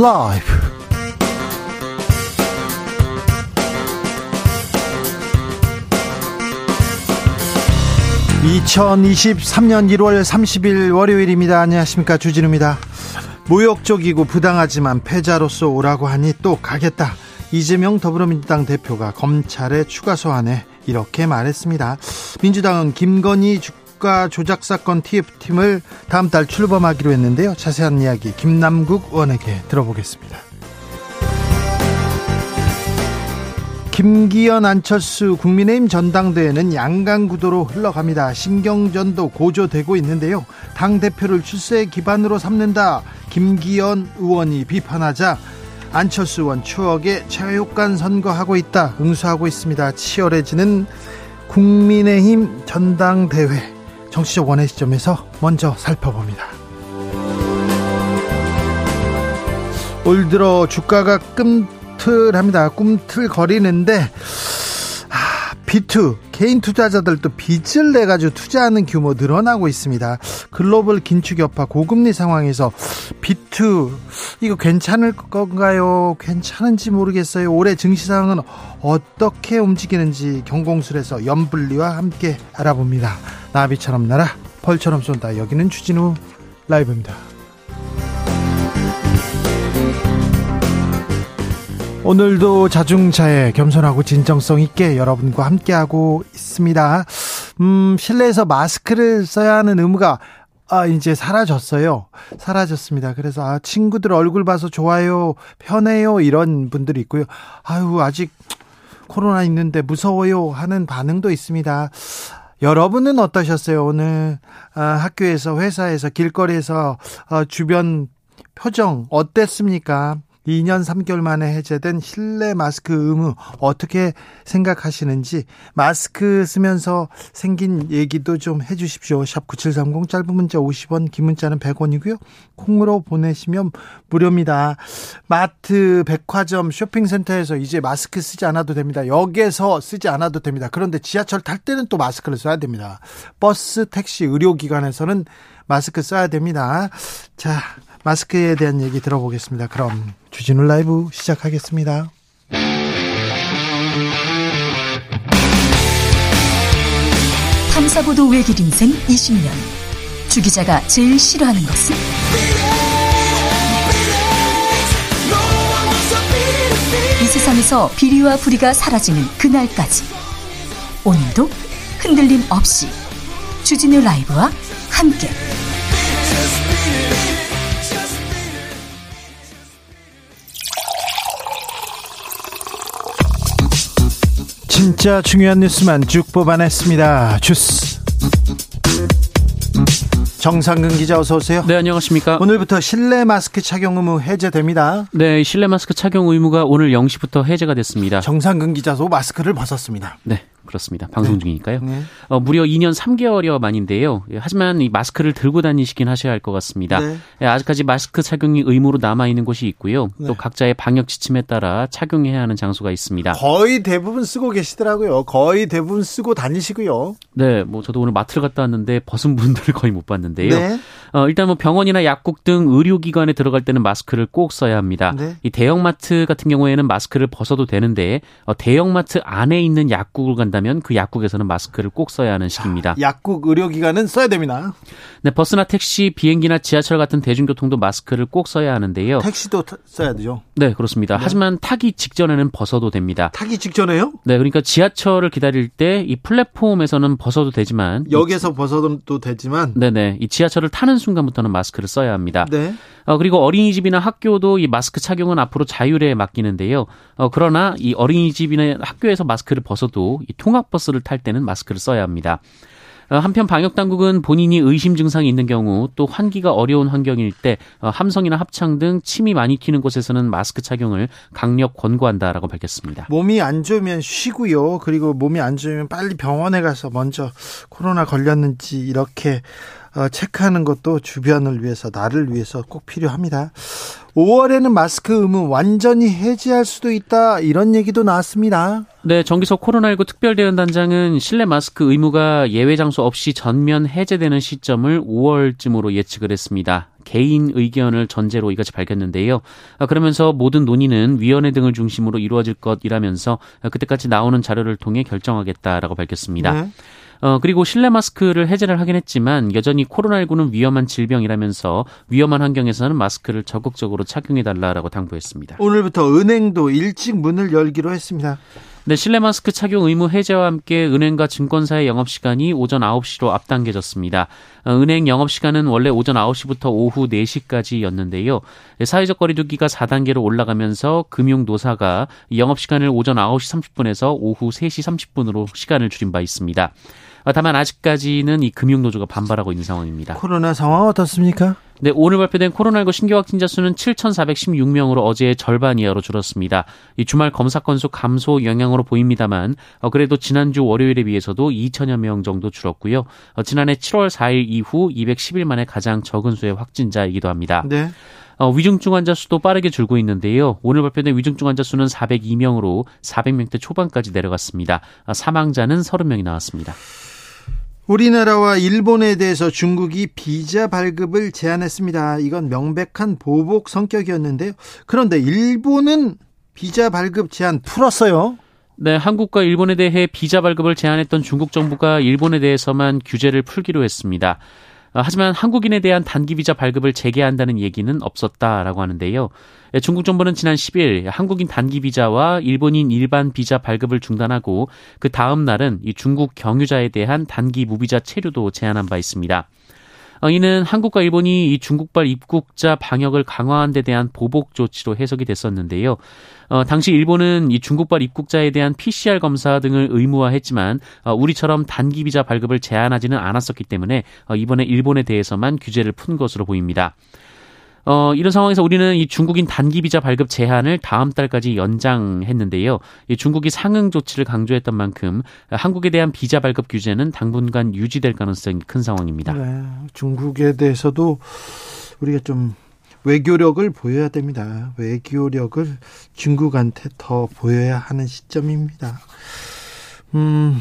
라이브 2023년 1월 30일 월요일입니다. 안녕하십니까. 주진우입니다. 모욕적이고 부당하지만 패자로서 오라고 하니 또 가겠다. 이재명 더불어민주당 대표가 검찰의 추가 소환에 이렇게 말했습니다. 민주당은 김건희 주가 조작 사건 TF팀을 다음 달 출범하기로 했는데요. 자세한 이야기 김남국 의원에게 들어보겠습니다. 김기현 안철수 국민의힘 전당대회는 양강구도로 흘러갑니다. 신경전도 고조되고 있는데요. 당 대표를 출세의 기반으로 삼는다. 김기현 의원이 비판하자 안철수 의원 추억의 체육관 선거하고 있다. 응수하고 있습니다. 치열해지는 국민의힘 전당대회 정치적 원의 시점에서 먼저 살펴봅니다. 올 들어 주가가 끔 꿈틀합니다. 꿈틀거리는데 아, 비투 개인 투자자들도 빚을 내 가지고 투자하는 규모 늘어나고 있습니다. 글로벌 긴축 여파 고금리 상황에서 비투 이거 괜찮을 건가요? 괜찮은지 모르겠어요. 올해 증시 상황은 어떻게 움직이는지 경공술에서 연불리와 함께 알아봅니다. 나비처럼 날아 벌처럼 쏜다. 여기는 주진우 라이브입니다. 오늘도 자중차에 겸손하고 진정성 있게 여러분과 함께하고 있습니다. 음, 실내에서 마스크를 써야 하는 의무가 아, 이제 사라졌어요. 사라졌습니다. 그래서, 아, 친구들 얼굴 봐서 좋아요, 편해요, 이런 분들이 있고요. 아유, 아직 코로나 있는데 무서워요 하는 반응도 있습니다. 여러분은 어떠셨어요? 오늘, 아, 학교에서, 회사에서, 길거리에서, 어, 주변 표정 어땠습니까? 2년 3개월 만에 해제된 실내 마스크 의무 어떻게 생각하시는지 마스크 쓰면서 생긴 얘기도 좀 해주십시오. 샵 9730 짧은 문자 50원 긴 문자는 100원이고요. 콩으로 보내시면 무료입니다. 마트 백화점 쇼핑센터에서 이제 마스크 쓰지 않아도 됩니다. 역에서 쓰지 않아도 됩니다. 그런데 지하철 탈 때는 또 마스크를 써야 됩니다. 버스 택시 의료기관에서는 마스크 써야 됩니다. 자, 마스크에 대한 얘기 들어보겠습니다. 그럼 주진우 라이브 시작하겠습니다. 탐사보도 외길 인생 20년. 주 기자가 제일 싫어하는 것은? 이 세상에서 비리와 부리가 사라지는 그날까지. 오늘도 흔들림 없이 주진우 라이브와 함께. 진짜 중요한 뉴스만 쭉 뽑아냈습니다. 주스. 정상근 기자 어서 오세요. 네, 안녕하십니까. 오늘부터 실내 마스크 착용 의무 해제됩니다. 네, 실내 마스크 착용 의무가 오늘 0시부터 해제가 됐습니다. 정상근 기자도 마스크를 벗었습니다. 네. 그렇습니다. 방송 네. 중이니까요. 네. 어, 무려 2년 3개월여 만인데요. 예, 하지만 이 마스크를 들고 다니시긴 하셔야 할 것 같습니다. 네. 예, 아직까지 마스크 착용이 의무로 남아 있는 곳이 있고요. 또 네. 각자의 방역 지침에 따라 착용해야 하는 장소가 있습니다. 거의 대부분 쓰고 계시더라고요. 거의 대부분 쓰고 다니시고요. 네, 뭐 저도 오늘 마트를 갔다 왔는데 벗은 분들을 거의 못 봤는데요. 네. 어, 일단 뭐 병원이나 약국 등 의료기관에 들어갈 때는 마스크를 꼭 써야 합니다. 네. 이 대형마트 같은 경우에는 마스크를 벗어도 되는데 어, 대형마트 안에 있는 약국을 간다면 그 약국에서는 마스크를 꼭 써야 하는 시기입니다. 약국 의료기관은 써야 됩니다. 네, 버스나 택시, 비행기나 지하철 같은 대중교통도 마스크를 꼭 써야 하는데요. 택시도 써야 되죠. 네, 그렇습니다. 네. 하지만 타기 직전에는 벗어도 됩니다. 타기 직전에요? 네, 그러니까 지하철을 기다릴 때 이 플랫폼에서는 벗어도 되지만 역에서 벗어도 되지만 네네 이 지하철을 타는 순간부터는 마스크를 써야 합니다. 네. 어, 그리고 어린이집이나 학교도 이 마스크 착용은 앞으로 자율에 맡기는데요. 어, 그러나 이 어린이집이나 학교에서 마스크를 벗어도 이 통학버스를 탈 때는 마스크를 써야 합니다. 어, 한편 방역 당국은 본인이 의심 증상이 있는 경우 또 환기가 어려운 환경일 때 어, 함성이나 합창 등 침이 많이 튀는 곳에서는 마스크 착용을 강력 권고한다라고 밝혔습니다. 몸이 안 좋으면 쉬고요. 그리고 몸이 안 좋으면 빨리 병원에 가서 먼저 코로나 걸렸는지 이렇게 어, 체크하는 것도 주변을 위해서 나를 위해서 꼭 필요합니다. 5월에는 마스크 의무 완전히 해제할 수도 있다 이런 얘기도 나왔습니다. 네, 정기석 코로나19 특별대응단장은 실내 마스크 의무가 예외 장소 없이 전면 해제되는 시점을 5월쯤으로 예측을 했습니다. 개인 의견을 전제로 이같이 밝혔는데요. 그러면서 모든 논의는 위원회 등을 중심으로 이루어질 것이라면서 그때까지 나오는 자료를 통해 결정하겠다라고 밝혔습니다. 네. 어, 그리고 실내 마스크를 해제를 하긴 했지만 여전히 코로나19는 위험한 질병이라면서 위험한 환경에서는 마스크를 적극적으로 착용해달라라고 당부했습니다. 오늘부터 은행도 일찍 문을 열기로 했습니다. 네, 실내 마스크 착용 의무 해제와 함께 은행과 증권사의 영업 시간이 오전 9시로 앞당겨졌습니다. 어, 은행 영업 시간은 원래 오전 9시부터 오후 4시까지였는데요. 사회적 거리두기가 4단계로 올라가면서 금융 노사가 영업 시간을 오전 9시 30분에서 오후 3시 30분으로 시간을 줄인 바 있습니다. 어, 다만 아직까지는 이 금융노조가 반발하고 있는 상황입니다. 코로나 상황 어떻습니까? 네, 오늘 발표된 코로나19 신규 확진자 수는 7,416명으로 어제의 절반 이하로 줄었습니다. 이 주말 검사 건수 감소 영향으로 보입니다만 어, 그래도 지난주 월요일에 비해서도 2천여 명 정도 줄었고요. 어, 지난해 7월 4일 이후 210일 만에 가장 적은 수의 확진자이기도 합니다. 네. 어, 위중증 환자 수도 빠르게 줄고 있는데요. 오늘 발표된 위중증 환자 수는 402명으로 400명대 초반까지 내려갔습니다. 어, 사망자는 30명이 나왔습니다. 우리나라와 일본에 대해서 중국이 비자 발급을 제한했습니다. 이건 명백한 보복 성격이었는데요. 그런데 일본은 비자 발급 제한 풀었어요. 네, 한국과 일본에 대해 비자 발급을 제한했던 중국 정부가 일본에 대해서만 규제를 풀기로 했습니다. 어, 하지만 한국인에 대한 단기 비자 발급을 재개한다는 얘기는 없었다라고 하는데요. 예, 중국 정부는 지난 10일 한국인 단기 비자와 일본인 일반 비자 발급을 중단하고 그 다음 날은 이 중국 경유자에 대한 단기 무비자 체류도 제한한 바 있습니다. 어, 이는 한국과 일본이 이 중국발 입국자 방역을 강화한 데 대한 보복 조치로 해석이 됐었는데요. 어, 당시 일본은 이 중국발 입국자에 대한 PCR 검사 등을 의무화했지만 어, 우리처럼 단기 비자 발급을 제한하지는 않았었기 때문에 어, 이번에 일본에 대해서만 규제를 푼 것으로 보입니다. 어, 이런 상황에서 우리는 이 중국인 단기 비자 발급 제한을 다음 달까지 연장했는데요. 이 중국이 상응 조치를 강조했던 만큼 한국에 대한 비자 발급 규제는 당분간 유지될 가능성이 큰 상황입니다. 네, 중국에 대해서도 우리가 좀 외교력을 보여야 됩니다. 외교력을 중국한테 더 보여야 하는 시점입니다. 음,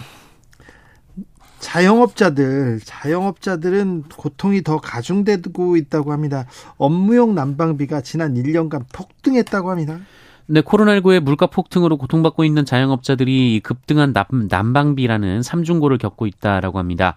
자영업자들, 자영업자들은 고통이 더 가중되고 있다고 합니다. 업무용 난방비가 지난 1년간 폭등했다고 합니다. 네, 코로나19의 물가 폭등으로 고통받고 있는 자영업자들이 급등한 난방비라는 삼중고를 겪고 있다라고 합니다.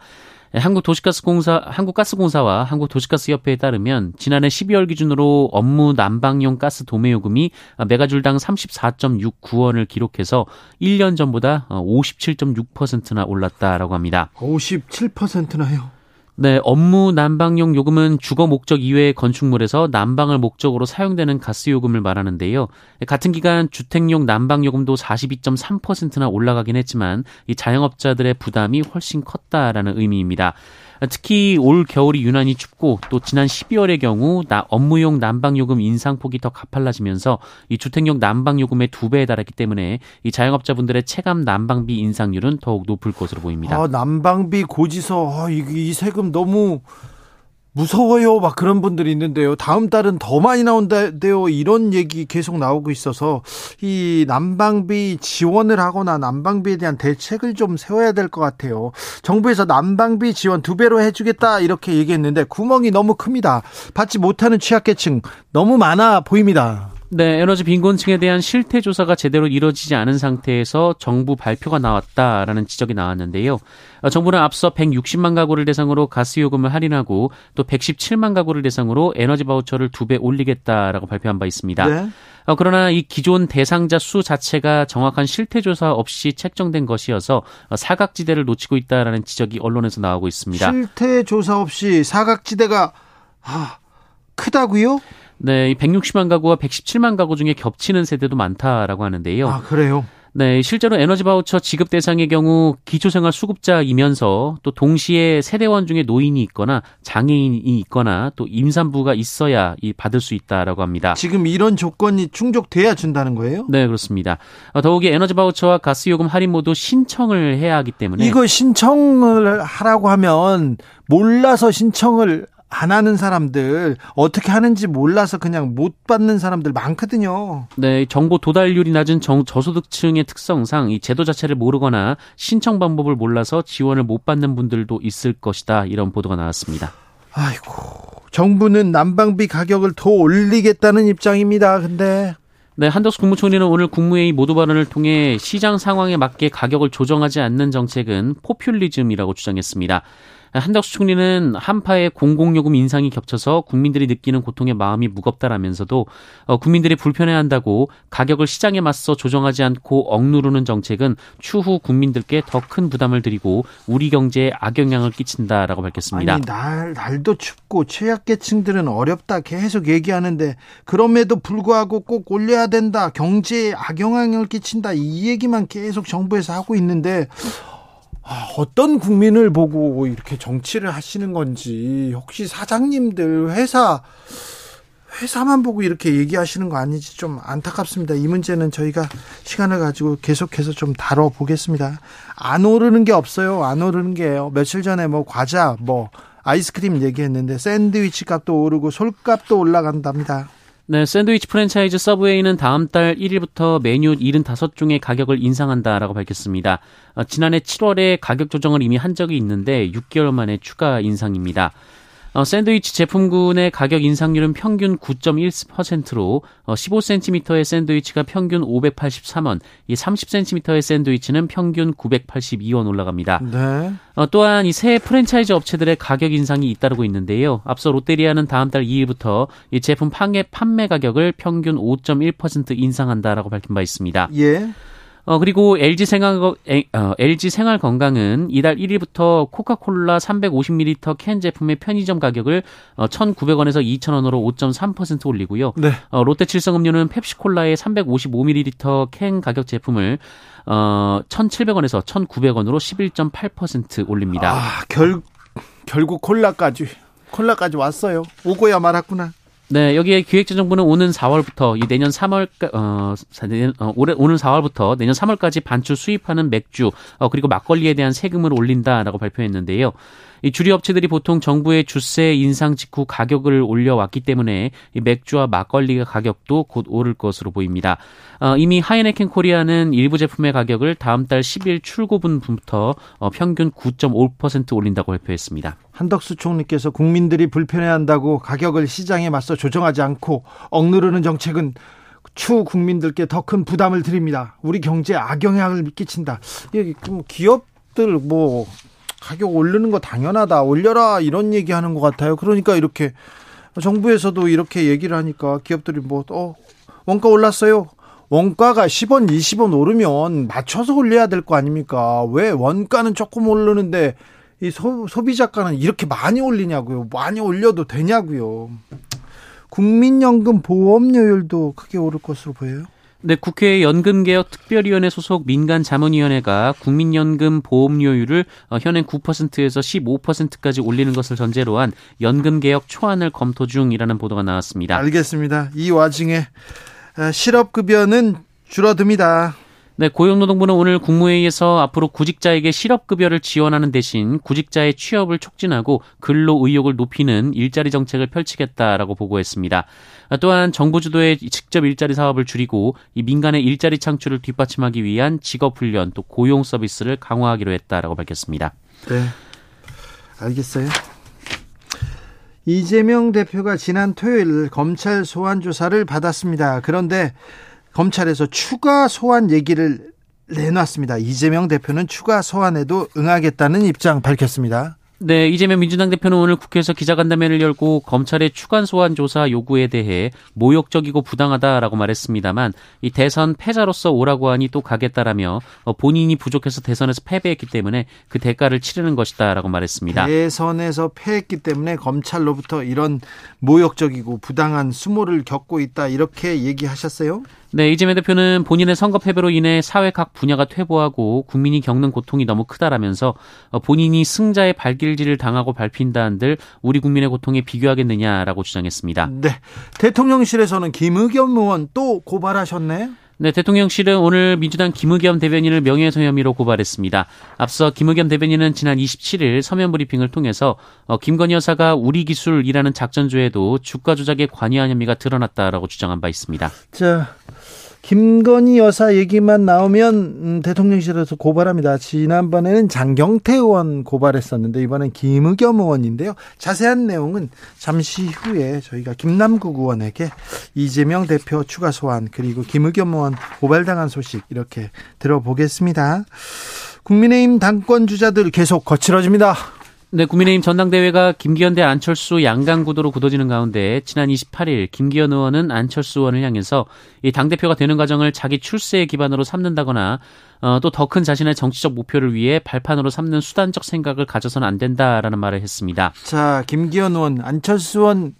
예, 한국도시가스공사, 한국가스공사와 한국도시가스협회에 따르면 지난해 12월 기준으로 업무 난방용 가스 도매 요금이 메가줄당 34.69원을 기록해서 1년 전보다 57.6%나 올랐다라고 합니다. 57%나요? 네, 업무 난방용 요금은 주거 목적 이외의 건축물에서 난방을 목적으로 사용되는 가스 요금을 말하는데요. 같은 기간 주택용 난방 요금도 42.3%나 올라가긴 했지만 이 자영업자들의 부담이 훨씬 컸다라는 의미입니다. 특히 올 겨울이 유난히 춥고 또 지난 12월의 경우 나 업무용 난방요금 인상폭이 더 가팔라지면서 이 주택용 난방요금의 두 배에 달했기 때문에 이 자영업자분들의 체감 난방비 인상률은 더욱 높을 것으로 보입니다. 아, 난방비 고지서 아, 이, 이 세금 너무 무서워요. 막 그런 분들이 있는데요. 다음 달은 더 많이 나온다요. 이런 얘기 계속 나오고 있어서 이 난방비 지원을 하거나 난방비에 대한 대책을 좀 세워야 될 것 같아요. 정부에서 난방비 지원 두 배로 해주겠다 이렇게 얘기했는데 구멍이 너무 큽니다. 받지 못하는 취약계층 너무 많아 보입니다. 네, 에너지 빈곤층에 대한 실태 조사가 제대로 이루어지지 않은 상태에서 정부 발표가 나왔다라는 지적이 나왔는데요. 어, 정부는 앞서 160만 가구를 대상으로 가스 요금을 할인하고 또 117만 가구를 대상으로 에너지 바우처를 두 배 올리겠다라고 발표한 바 있습니다. 네. 어, 그러나 이 기존 대상자 수 자체가 정확한 실태 조사 없이 책정된 것이어서 어, 사각지대를 놓치고 있다라는 지적이 언론에서 나오고 있습니다. 실태 조사 없이 사각지대가 아, 크다고요? 네, 160만 가구와 117만 가구 중에 겹치는 세대도 많다라고 하는데요. 아, 그래요? 네, 실제로 에너지 바우처 지급 대상의 경우 기초생활 수급자이면서 또 동시에 세대원 중에 노인이 있거나 장애인이 있거나 또 임산부가 있어야 이 받을 수 있다라고 합니다. 지금 이런 조건이 충족돼야 준다는 거예요? 네, 그렇습니다. 어, 더욱이 에너지 바우처와 가스 요금 할인 모두 신청을 해야 하기 때문에 이거 신청을 하라고 하면 몰라서 신청을 안 하는 사람들 어떻게 하는지 몰라서 그냥 못 받는 사람들 많거든요. 네, 정보 도달률이 낮은 정, 저소득층의 특성상 이 제도 자체를 모르거나 신청 방법을 몰라서 지원을 못 받는 분들도 있을 것이다. 이런 보도가 나왔습니다. 아이고, 정부는 난방비 가격을 더 올리겠다는 입장입니다. 근데 네, 한덕수 국무총리는 오늘 국무회의 모두 발언을 통해 시장 상황에 맞게 가격을 조정하지 않는 정책은 포퓰리즘이라고 주장했습니다. 한덕수 총리는 한파에 공공요금 인상이 겹쳐서 국민들이 느끼는 고통의 마음이 무겁다라면서도 어, 국민들이 불편해한다고 가격을 시장에 맞서 조정하지 않고 억누르는 정책은 추후 국민들께 더 큰 부담을 드리고 우리 경제에 악영향을 끼친다라고 밝혔습니다. 아니 날 날도 춥고 취약계층들은 어렵다 계속 얘기하는데 그럼에도 불구하고 꼭 올려야 된다 경제에 악영향을 끼친다 이 얘기만 계속 정부에서 하고 있는데 아, 어떤 국민을 보고 이렇게 정치를 하시는 건지 혹시 사장님들 회사 회사만 보고 이렇게 얘기하시는 거 아닌지 좀 안타깝습니다. 이 문제는 저희가 시간을 가지고 계속해서 좀 다뤄보겠습니다. 안 오르는 게 없어요. 안 오르는 게요. 며칠 전에 뭐 과자, 뭐 아이스크림 얘기했는데 샌드위치 값도 오르고 솔값도 올라간답니다. 네, 샌드위치 프랜차이즈 서브웨이는 다음 달 1일부터 메뉴 75종의 가격을 인상한다라고 밝혔습니다. 어, 지난해 7월에 가격 조정을 이미 한 적이 있는데 6개월 만에 추가 인상입니다. 어, 샌드위치 제품군의 가격 인상률은 평균 9.1%로 어, 15cm의 샌드위치가 평균 583원, 이 30cm의 샌드위치는 평균 982원 올라갑니다. 네. 어, 또한 이 새 프랜차이즈 업체들의 가격 인상이 잇따르고 있는데요. 앞서 롯데리아는 다음 달 2일부터 이 제품 판매 판매 가격을 평균 5.1% 인상한다라고 밝힌 바 있습니다. 예. 어, 그리고 LG 생활, 어, LG 생활 건강은 이달 1일부터 코카콜라 350ml 캔 제품의 편의점 가격을 어, 1,900원에서 2,000원으로 5.3% 올리고요. 네. 어, 롯데 칠성음료는 펩시콜라의 350ml 캔 가격 제품을 어, 1,700원에서 1,900원으로 11.8% 올립니다. 아, 결, 결국 콜라까지, 콜라까지 왔어요. 오고야 말았구나. 네, 여기에 기획재정부는 오는 4월부터 이 내년 3월 어, 내년, 어 올해 오는 4월부터 내년 3월까지 반출 수입하는 맥주 어 그리고 막걸리에 대한 세금을 올린다라고 발표했는데요. 이 주류 업체들이 보통 정부의 주세 인상 직후 가격을 올려왔기 때문에 이 맥주와 막걸리 가격도 곧 오를 것으로 보입니다. 어, 이미 하이네켄 코리아는 일부 제품의 가격을 다음 달 10일 출고분부터 어, 평균 9.5% 올린다고 발표했습니다. 한덕수 총리께서 국민들이 불편해한다고 가격을 시장에 맞서 조정하지 않고 억누르는 정책은 추 국민들께 더 큰 부담을 드립니다. 우리 경제에 악영향을 끼친다. 기업들 뭐 가격 오르는 거 당연하다. 올려라. 이런 얘기 하는 것 같아요. 그러니까 이렇게 정부에서도 이렇게 얘기를 하니까 기업들이 뭐, 어, 원가 올랐어요. 원가가 10원, 20원 오르면 맞춰서 올려야 될 거 아닙니까? 왜 원가는 조금 오르는데 이 소, 소비자가는 이렇게 많이 올리냐고요. 많이 올려도 되냐고요. 국민연금 보험료율도 크게 오를 것으로 보여요. 네, 국회 연금개혁 특별위원회 소속 민간 자문위원회가 국민연금 보험료율을 어, 현행 9%에서 15%까지 올리는 것을 전제로 한 연금개혁 초안을 검토 중이라는 보도가 나왔습니다. 알겠습니다. 이 와중에 어, 실업급여는 줄어듭니다. 네, 고용노동부는 오늘 국무회의에서 앞으로 구직자에게 실업급여를 지원하는 대신 구직자의 취업을 촉진하고 근로 의욕을 높이는 일자리 정책을 펼치겠다라고 보고했습니다. 또한 정부 주도의 직접 일자리 사업을 줄이고 이 민간의 일자리 창출을 뒷받침하기 위한 직업 훈련 또 고용 서비스를 강화하기로 했다라고 밝혔습니다. 네. 알겠어요. 이재명 대표가 지난 토요일 검찰 소환 조사를 받았습니다. 그런데 검찰에서 추가 소환 얘기를 내놨습니다. 이재명 대표는 추가 소환에도 응하겠다는 입장 밝혔습니다. 네, 이재명 민주당 대표는 오늘 국회에서 기자간담회를 열고 검찰의 추가 소환 조사 요구에 대해 모욕적이고 부당하다라고 말했습니다만 이 대선 패자로서 오라고 하니 또 가겠다라며 어, 본인이 부족해서 대선에서 패배했기 때문에 그 대가를 치르는 것이다라고 말했습니다. 대선에서 패했기 때문에 검찰로부터 이런 모욕적이고 부당한 수모를 겪고 있다 이렇게 얘기하셨어요? 네, 이재명 대표는 본인의 선거 패배로 인해 사회 각 분야가 퇴보하고 국민이 겪는 고통이 너무 크다라면서 어, 본인이 승자의 발길질을 당하고 밟힌다 한들 우리 국민의 고통에 비교하겠느냐라고 주장했습니다. 네, 대통령실에서는 김의겸 의원 또 고발하셨네. 네, 대통령실은 오늘 민주당 김의겸 대변인을 명예훼손 혐의로 고발했습니다. 앞서 김의겸 대변인은 지난 27일 서면 브리핑을 통해서 어, 김건희 여사가 우리 기술이라는 작전조에도 주가 조작에 관여한 혐의가 드러났다라고 주장한 바 있습니다. 자, 김건희 여사 얘기만 나오면 음, 대통령실에서 고발합니다. 지난번에는 장경태 의원 고발했었는데 이번엔 김의겸 의원인데요. 자세한 내용은 잠시 후에 저희가 김남국 의원에게 이재명 대표 추가 소환 그리고 김의겸 의원 고발당한 소식 이렇게 들어보겠습니다. 국민의힘 당권 주자들 계속 거칠어집니다. 네, 국민의힘 전당대회가 김기현 대 안철수 양강 구도로 굳어지는 가운데 지난 28일 김기현 의원은 안철수 의원을 향해서 이 당대표가 되는 과정을 자기 출세의 기반으로 삼는다거나 어, 또 더 큰 자신의 정치적 목표를 위해 발판으로 삼는 수단적 생각을 가져서는 안 된다라는 말을 했습니다. 자, 김기현 의원, 안철수 의원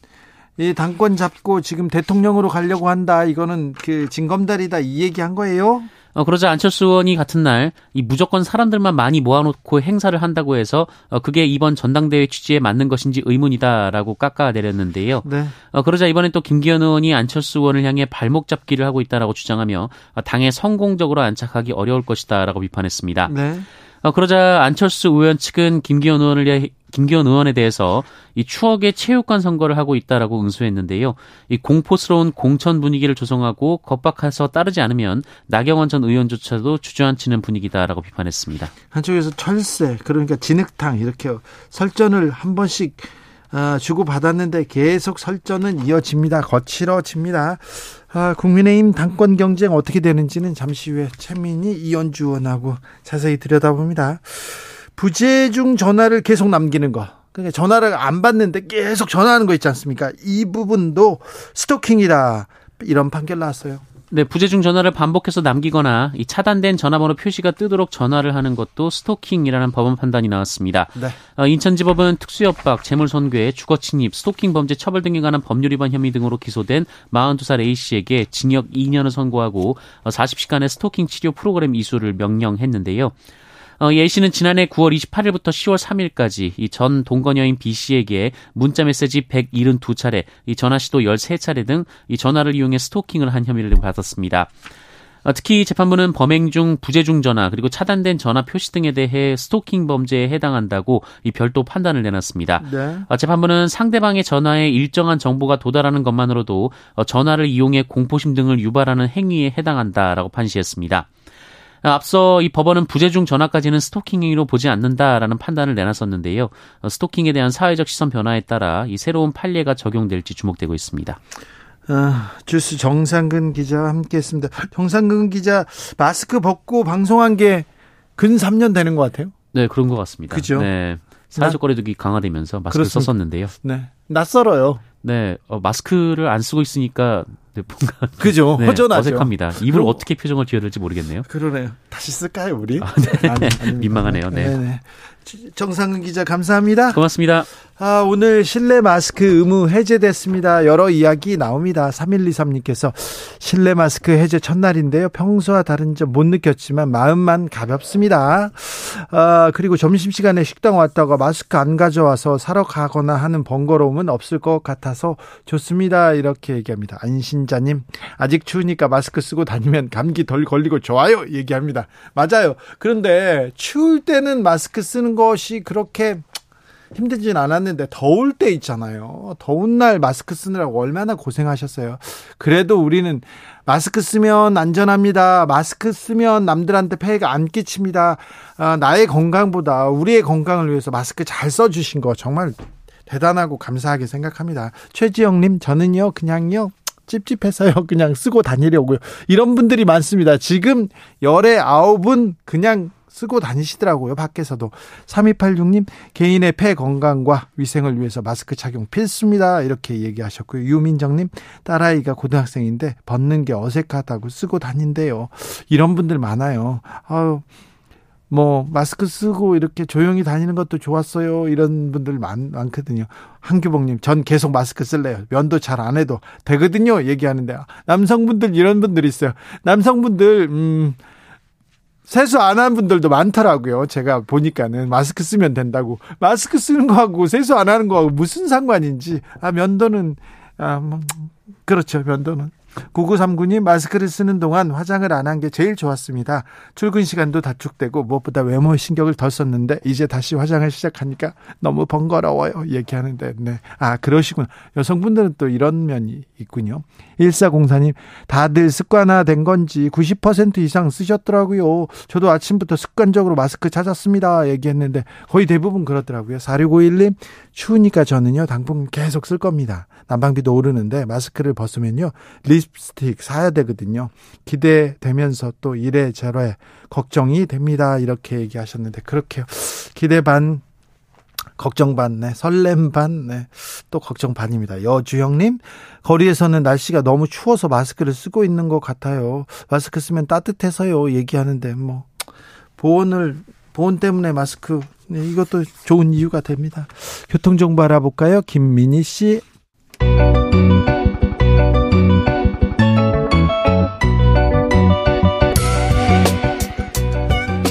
이 당권 잡고 지금 대통령으로 가려고 한다. 이거는 그 징검다리다 이 얘기 한 거예요? 어, 그러자 안철수 의원이 같은 날 이 무조건 사람들만 많이 모아놓고 행사를 한다고 해서 어, 그게 이번 전당대회 취지에 맞는 것인지 의문이다라고 깎아내렸는데요. 네. 어, 그러자 이번엔 또 김기현 의원이 안철수 의원을 향해 발목 잡기를 하고 있다라고 주장하며 어, 당에 성공적으로 안착하기 어려울 것이다라고 비판했습니다. 네. 어, 그러자 안철수 의원 측은 김기현 의원을 김기현 의원에 대해서 이 추억의 체육관 선거를 하고 있다라고 응수했는데요. 이 공포스러운 공천 분위기를 조성하고 겁박해서 따르지 않으면 나경원 전 의원조차도 주저앉히는 분위기다라고 비판했습니다. 한쪽에서 철새 그러니까 진흙탕 이렇게 설전을 한 번씩 아, 주고 받았는데 계속 설전은 이어집니다. 거칠어집니다. 아, 국민의힘 당권 경쟁 어떻게 되는지는 잠시 후에 최민희 이현주 의원하고 자세히 들여다봅니다. 부재중 전화를 계속 남기는 거. 그러니까 전화를 안 받는데 계속 전화하는 거 있지 않습니까? 이 부분도 스토킹이다. 이런 판결 나왔어요. 네, 부재중 전화를 반복해서 남기거나 이 차단된 전화번호 표시가 뜨도록 전화를 하는 것도 스토킹이라는 법원 판단이 나왔습니다. 네. 어, 인천지법은 특수협박, 재물손괴, 주거침입, 스토킹 범죄 처벌 등에 관한 법률 위반 혐의 등으로 기소된 42살 A 씨에게 징역 2년을 선고하고 40시간의 스토킹 치료 프로그램 이수를 명령했는데요. 어, 예 씨는 지난해 9월 28일부터 10월 3일까지 이 전 동거녀인 B 씨에게 문자 메시지 172차례, 이 전화 시도 13차례 등 이 전화를 이용해 스토킹을 한 혐의를 받았습니다. 어, 특히 재판부는 범행 중 부재중 전화 그리고 차단된 전화 표시 등에 대해 스토킹 범죄에 해당한다고 이 별도 판단을 내놨습니다. 네. 어, 재판부는 상대방의 전화에 일정한 정보가 도달하는 것만으로도 어, 전화를 이용해 공포심 등을 유발하는 행위에 해당한다라고 판시했습니다. 앞서 이 법원은 부재중 전화까지는 스토킹 행위로 보지 않는다라는 판단을 내놨었는데요. 어, 스토킹에 대한 사회적 시선 변화에 따라 이 새로운 판례가 적용될지 주목되고 있습니다. 아, 주스 정상근 기자와 함께했습니다. 정상근 기자 마스크 벗고 방송한 게 근 3년 되는 것 같아요. 네, 그런 것 같습니다. 그죠? 네. 사회적 거리두기 강화되면서 마스크 그렇습니다. 썼었는데요. 네. 낯설어요. 네, 어, 마스크를 안 쓰고 있으니까 네, 뭔가 그죠 네, 허전하죠. 어색합니다. 입을 어떻게 표정을 지어야 될지 모르겠네요. 그러네요. 다시 쓸까요 우리? 아, 네. 아니, 민망하네요. 네. 정상근 기자 감사합니다. 고맙습니다. 아, 오늘 실내 마스크 의무 해제됐습니다. 여러 이야기 나옵니다. 3123님께서 실내 마스크 해제 첫날인데요. 평소와 다른 점 못 느꼈지만 마음만 가볍습니다. 아, 그리고 점심시간에 식당 왔다가 마스크 안 가져와서 사러 가거나 하는 번거로움은 없을 것 같아서 좋습니다. 이렇게 얘기합니다. 안신자님, 아직 추우니까 마스크 쓰고 다니면 감기 덜 걸리고 좋아요. 얘기합니다. 맞아요. 그런데 추울 때는 마스크 쓰는 것이 그렇게 힘들진 않았는데 더울 때 있잖아요. 더운 날 마스크 쓰느라고 얼마나 고생하셨어요. 그래도 우리는 마스크 쓰면 안전합니다. 마스크 쓰면 남들한테 폐해가 안 끼칩니다. 아, 나의 건강보다 우리의 건강을 위해서 마스크 잘 써주신 거 정말 대단하고 감사하게 생각합니다. 최지영님, 저는요, 그냥요, 찝찝해서요. 그냥 쓰고 다니려고요. 이런 분들이 많습니다. 지금 열의 아홉은 그냥 쓰고 다니시더라고요. 밖에서도. 3286님, 개인의 폐 건강과 위생을 위해서 마스크 착용 필수입니다. 이렇게 얘기하셨고요. 유민정님, 딸아이가 고등학생인데 벗는 게 어색하다고 쓰고 다닌대요. 이런 분들 많아요. 아유. 뭐 마스크 쓰고 이렇게 조용히 다니는 것도 좋았어요. 이런 분들 많, 많거든요. 한규봉님, 전 계속 마스크 쓸래요. 면도 잘 안 해도 되거든요. 얘기하는데 남성분들 이런 분들 있어요. 남성분들 음 세수 안 한 분들도 많더라고요. 제가 보니까는 마스크 쓰면 된다고. 마스크 쓰는 거하고 세수 안 하는 거하고 무슨 상관인지. 아, 면도는, 아, 뭐, 그렇죠. 면도는. 9939님 마스크를 쓰는 동안 화장을 안 한 게 제일 좋았습니다. 출근 시간도 단축되고 무엇보다 외모에 신경을 덜 썼는데 이제 다시 화장을 시작하니까 너무 번거로워요. 얘기하는데 네. 아 그러시군. 여성분들은 또 이런 면이 있군요. 1404님 다들 습관화된 건지 90% 이상 쓰셨더라고요. 저도 아침부터 습관적으로 마스크 찾았습니다. 얘기했는데 거의 대부분 그렇더라고요. 4651님 추우니까 저는요 당분 계속 쓸 겁니다. 난방비도 오르는데 마스크를 벗으면요 립스틱 사야 되거든요. 기대되면서 또 이래 저래 걱정이 됩니다. 이렇게 얘기하셨는데 그렇게 기대 반 걱정 반, 네, 설렘 반, 네, 또 걱정 반입니다. 여주영님, 거리에서는 날씨가 너무 추워서 마스크를 쓰고 있는 것 같아요. 마스크 쓰면 따뜻해서요. 얘기하는데, 뭐, 보온을, 보온 때문에 마스크, 네, 이것도 좋은 이유가 됩니다. 교통정보 알아볼까요? 김민희 씨.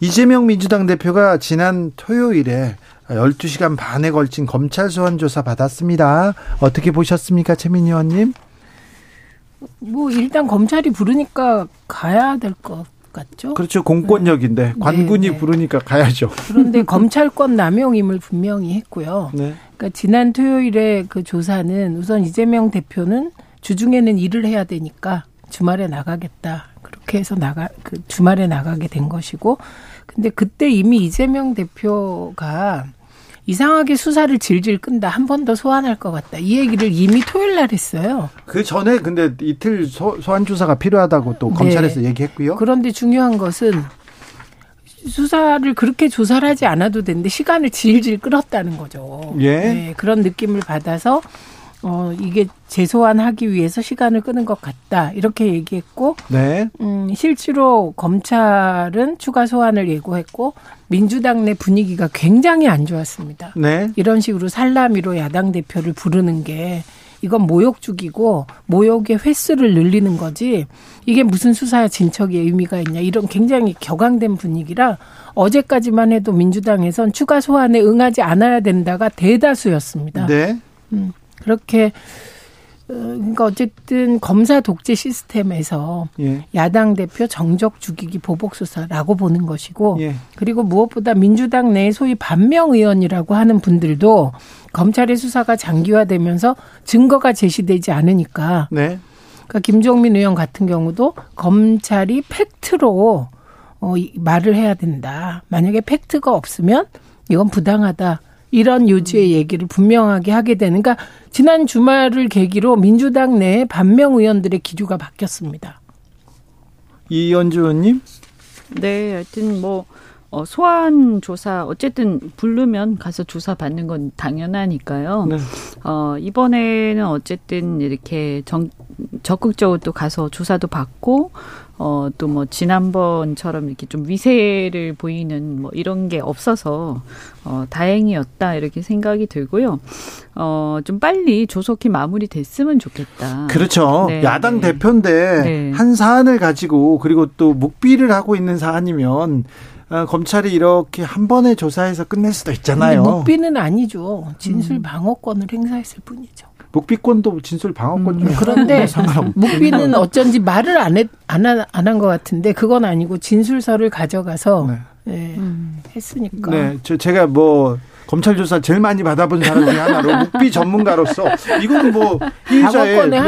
이재명 민주당 대표가 지난 토요일에 12시간 반에 걸친 검찰 소환 조사 받았습니다. 어떻게 보셨습니까, 최민희 의원님? 뭐 일단 검찰이 부르니까 가야 될 것 같죠. 그렇죠. 공권력인데 네. 관군이 네, 네. 부르니까 가야죠. 그런데 검찰권 남용임을 분명히 했고요. 네. 그러니까 지난 토요일에 그 조사는 우선 이재명 대표는 주중에는 일을 해야 되니까 주말에 나가겠다. 그렇게 해서 나가 그 주말에 나가게 된 것이고 근데 그때 이미 이재명 대표가 이상하게 수사를 질질 끈다. 한 번 더 소환할 것 같다. 이 얘기를 이미 토요일 날 했어요. 그 전에 근데 이틀 소, 환 조사가 필요하다고 또 검찰에서 네. 얘기했고요. 그런데 중요한 것은 수사를 그렇게 조사를 하지 않아도 되는데 시간을 질질 끌었다는 거죠. 예. 네, 그런 느낌을 받아서 어, 이게 재소환하기 위해서 시간을 끄는 것 같다. 이렇게 얘기했고, 네. 음, 실제로 검찰은 추가 소환을 예고했고, 민주당 내 분위기가 굉장히 안 좋았습니다. 네. 이런 식으로 살라미로 야당 대표를 부르는 게 이건 모욕 죽이고 모욕의 횟수를 늘리는 거지 이게 무슨 수사 진척의 의미가 있냐 이런 굉장히 격앙된 분위기라 어제까지만 해도 민주당에선 추가 소환에 응하지 않아야 된다가 대다수였습니다. 네. 음. 그렇게 어, 그러니까 어쨌든 검사 독재 시스템에서 예. 야당 대표 정적 죽이기 보복 수사라고 보는 것이고 예. 그리고 무엇보다 민주당 내 소위 반명 의원이라고 하는 분들도 검찰의 수사가 장기화되면서 증거가 제시되지 않으니까 네. 그러니까 김종민 의원 같은 경우도 검찰이 팩트로 어, 말을 해야 된다. 만약에 팩트가 없으면 이건 부당하다. 이런 요지의 얘기를 분명하게 하게 되는 그러니까 지난 주말을 계기로 민주당 내 반명 의원들의 기류가 바뀌었습니다. 이현주 의원님? 네, 하여튼 뭐 어, 소환 조사 어쨌든 부르면 가서 조사 받는 건 당연하니까요. 네. 어, 이번에는 어쨌든 이렇게 정, 적극적으로 또 가서 조사도 받고 어, 또 뭐 지난번처럼 이렇게 좀 위세를 보이는 뭐 이런 게 없어서 어, 다행이었다 이렇게 생각이 들고요. 어, 좀 빨리 조속히 마무리됐으면 좋겠다. 그렇죠. 네, 야당 네. 대표인데 네. 한 사안을 가지고 그리고 또 묵비를 하고 있는 사안이면 어, 검찰이 이렇게 한 번에 조사해서 끝낼 수도 있잖아요. 묵비는 아니죠. 진술 음. 방어권을 행사했을 뿐이죠. 묵비권도 진술 방어권 중 음, 그런데 묵비는 어쩐지 말을 안 했, 안한 것 같은데 그건 아니고 진술서를 가져가서 네. 네, 음. 했으니까. 네, 저 제가 뭐 검찰 조사 제일 많이 받아본 사람 중에 하나로 묵비 전문가로서 이거는 뭐 피의자의 네,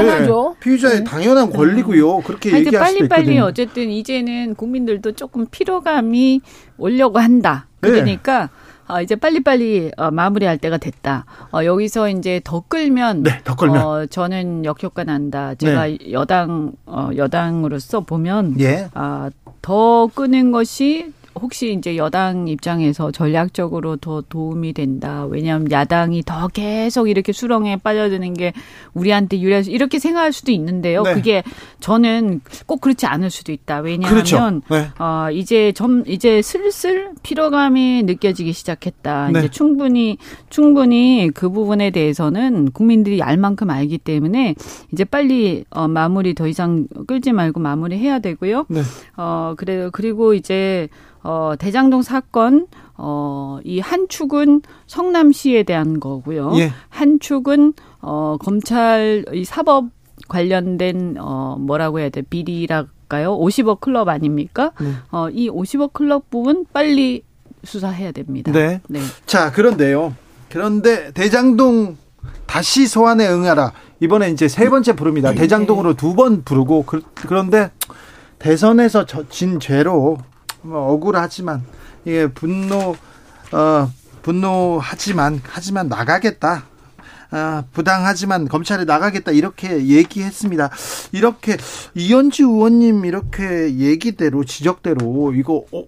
피의자의 네. 당연한 권리고요. 그렇게 얘기할 수도 있거든요. 빨리 빨리 어쨌든 이제는 국민들도 조금 피로감이 오려고 한다. 네. 그러니까. 네. 어, 이제 빨리빨리 어, 마무리할 때가 됐다. 어, 여기서 이제 더 끌면, 네, 더 끌면. 어, 저는 역효과 난다. 제가 네. 여당 어, 여당으로서 보면, 예. 아, 더 끄는 것이 혹시 이제 여당 입장에서 전략적으로 더 도움이 된다. 왜냐하면 야당이 더 계속 이렇게 수렁에 빠져드는 게 우리한테 유리해서 이렇게 생각할 수도 있는데요. 네. 그게 저는 꼭 그렇지 않을 수도 있다. 왜냐하면 그렇죠. 네. 어, 이제 점 이제 슬슬 피로감이 느껴지기 시작했다. 네. 이제 충분히 충분히 그 부분에 대해서는 국민들이 알 만큼 알기 때문에 이제 빨리 어, 마무리 더 이상 끌지 말고 마무리해야 되고요. 네. 어 그래 그리고 이제 어, 대장동 사건, 어, 이 한 축은 성남시에 대한 거고요. 예. 한 축은, 어, 검찰, 이 사법 관련된, 어, 뭐라고 해야 돼, 비리랄까요? 50억 클럽 아닙니까? 네. 어, 이 50억 클럽 부분 빨리 수사해야 됩니다. 네. 네. 자, 그런데요. 그런데 대장동 다시 소환에 응하라. 이번에 이제 세 번째 부릅니다. 네. 대장동으로 두 번 부르고 그, 런데 대선에서 진 죄로 뭐 억울하지만 이게 분노 어 분노하지만 하지만 나가겠다. 아, 부당하지만 검찰에 나가겠다 이렇게 얘기했습니다. 이렇게 이현주 의원님 이렇게 얘기대로 지적대로 이거 어,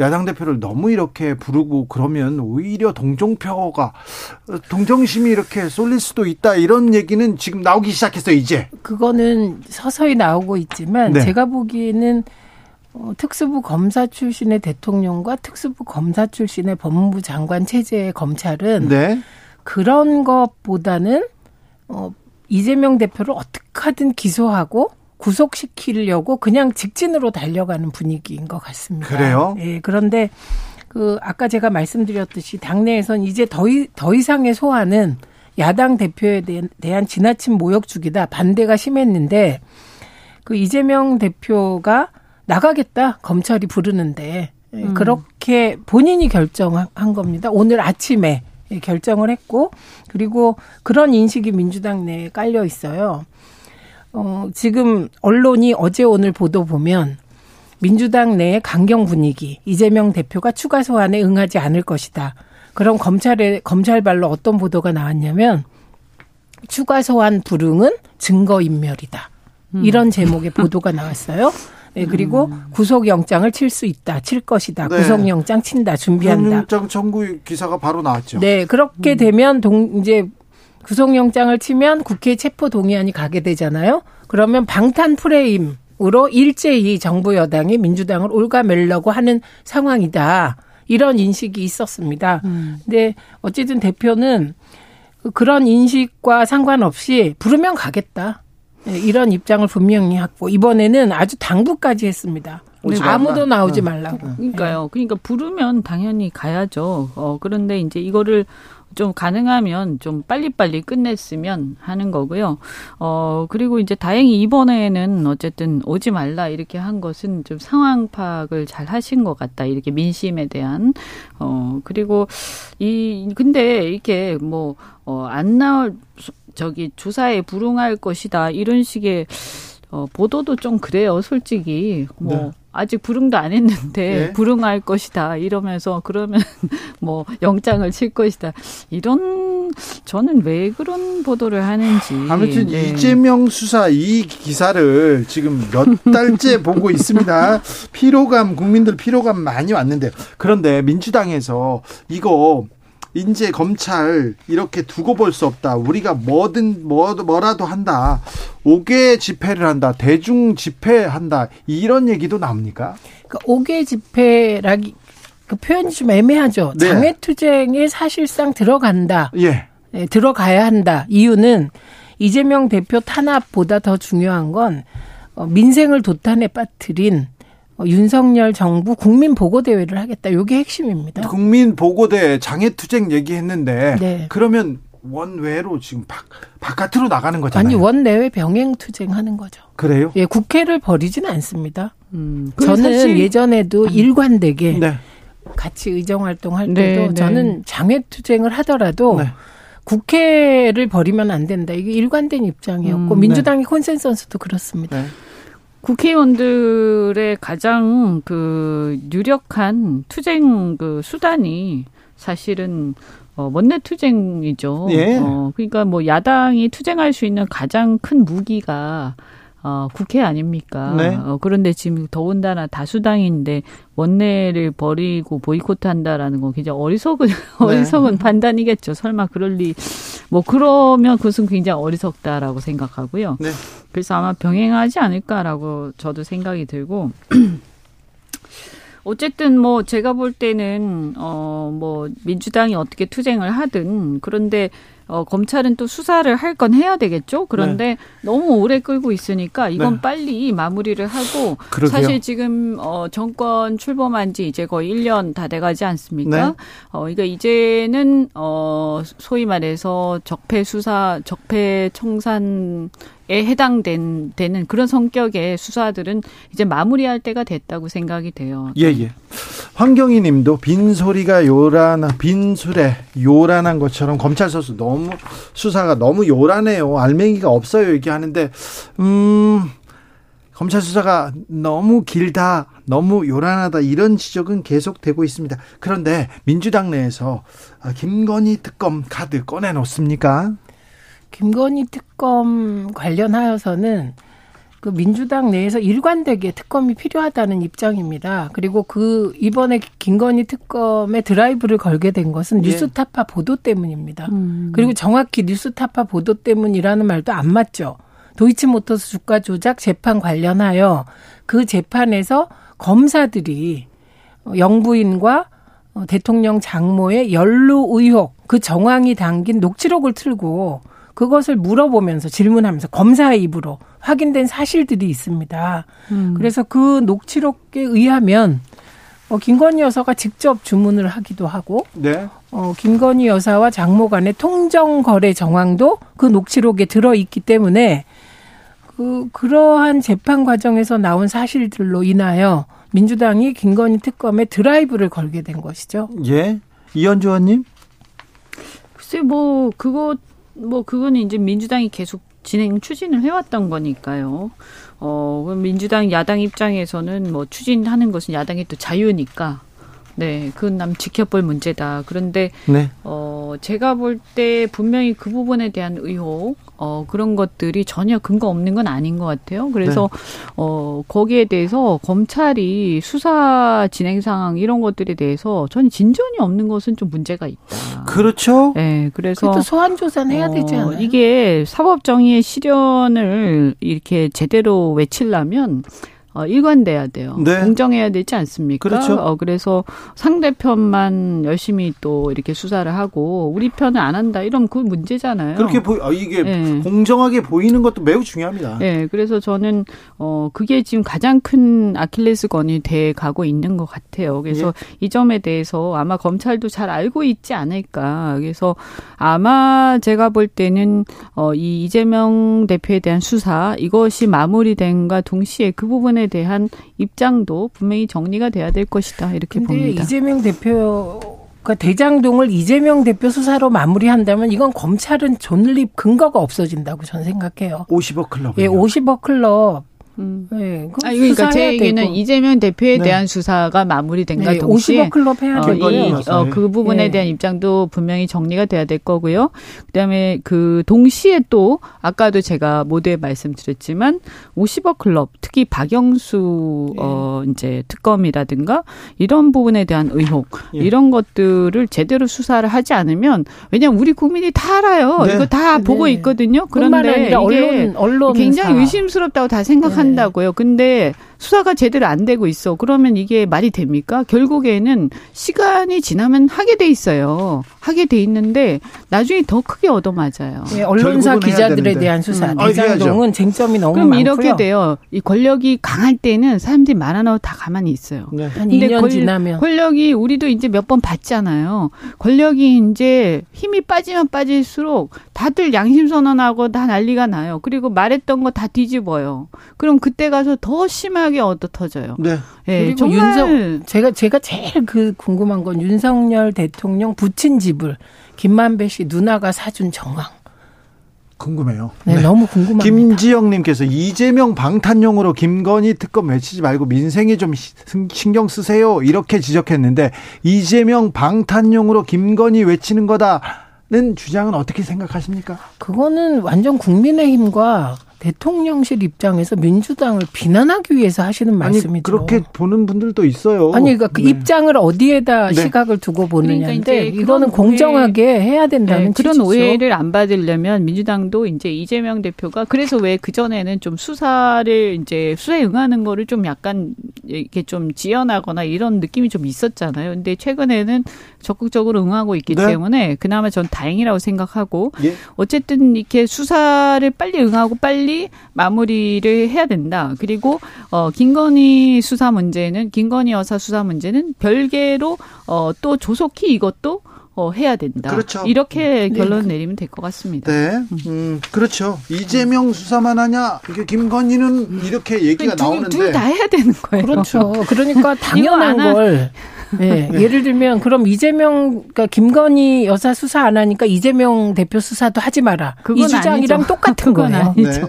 야당 대표를 너무 이렇게 부르고 그러면 오히려 동정표가 동정심이 이렇게 쏠릴 수도 있다 이런 얘기는 지금 나오기 시작했어요 이제. 그거는 서서히 나오고 있지만 네. 제가 보기에는 어, 특수부 검사 출신의 대통령과 특수부 검사 출신의 법무부 장관 체제의 검찰은 네. 그런 것보다는 어, 이재명 대표를 어떻게든 기소하고 구속시키려고 그냥 직진으로 달려가는 분위기인 것 같습니다. 그래요? 예, 그런데 그 아까 제가 말씀드렸듯이 당내에선 이제 더, 이, 더 이상의 소환은 야당 대표에 대한 지나친 모욕 주기다 반대가 심했는데 그 이재명 대표가 나가겠다 검찰이 부르는데 예, 음. 그렇게 본인이 결정한 겁니다. 오늘 아침에 결정을 했고 그리고 그런 인식이 민주당 내에 깔려 있어요. 어, 지금 언론이 어제 오늘 보도 보면 민주당 내의 강경 분위기, 이재명 대표가 추가 소환에 응하지 않을 것이다. 그럼 검찰의 검찰발로 어떤 보도가 나왔냐면 추가 소환 불응은 증거 인멸이다. 음. 이런 제목의 보도가 나왔어요. 네, 그리고 음. 구속영장을 칠 수 있다, 칠 것이다. 네. 구속영장 친다, 준비한다. 구속영장 청구 기사가 바로 나왔죠. 네, 그렇게 음. 되면 동 이제 구속영장을 치면 국회 체포 동의안이 가게 되잖아요. 그러면 방탄 프레임 으로 일제히 정부 여당이 민주당을 올가매려고 하는 상황이다. 이런 인식이 있었습니다. 음. 근데 어쨌든 대표는 그런 인식과 상관없이 부르면 가겠다. 네, 이런 입장을 분명히 했고 이번에는 아주 당부까지 했습니다. 네, 아무도 나오지 말라고. 그러니까요. 그러니까 부르면 당연히 가야죠. 어, 그런데 이제 이거를 좀 가능하면 좀 빨리빨리 끝냈으면 하는 거고요. 어, 그리고 이제 다행히 이번에는 어쨌든 오지 말라 이렇게 한 것은 좀 상황 파악을 잘 하신 것 같다. 이렇게 민심에 대한. 어, 그리고 이, 근데 이게 뭐, 어, 안 나올, 저기 조사에 불응할 것이다 이런 식의 어, 보도도 좀 그래요, 솔직히. 뭐 네. 아직 불응도 안 했는데 네. 불응할 것이다 이러면서 그러면 뭐 영장을 칠 것이다 이런 저는 왜 그런 보도를 하는지 아무튼 네. 이재명 수사 이 기사를 지금 몇 달째 보고 있습니다 피로감 국민들 피로감 많이 왔는데 그런데 민주당에서 이거 이제 검찰 이렇게 두고 볼 수 없다. 우리가 뭐든 뭐 뭐라도 한다. 5개 집회를 한다. 대중 집회한다. 이런 얘기도 나옵니까? 그 5개 집회라기 그 표현이 좀 애매하죠. 네. 장외 투쟁에 사실상 들어간다. 예. 네, 들어가야 한다. 이유는 이재명 대표 탄압보다 더 중요한 건 어, 민생을 도탄에 빠뜨린 어, 윤석열 정부 국민 보고 대회를 하겠다. 이게 핵심입니다. 국민 보고대 장애 투쟁 얘기했는데 네. 그러면 원외로 지금 바, 바깥으로 나가는 거잖아요. 아니 원내외 병행 투쟁하는 거죠. 그래요? 예, 국회를 버리지는 않습니다. 음, 저는 예전에도 일관되게 네. 같이 의정 활동할 네, 때도 네, 저는 장애 투쟁을 하더라도 네. 국회를 버리면 안 된다. 이게 일관된 입장이었고 음, 민주당의 콘센서스도 그렇습니다. 네. 국회의원들의 가장 그 유력한 투쟁 그 수단이 사실은 어, 원내 투쟁이죠. 예. 어, 그러니까 뭐 야당이 투쟁할 수 있는 가장 큰 무기가 어, 국회 아닙니까? 네. 어, 그런데 지금 더군다나 다수당인데 원내를 버리고 보이콧한다라는 건 굉장히 어리석은 네. 어리석은 판단이겠죠. 설마 그럴 리 뭐 그러면 그것은 굉장히 어리석다라고 생각하고요. 네. 그래서 아마 병행하지 않을까라고 저도 생각이 들고 어쨌든 뭐 제가 볼 때는 어 뭐 민주당이 어떻게 투쟁을 하든 그런데 어, 검찰은 또 수사를 할 건 해야 되겠죠. 그런데 네. 너무 오래 끌고 있으니까 이건 네. 빨리 마무리를 하고 그러게요. 사실 지금 어, 정권 출범한 지 이제 거의 1년 다 돼가지 않습니까? 네. 어, 그러니까 이제는 어, 소위 말해서 적폐 수사, 적폐 청산 에 해당된 되는 그런 성격의 수사들은 이제 마무리할 때가 됐다고 생각이 돼요. 예, 예. 황경희 님도 빈소리가 요란 빈술에 요란한 것처럼 검찰 소수 너무 수사가 너무 요란해요. 알맹이가 없어요. 얘기하는데 음 검찰 수사가 너무 길다, 너무 요란하다 이런 지적은 계속되고 있습니다. 그런데 민주당 내에서 김건희 특검 카드 꺼내 놓습니까? 김건희 특검 관련하여서는 그 민주당 내에서 일관되게 특검이 필요하다는 입장입니다. 그리고 그 이번에 김건희 특검에 드라이브를 걸게 된 것은 예. 뉴스타파 보도 때문입니다. 음. 그리고 정확히 뉴스타파 보도 때문이라는 말도 안 맞죠. 도이치모터스 주가 조작 재판 관련하여 그 재판에서 검사들이 영부인과 대통령 장모의 연루 의혹 그 정황이 담긴 녹취록을 틀고 그것을 물어보면서 질문하면서 검사의 입으로 확인된 사실들이 있습니다. 음. 그래서 그 녹취록에 의하면 어, 김건희 여사가 직접 주문을 하기도 하고, 네. 어, 김건희 여사와 장모 간의 통정 거래 정황도 그 녹취록에 들어 있기 때문에 그 그러한 재판 과정에서 나온 사실들로 인하여 민주당이 김건희 특검에 드라이브를 걸게 된 것이죠. 예, 이현주 의원님. 글쎄 뭐 그것 뭐 그거는 이제 민주당이 계속 진행 추진을 해왔던 거니까요. 어, 민주당 야당 입장에서는 뭐 추진하는 것은 야당의 또 자유니까 네, 그건 남 지켜볼 문제다. 그런데 네. 어 제가 볼 때 분명히 그 부분에 대한 의혹 어 그런 것들이 전혀 근거 없는 건 아닌 것 같아요. 그래서 네. 어 거기에 대해서 검찰이 수사 진행 상황 이런 것들에 대해서 전 진전이 없는 것은 좀 문제가 있다. 그렇죠. 네, 그래서 소환 조사는 해야 되지 어, 않아요? 이게 사법 정의의 실현을 이렇게 제대로 외치려면 어, 일관돼야 돼요. 네. 공정해야 되지 않습니까? 그렇죠. 어, 그래서 상대편만 열심히 또 이렇게 수사를 하고 우리 편은 안 한다 이러면 그 문제잖아요. 그렇게 보 아, 이게 네. 공정하게 보이는 것도 매우 중요합니다. 네, 그래서 저는 어 그게 지금 가장 큰 아킬레스건이 돼 가고 있는 것 같아요. 그래서 예. 이 점에 대해서 아마 검찰도 잘 알고 있지 않을까. 그래서 아마 제가 볼 때는 어이 이재명 대표에 대한 수사 이것이 마무리된과 동시에 그 부분에 부분에 대한 입장도 분명히 정리가 돼야 될 것이다 이렇게 봅니다. 이재명 대표 그 대장동을 이재명 대표 수사로 마무리한다면 이건 검찰은 존립 근거가 없어진다고 저는 생각해요. 50억 클럽. 예, 50억 클럽 음. 네, 아, 그러니까 제 얘기는 되고. 이재명 대표에 네. 대한 수사가 마무리된가 네, 동시에 50억 클럽 해야 어, 이, 어, 그 부분에 네. 대한 입장도 분명히 정리가 돼야 될 거고요. 그다음에 그 동시에 또 아까도 제가 모두에 말씀드렸지만 50억 클럽 특히 박영수 네. 어 이제 특검이라든가 이런 부분에 대한 의혹 예. 이런 것들을 제대로 수사를 하지 않으면 왜냐면 우리 국민이 다 알아요. 네. 이거 다 보고 있거든요. 그런데 이게 언론, 언론 굉장히 의심스럽다고 다 생각하는 한다고요. 근데 수사가 제대로 안 되고 있어. 그러면 이게 말이 됩니까? 결국에는 시간이 지나면 하게 돼 있어요. 하게 돼 있는데 나중에 더 크게 얻어맞아요. 네, 언론사 기자들에 대한 수사. 음. 대장동은 아, 쟁점이 너무 그럼 많고요. 이렇게 돼요. 이 권력이 강할 때는 사람들이 말하나고 다 가만히 있어요. 네. 한 2년 권, 지나면 권력이 우리도 이제 몇번 받잖아요. 권력이 이제 힘이 빠지면 빠질수록 다들 양심 선언하고 다 난리가 나요. 그리고 말했던 거 다 뒤집어요. 그럼 그때 가서 더 심하게 얻어 터져요. 네. 네 그리고 윤석 제가 제가 제일 그 궁금한 건 윤석열 대통령 부친 집을 김만배 씨 누나가 사준 정황. 궁금해요. 네, 네. 너무 궁금합니다. 김지영님께서 이재명 방탄용으로 김건희 특검 외치지 말고 민생에 좀 신경 쓰세요. 이렇게 지적했는데 이재명 방탄용으로 김건희 외치는 거다는 주장은 어떻게 생각하십니까? 그거는 완전 국민의힘과 대통령실 입장에서 민주당을 비난하기 위해서 하시는 말씀이죠. 아니, 그렇게 보는 분들도 있어요. 아니 그러니까 그 네. 입장을 어디에다 네. 시각을 두고 보느냐인데 그러니까 이거는 공정하게 오해, 해야 된다는 네, 그런 오해를 안 받으려면 민주당도 이제 이재명 대표가 그래서 왜 그 전에는 좀 수사를 이제 수사에 응하는 거를 좀 약간 이렇게 좀 지연하거나 이런 느낌이 좀 있었잖아요. 근데 최근에는 적극적으로 응하고 있기 네. 때문에 그나마 전 다행이라고 생각하고 예. 어쨌든 이렇게 수사를 빨리 응하고 빨리 마무리를 해야 된다. 그리고 어 김건희 수사 문제는 김건희 여사 수사 문제는 별개로 어또 조속히 이것도 어, 해야 된다. 그렇죠. 이렇게 네. 결론 내리면 될 것 같습니다. 네. 음, 그렇죠. 이재명 수사만 하냐? 이게 김건희는 이렇게 얘기가 둘, 나오는데. 둘 다 해야 되는 거예요. 그렇죠. 그러니까 당연한 걸. 네. 네. 예를 들면 그럼 이재명 그러니까 김건희 여사 수사 안 하니까 이재명 대표 수사도 하지 마라. 이 주장이랑 아니죠. 똑같은 거예요. 네.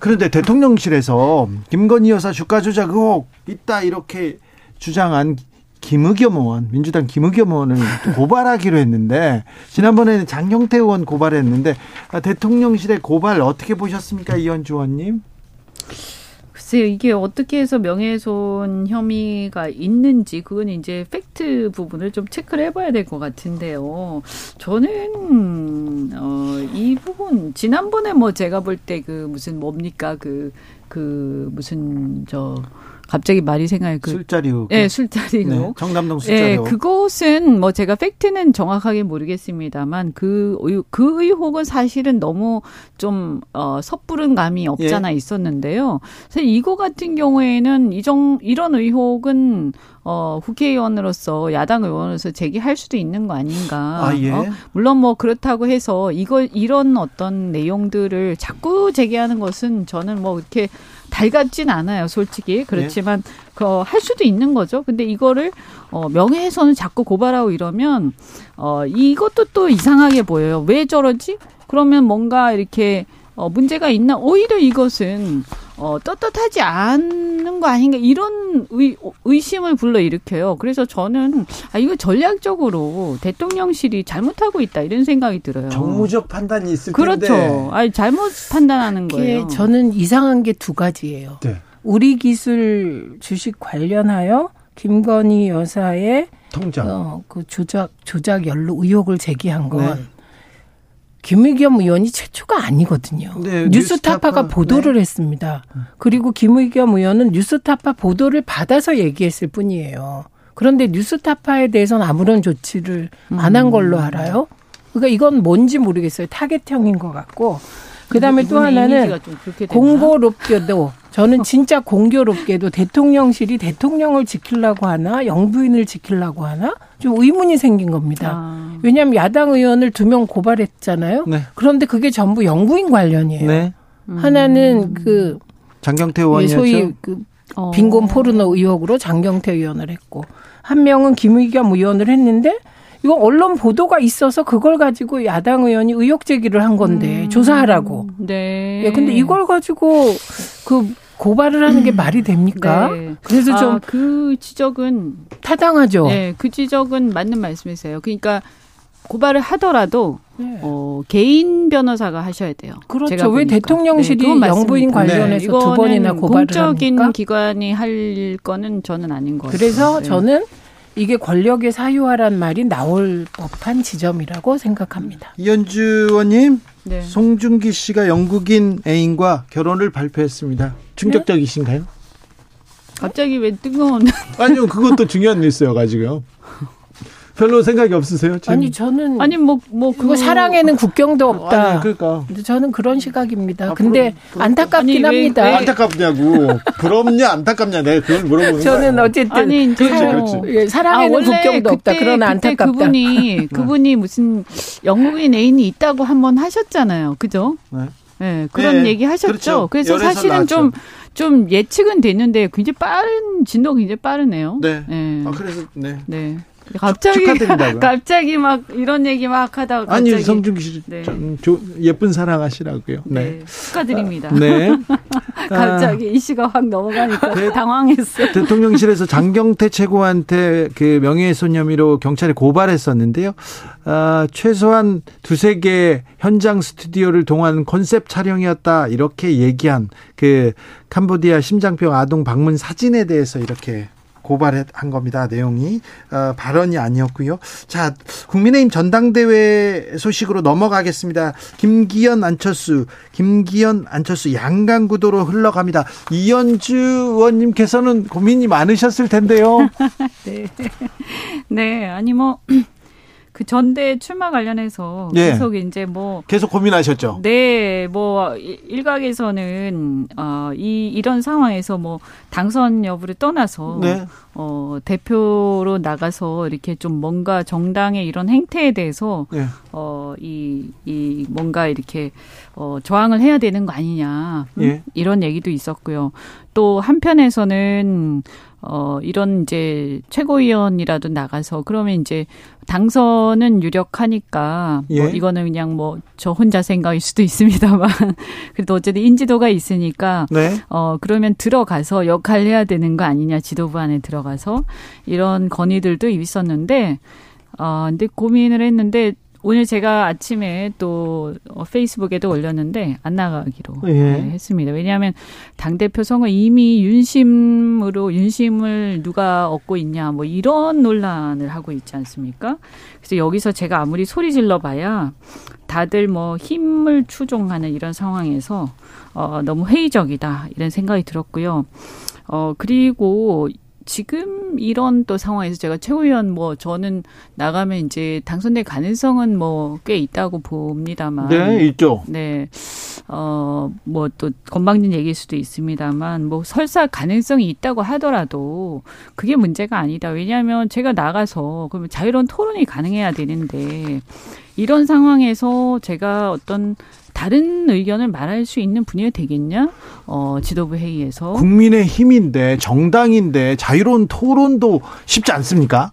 그런데 대통령실에서 김건희 여사 주가 조작 의혹 있다 이렇게 주장한 김의겸 의원, 민주당 김의겸 의원을 고발하기로 했는데 지난번에는 장경태 의원 고발했는데 대통령실의 고발 어떻게 보셨습니까, 이현주 의원님? 글쎄요, 이게 어떻게 해서 명예훼손 혐의가 있는지, 그건 이제 팩트 부분을 좀 체크를 해봐야 될 것 같은데요. 저는, 어, 이 부분, 지난번에 뭐 제가 볼 때 그 무슨 뭡니까, 그, 그 무슨, 저, 갑자기 말이 생각이 그 술자리 의 네, 술자리 네, 정남동 술자리 네, 그것은 뭐 제가 팩트는 정확하게 모르겠습니다만 그, 그 의혹은 사실은 너무 좀, 어, 섣부른 감이 없잖아 예. 있었는데요. 그래서 이거 같은 경우에는 이정, 이런 의혹은 어, 국회의원으로서 야당 의원으로서 제기할 수도 있는 거 아닌가. 아, 예. 어? 물론 뭐 그렇다고 해서 이걸 이런 어떤 내용들을 자꾸 제기하는 것은 저는 뭐 이렇게 달갑진 않아요, 솔직히. 그렇지만 예. 그할 수도 있는 거죠. 근데 이거를 어 명예훼손을 자꾸 고발하고 이러면 어 이것도 또 이상하게 보여요. 왜 저러지? 그러면 뭔가 이렇게 어 문제가 있나? 오히려 이것은 어, 떳떳하지 않는 거 아닌가 이런 의, 의심을 불러일으켜요. 그래서 저는 아 이거 전략적으로 대통령실이 잘못하고 있다 이런 생각이 들어요. 정무적 판단이 있을 그렇죠. 텐데. 그렇죠. 아니 잘못 판단하는 거예요. 저는 이상한 게 두 가지예요. 네. 우리 기술 주식 관련하여 김건희 여사의 통장 어, 그 조작 조작 연루 의혹을 제기한 건 네. 김의겸 의원이 최초가 아니거든요. 네, 뉴스타파가 뉴스타파. 보도를 네. 했습니다. 그리고 김의겸 의원은 뉴스타파 보도를 받아서 얘기했을 뿐이에요. 그런데 뉴스타파에 대해서는 아무런 조치를 안 한 걸로 알아요. 그러니까 이건 뭔지 모르겠어요. 타겟형인 것 같고. 그다음에 또 하나는 공고롭게도 저는 진짜 공교롭게도 대통령실이 대통령을 지키려고 하나 영부인을 지키려고 하나 좀 의문이 생긴 겁니다. 아. 왜냐하면 야당 의원을 두 명 고발했잖아요. 네. 그런데 그게 전부 영부인 관련이에요. 네. 음. 하나는 그 장경태 의원이었죠. 소위 그 어. 빈곤 포르노 의혹으로 장경태 의원을 했고 한 명은 김의겸 의원을 했는데 이거 언론 보도가 있어서 그걸 가지고 야당 의원이 의혹 제기를 한 건데 음. 조사하라고. 네. 예, 근데 이걸 가지고 그 고발을 하는 게 음. 말이 됩니까? 네. 그래서 좀그 아, 지적은 타당하죠. 네, 그 지적은 맞는 말씀이세요. 그러니까 고발을 하더라도 네. 어, 개인 변호사가 하셔야 돼요. 그렇죠. 왜 대통령실이 네, 영부인 관련해서 네. 두 번이나 고발을 공적인 합니까? 기관이 할 거는 저는 아닌 것 같아요. 그래서 네. 저는 이게 권력의 사유화란 말이 나올 법한 지점이라고 생각합니다. 이현주 의원님, 네. 송중기 씨가 영국인 애인과 결혼을 발표했습니다. 충격적이신가요? 네? 갑자기 왜 뜨거운? 아니요, 그것도 중요한 뉴스여가지고요. 별로 생각이 없으세요? 지금? 아니 저는 아니 뭐뭐 뭐 그거 사랑에는 국경도 없다. 아니, 그러니까. 저는 그런 시각입니다. 아, 근데 부러, 안타깝긴 아니, 합니다. 왜, 안타깝냐고. 부럽냐 안타깝냐 내가 그걸 물어보는 저는 거예요. 어쨌든 아니 그렇지, 그렇지. 예, 사랑에는 아, 국경도 없다. 그러나 안타깝다. 그분이 그분이 무슨 영국인 애인이 있다고 한번 하셨잖아요. 그죠? 네. 네, 그런 네, 얘기 하셨죠. 그렇죠. 그래서 사실은 좀, 좀 예측은 됐는데 굉장히 빠른, 진도가 굉장히 빠르네요. 네. 네. 아, 그래서, 네. 네. 갑자기 축하드린다고요. 갑자기 막 이런 얘기 막 하다가 갑자기. 아니 성준기 씨 네. 예쁜 사랑하시라고요. 네. 네. 축하드립니다. 네. 갑자기 아, 이슈가 확 넘어가니까 대, 당황했어요. 대통령실에서 장경태 최고한테 그 명예훼손 혐의로 경찰에 고발했었는데요. 아, 최소한 두세 개 현장 스튜디오를 동원 컨셉 촬영이었다 이렇게 얘기한 그 캄보디아 심장병 아동 방문 사진에 대해서 이렇게 고발한 겁니다. 내용이 어, 발언이 아니었고요. 자, 국민의힘 전당대회 소식으로 넘어가겠습니다. 김기현 안철수, 김기현 안철수 양강 구도로 흘러갑니다. 이현주 의원님께서는 고민이 많으셨을 텐데요. 네, 네, 아니 뭐. 그 전대 출마 관련해서 예. 계속 이제 뭐 계속 고민하셨죠. 네, 뭐 일각에서는 어이 이런 상황에서 뭐 당선 여부를 떠나서 네. 어 대표로 나가서 이렇게 좀 뭔가 정당의 이런 행태에 대해서 네. 어이이 이 뭔가 이렇게 어 저항을 해야 되는 거 아니냐 음? 예. 이런 얘기도 있었고요. 또 한편에서는 어, 이런 이제 최고위원이라도 나가서 그러면 이제 당선은 유력하니까 뭐 예. 뭐 이거는 그냥 뭐 저 혼자 생각일 수도 있습니다만 그래도 어쨌든 인지도가 있으니까 네. 어 그러면 들어가서 역할 해야 되는 거 아니냐 지도부 안에 들어가서 이런 건의들도 있었는데 어 근데 고민을 했는데 오늘 제가 아침에 또 어, 페이스북에도 올렸는데 안 나가기로 예. 네, 했습니다. 왜냐하면 당 대표 선거 이미 윤심으로 윤심을 누가 얻고 있냐 뭐 이런 논란을 하고 있지 않습니까? 그래서 여기서 제가 아무리 소리 질러봐야 다들 뭐 힘을 추종하는 이런 상황에서 어 너무 회의적이다 이런 생각이 들었고요. 어 그리고 지금 이런 또 상황에서 제가 최고위원 뭐 저는 나가면 이제 당선될 가능성은 뭐 꽤 있다고 봅니다만. 네, 있죠. 네. 어, 뭐 또 건방진 얘기일 수도 있습니다만 뭐 설사 가능성이 있다고 하더라도 그게 문제가 아니다. 왜냐하면 제가 나가서 그러면 자유로운 토론이 가능해야 되는데 이런 상황에서 제가 어떤 다른 의견을 말할 수 있는 분위기가 되겠냐? 어, 지도부 회의에서. 국민의 힘인데, 정당인데, 자유로운 토론도 쉽지 않습니까?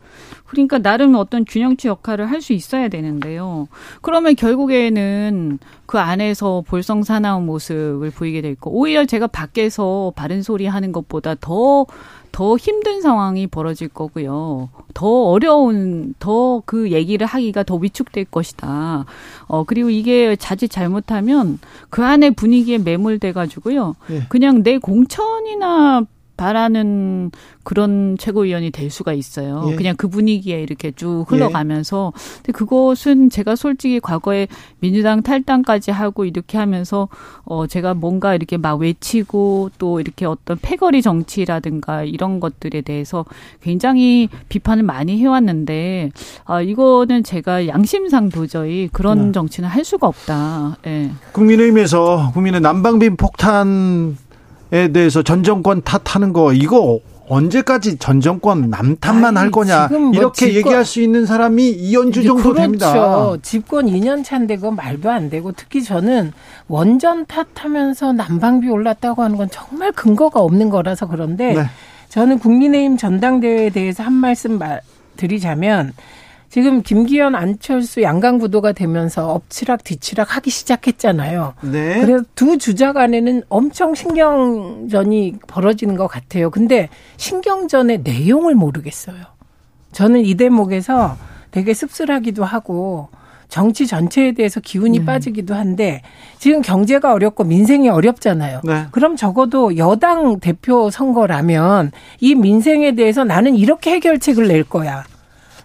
그러니까 나름 어떤 균형치 역할을 할 수 있어야 되는데요. 그러면 결국에는 그 안에서 볼썽사나운 모습을 보이게 될 거. 오히려 제가 밖에서 바른 소리 하는 것보다 더 더 힘든 상황이 벌어질 거고요. 더 어려운, 더 그 얘기를 하기가 더 위축될 것이다. 어, 그리고 이게 자칫 잘못하면 그 안에 분위기에 매몰돼가지고요. 예. 그냥 내 공천이나 바라는 그런 최고위원이 될 수가 있어요. 예. 그냥 그 분위기에 이렇게 쭉 흘러가면서. 예. 근데 그것은 제가 솔직히 과거에 민주당 탈당까지 하고 이렇게 하면서 어 제가 뭔가 이렇게 막 외치고 또 이렇게 어떤 패거리 정치라든가 이런 것들에 대해서 굉장히 비판을 많이 해왔는데 아 이거는 제가 양심상 도저히 그런 네. 정치는 할 수가 없다. 예. 국민의힘에서 국민의 난방비 폭탄 에 대해서 전 정권 탓하는 거 이거 언제까지 전 정권 남탓만 아니, 할 거냐 뭐 이렇게 집권, 얘기할 수 있는 사람이 이현주 정도 그렇죠. 됩니다. 집권 2년 차인데 그건 말도 안 되고 특히 저는 원전 탓하면서 난방비 올랐다고 하는 건 정말 근거가 없는 거라서 그런데 네. 저는 국민의힘 전당대회에 대해서 한 말씀 드리자면 지금 김기현, 안철수 양강 구도가 되면서 엎치락 뒤치락 하기 시작했잖아요. 네. 그래서 두 주자 간에는 엄청 신경전이 벌어지는 것 같아요. 근데 신경전의 내용을 모르겠어요. 저는 이 대목에서 되게 씁쓸하기도 하고 정치 전체에 대해서 기운이 네. 빠지기도 한데 지금 경제가 어렵고 민생이 어렵잖아요. 네. 그럼 적어도 여당 대표 선거라면 이 민생에 대해서 나는 이렇게 해결책을 낼 거야.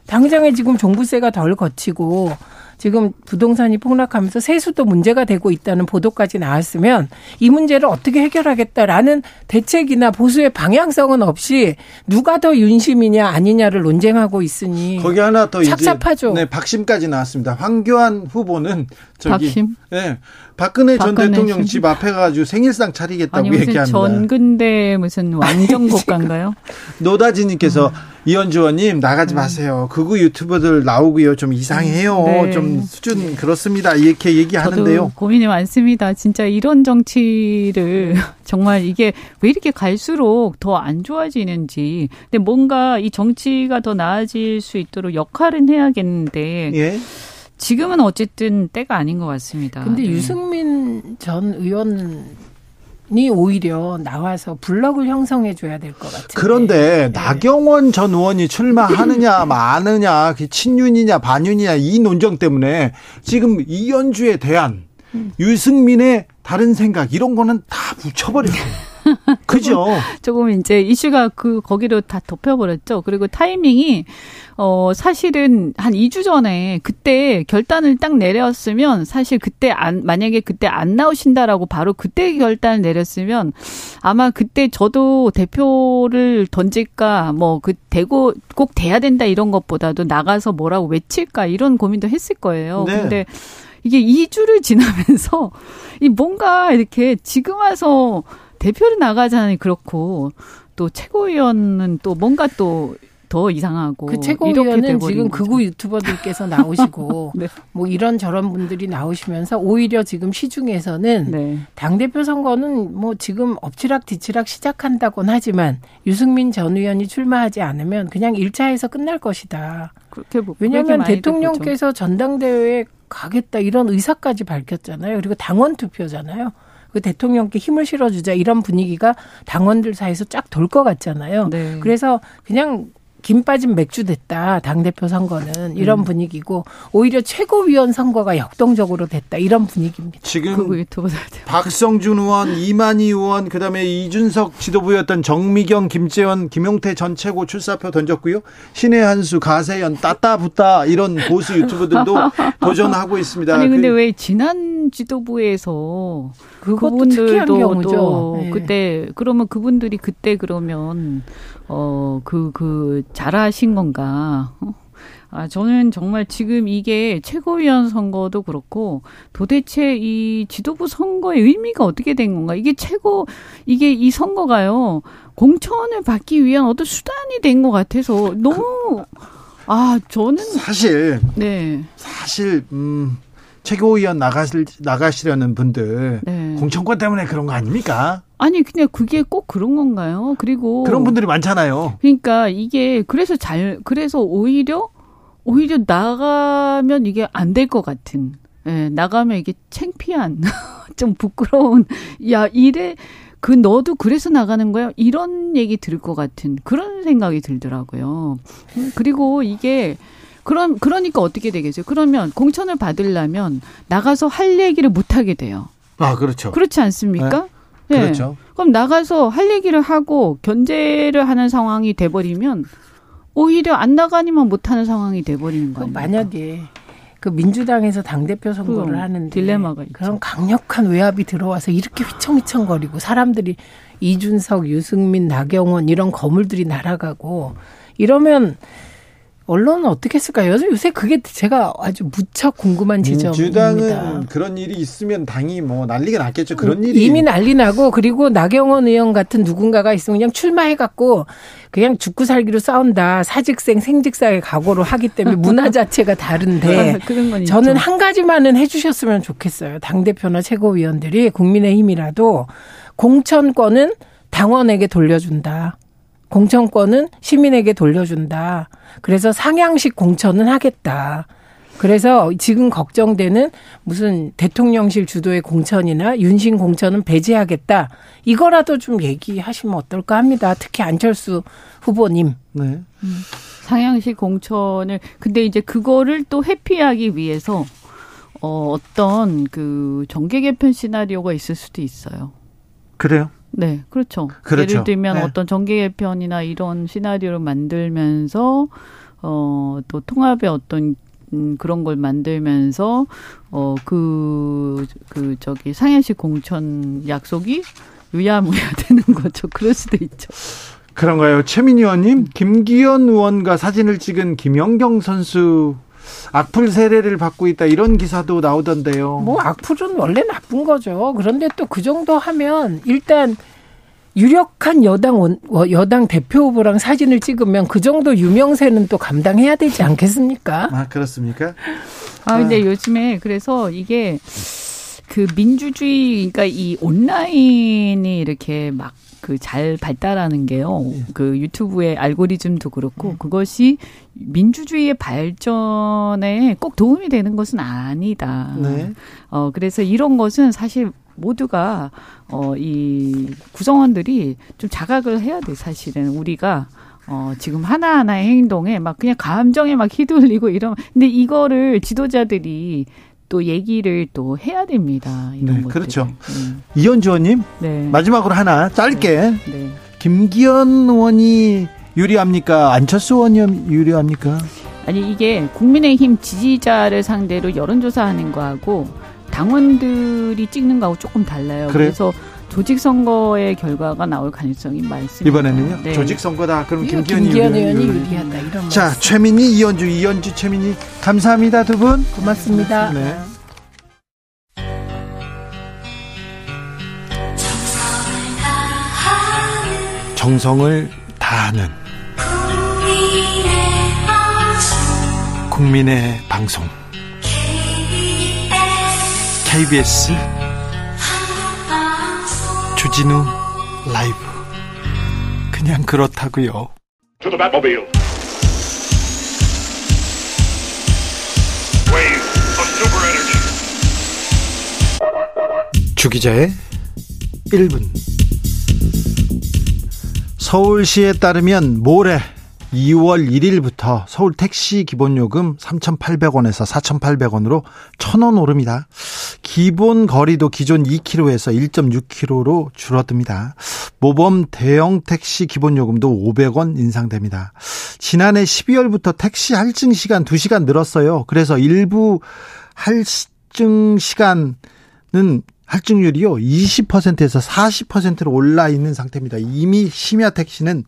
당장에 지금 종부세가 덜 거치고 지금 부동산이 폭락하면서 세수도 문제가 되고 있다는 보도까지 나왔으면 이 문제를 어떻게 해결하겠다라는 대책이나 보수의 방향성은 없이 누가 더 윤심이냐 아니냐를 논쟁하고 있으니 거기 하나 더 찹찹하죠. 이제 네, 박심까지 나왔습니다. 황교안 후보는 저기 박심? 네. 박근혜, 박근혜 전 대통령 집 앞에 가지고 생일상 차리겠다고 아니, 무슨 얘기합니다. 전근대 무슨 왕정 국가인가요? 노다지님께서 음. 이현주 의원님 나가지 음. 마세요. 극우 유튜버들 나오고요. 좀 이상해요. 네. 좀 수준 그렇습니다. 이렇게 얘기하는데요. 고민이 많습니다. 진짜 이런 정치를 정말 이게 왜 이렇게 갈수록 더 안 좋아지는지. 근데 뭔가 이 정치가 더 나아질 수 있도록 역할은 해야겠는데. 예. 지금은 어쨌든 때가 아닌 것 같습니다. 근데 네. 유승민 전 의원 이 오히려 나와서 블럭을 형성해 줘야 될 것 같아요. 그런데 네. 나경원 전 의원이 출마하느냐 마느냐 친윤이냐 반윤이냐 이 논정 때문에 지금 이연주에 대한 음. 유승민의 다른 생각 이런 거는 다 붙여버려요. 그죠? 조금 이제 이슈가 그 거기로 다 덮여버렸죠. 그리고 타이밍이 어 사실은 한 2주 전에 그때 결단을 딱 내렸으면 사실 그때 안 만약에 그때 안 나오신다라고 바로 그때 결단을 내렸으면 아마 그때 저도 대표를 던질까 뭐그 대고 꼭 돼야 된다 이런 것보다도 나가서 뭐라고 외칠까 이런 고민도 했을 거예요. 네. 근데 이게 2주를 지나면서 이 뭔가 이렇게 지금 와서 대표를 나가자니 그렇고 또 최고위원은 또 뭔가 또 더 이상하고 그 최고위원은 지금 극우 유튜버들께서 나오시고 네. 뭐 이런 저런 분들이 나오시면서 오히려 지금 시중에서는 네. 당 대표 선거는 뭐 지금 엎치락 뒤치락 시작한다곤 하지만 유승민 전 의원이 출마하지 않으면 그냥 1차에서 끝날 것이다. 그렇게 왜냐하면 대통령께서 전당대회에 가겠다 이런 의사까지 밝혔잖아요. 그리고 당원 투표잖아요. 그 대통령께 힘을 실어주자 이런 분위기가 당원들 사이에서 쫙 돌 것 같잖아요. 네. 그래서 그냥 김 빠진 맥주 됐다. 당대표 선거는 이런 음. 분위기고 오히려 최고위원 선거가 역동적으로 됐다. 이런 분위기입니다. 지금 박성준 의원, 이만희 의원, 그다음에 이준석 지도부였던 정미경, 김재원, 김용태 전 최고 출사표 던졌고요. 신의 한수, 가세연, 따따붙다 이런 보수 유튜버들도 도전하고 있습니다. 아니 근데 그, 왜 지난 지도부에서 그분들도 또 네. 그때 그러면 그분들이 그때 그러면 어, 그, 그, 잘하신 건가. 어? 아, 저는 정말 지금 이게 최고위원 선거도 그렇고 도대체 이 지도부 선거의 의미가 어떻게 된 건가? 이게 최고, 이게 이 선거가요, 공천을 받기 위한 어떤 수단이 된 것 같아서 너무, 아, 저는. 사실. 네. 사실, 음, 최고위원 나가실, 나가시려는 분들 네. 공천권 때문에 그런 거 아닙니까? 아니 그냥 그게 꼭 그런 건가요? 그리고 그런 분들이 많잖아요. 그러니까 이게 그래서 잘 그래서 오히려 오히려 나가면 이게 안 될 것 같은. 예, 나가면 이게 창피한 좀 부끄러운 야 이래 그 너도 그래서 나가는 거야 이런 얘기 들을 것 같은 그런 생각이 들더라고요. 그리고 이게 그럼 그러니까 어떻게 되겠어요? 그러면 공천을 받으려면 나가서 할 얘기를 못 하게 돼요. 아, 그렇죠. 그렇지 않습니까? 네. 네. 그렇죠. 그럼 나가서 할 얘기를 하고 견제를 하는 상황이 돼 버리면 오히려 안 나가니만 못 하는 상황이 돼 버리는 거예요. 만약에 그 민주당에서 당대표 선거를 하는데 딜레마가 그런 있죠. 강력한 외압이 들어와서 이렇게 휘청휘청거리고 사람들이 이준석, 유승민, 나경원 이런 거물들이 날아가고 이러면 언론은 어떻게 했을까요? 요새 그게 제가 아주 무척 궁금한 지점입니다. 민주당은 그런 일이 있으면 당이 뭐 난리가 났겠죠. 그런 일이 이미 난리 나고 그리고 나경원 의원 같은 누군가가 있으면 그냥 출마해 갖고 그냥 죽고 살기로 싸운다. 사직생 생직사의 각오로 하기 때문에 문화 자체가 다른데 저는 한 가지만은 해 주셨으면 좋겠어요. 당 대표나 최고위원들이 국민의힘이라도 공천권은 당원에게 돌려준다. 공천권은 시민에게 돌려준다. 그래서 상향식 공천은 하겠다. 그래서 지금 걱정되는 무슨 대통령실 주도의 공천이나 윤신 공천은 배제하겠다. 이거라도 좀 얘기하시면 어떨까 합니다. 특히 안철수 후보님. 네. 음. 상향식 공천을 근데 이제 그거를 또 회피하기 위해서 어 어떤 그 정계 개편 시나리오가 있을 수도 있어요. 그래요? 네, 그렇죠. 그렇죠. 예를 들면 네. 어떤 정계 개편이나 이런 시나리오를 만들면서 어, 또 통합의 어떤 음, 그런 걸 만들면서 어, 그, 그, 저기 상해식 공천 약속이 유야무야 되는 거죠. 그럴 수도 있죠. 그런가요? 최민희 의원님, 김기현 의원과 사진을 찍은 김연경 선수 악플 세례를 받고 있다 이런 기사도 나오던데요. 뭐 악플은 원래 나쁜 거죠. 그런데 또 그 정도 하면 일단 유력한 여당 원, 여당 대표 후보랑 사진을 찍으면 그 정도 유명세는 또 감당해야 되지 않겠습니까? 아 그렇습니까? 아 근데 아. 요즘에 그래서 이게 그 민주주의 그러니까 이 온라인이 이렇게 막 그 잘 발달하는 게요. 네. 그 유튜브의 알고리즘도 그렇고 네. 그것이 민주주의의 발전에 꼭 도움이 되는 것은 아니다. 네. 어 그래서 이런 것은 사실 모두가 어이 구성원들이 좀 자각을 해야 돼 사실은 우리가 어, 지금 하나하나의 행동에 막 그냥 감정에 막 휘둘리고 이런, 근데 이거를 지도자들이 또 얘기를 또 해야 됩니다. 이런 네, 것들 그렇죠. 음. 이현주 의원님, 네. 마지막으로 하나 짧게. 네. 네. 김기현 의원이 유리합니까? 안철수 의원이 유리합니까? 아니, 이게 국민의힘 지지자를 상대로 여론조사하는 거하고 당원들이 찍는 거하고 조금 달라요. 그래요? 그래서 조직 선거의 결과가 나올 가능성이 많습니다. 이번에는요. 네. 조직 선거다. 그럼 김기현, 김기현 의원이 유리한다. 이런 자, 말씀. 최민희, 이현주, 이현주, 최민희 감사합니다 두 분. 고맙습니다. 네. 정성을 다하는 국민의 방송 KBS 주진우 라이브. 그냥 그렇다고요. 주기자의 1분. 서울시에 따르면 모레 2월 1일부터 서울 택시 기본요금 3,800원에서 4,800원으로 1,000원 오릅니다. 기본 거리도 기존 2km에서 1.6km로 줄어듭니다. 모범 대형 택시 기본요금도 500원 인상됩니다. 지난해 12월부터 택시 할증 시간 2시간 늘었어요. 그래서 일부 할증 시간은 할증률이요 20%에서 40%로 올라 있는 상태입니다. 이미 심야 택시는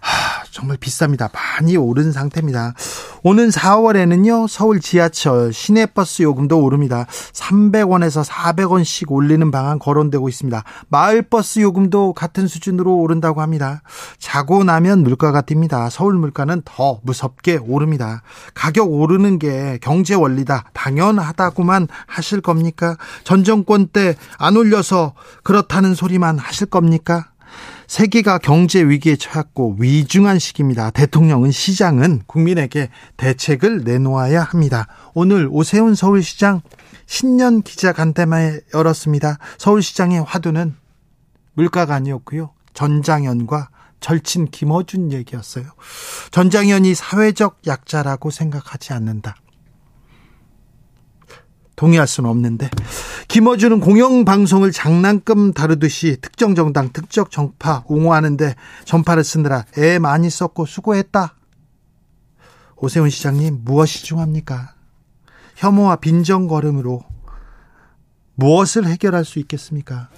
하, 정말 비쌉니다. 많이 오른 상태입니다. 오는 4월에는요, 서울 지하철 시내버스 요금도 오릅니다. 300원에서 400원씩 올리는 방안 거론되고 있습니다. 마을버스 요금도 같은 수준으로 오른다고 합니다. 자고 나면 물가가 뜁니다. 서울 물가는 더 무섭게 오릅니다. 가격 오르는 게 경제 원리다. 당연하다고만 하실 겁니까? 전 정권 때 안 올려서 그렇다는 소리만 하실 겁니까? 세계가 경제 위기에 처했고 위중한 시기입니다. 대통령은 시장은 국민에게 대책을 내놓아야 합니다. 오늘 오세훈 서울시장 신년 기자 간담회 열었습니다. 서울시장의 화두는 물가가 아니었고요. 전장현과 절친 김어준 얘기였어요. 전장현이 사회적 약자라고 생각하지 않는다. 동의할 수는 없는데. 김어준은 공영방송을 장난감 다루듯이 특정 정당 특정 정파 옹호하는데 전파를 쓰느라 애 많이 썼고 수고했다. 오세훈 시장님 무엇이 중합니까? 혐오와 빈정거름으로 무엇을 해결할 수 있겠습니까?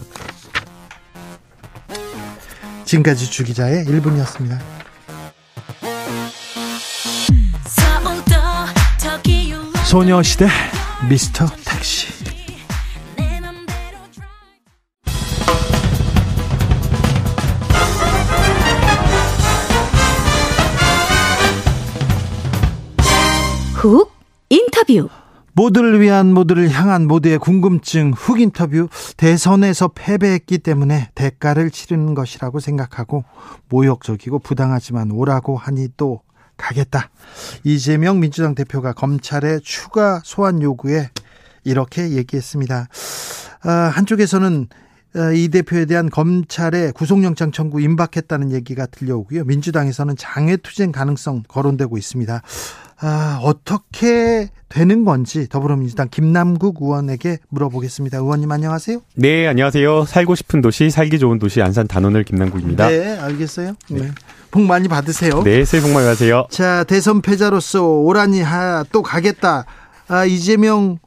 지금까지 주기자의 1분이었습니다. 소녀시대 미스터 택시. 훅 인터뷰. 모두를 위한 모두를 향한 모두의 궁금증 훅 인터뷰. 대선에서 패배했기 때문에 대가를 치르는 것이라고 생각하고 모욕적이고 부당하지만 오라고 하니 또 가겠다. 이재명 민주당 대표가 검찰의 추가 소환 요구에 이렇게 얘기했습니다. 아, 한쪽에서는 아, 이 대표에 대한 검찰의 구속영장 청구 임박했다는 얘기가 들려오고요. 민주당에서는 장외투쟁 가능성 거론되고 있습니다. 아, 어떻게 되는 건지 더불어민주당 김남국 의원에게 물어보겠습니다. 의원님 안녕하세요. 네, 안녕하세요. 살고 싶은 도시, 살기 좋은 도시 안산 단원을 김남국입니다. 네, 알겠어요. 네. 복 많이 받으세요. 네, 새해 복 많이 받으세요. 자, 대선 패자로서 오란이 하, 또 가겠다. 아, 이재명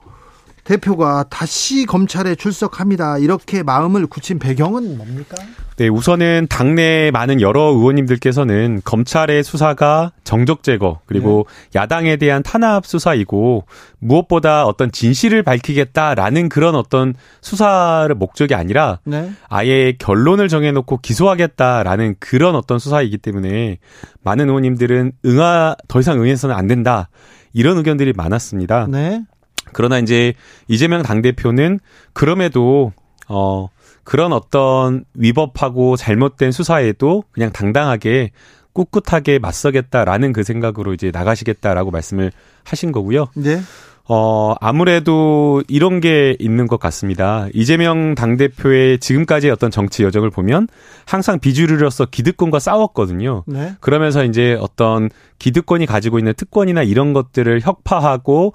대표가 다시 검찰에 출석합니다. 이렇게 마음을 굳힌 배경은 뭡니까? 네, 우선은 당내 많은 여러 의원님들께서는 검찰의 수사가 정적 제거 그리고 네. 야당에 대한 탄압 수사이고 무엇보다 어떤 진실을 밝히겠다라는 그런 어떤 수사를 목적이 아니라 네. 아예 결론을 정해놓고 기소하겠다라는 그런 어떤 수사이기 때문에 많은 의원님들은 응하 더 이상 응해서는 안 된다 이런 의견들이 많았습니다. 네. 그러나 이제 이재명 당대표는 그럼에도 어 그런 어떤 위법하고 잘못된 수사에도 그냥 당당하게 꿋꿋하게 맞서겠다라는 그 생각으로 이제 나가시겠다라고 말씀을 하신 거고요. 네. 어, 아무래도 이런 게 있는 것 같습니다. 이재명 당대표의 지금까지의 어떤 정치 여정을 보면 항상 비주류로서 기득권과 싸웠거든요. 네. 그러면서 이제 어떤 기득권이 가지고 있는 특권이나 이런 것들을 혁파하고